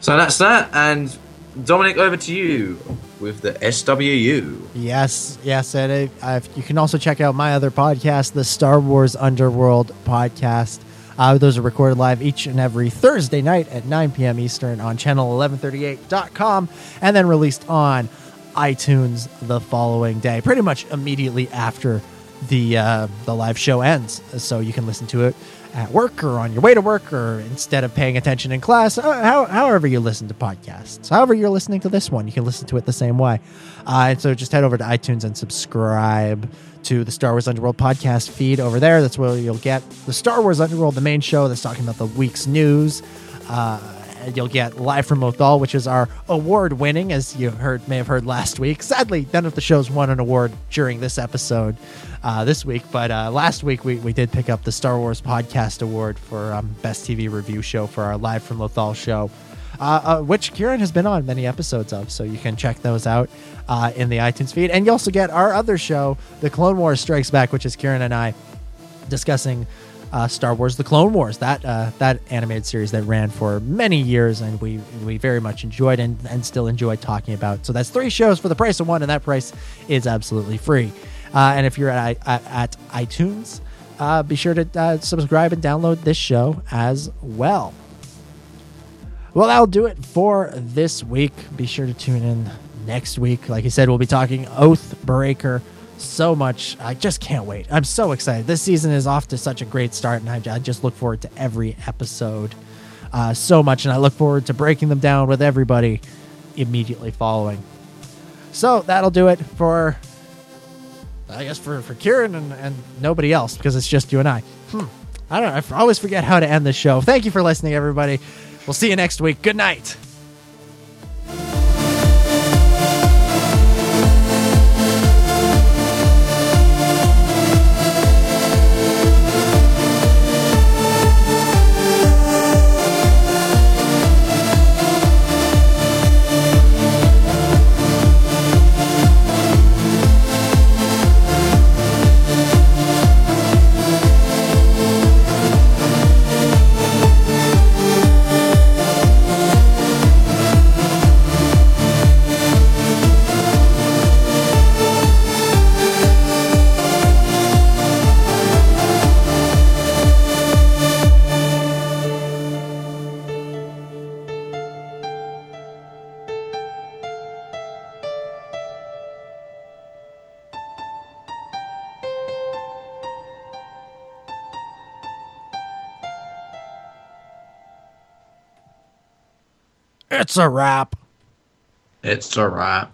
Speaker 4: So that's that, and Dominic, over to you with the SWU.
Speaker 2: Yes, yes, and you can also check out my other podcast, the Star Wars Underworld podcast. Uh, those are recorded live each and every Thursday night at 9 p.m. Eastern on channel1138.com and then released on iTunes the following day, pretty much immediately after the uh, the live show ends. So you can listen to it at work or on your way to work or instead of paying attention in class, uh, how, however you listen to podcasts. However you're listening to this one, you can listen to it the same way. Uh, and so just head over to iTunes and subscribe to the Star Wars Underworld podcast feed over there. That's where you'll get the Star Wars Underworld, the main show that's talking about the week's news. Uh, you'll get live from Lothal, which is our award winning, as you heard may have heard last week. Sadly, none of the shows won an award during this episode uh, this week, but uh, last week we, we did pick up the Star Wars Podcast Award for um, Best TV Review Show for our Live from Lothal show. Uh, uh, which Ciaran has been on many episodes of, so you can check those out uh, in the iTunes feed. And you also get our other show, The Clone Wars Strikes Back, which is Ciaran and I discussing uh, Star Wars: The Clone Wars. That uh, that animated series that ran for many years, and we we very much enjoyed and, and still enjoy talking about. So that's three shows for the price of one, and that price is absolutely free. Uh, and if you're at, at, iTunes, uh, be sure to uh, subscribe and download this show as well. Well, that'll do it for this week. Be sure to tune in next week. Like I said, we'll be talking Oathbreaker. So much. I just can't wait. I'm so excited. This season is off to such a great start, and I, just look forward to every episode uh, so much. And I look forward to breaking them down with everybody immediately following. So that'll do it for, I guess, for, for Ciaran and, and nobody else because it's just you and I. Hmm. I don't know. I always forget how to end the show. Thank you for listening, everybody. We'll see you next week. Good night. It's a wrap.
Speaker 14: It's a wrap.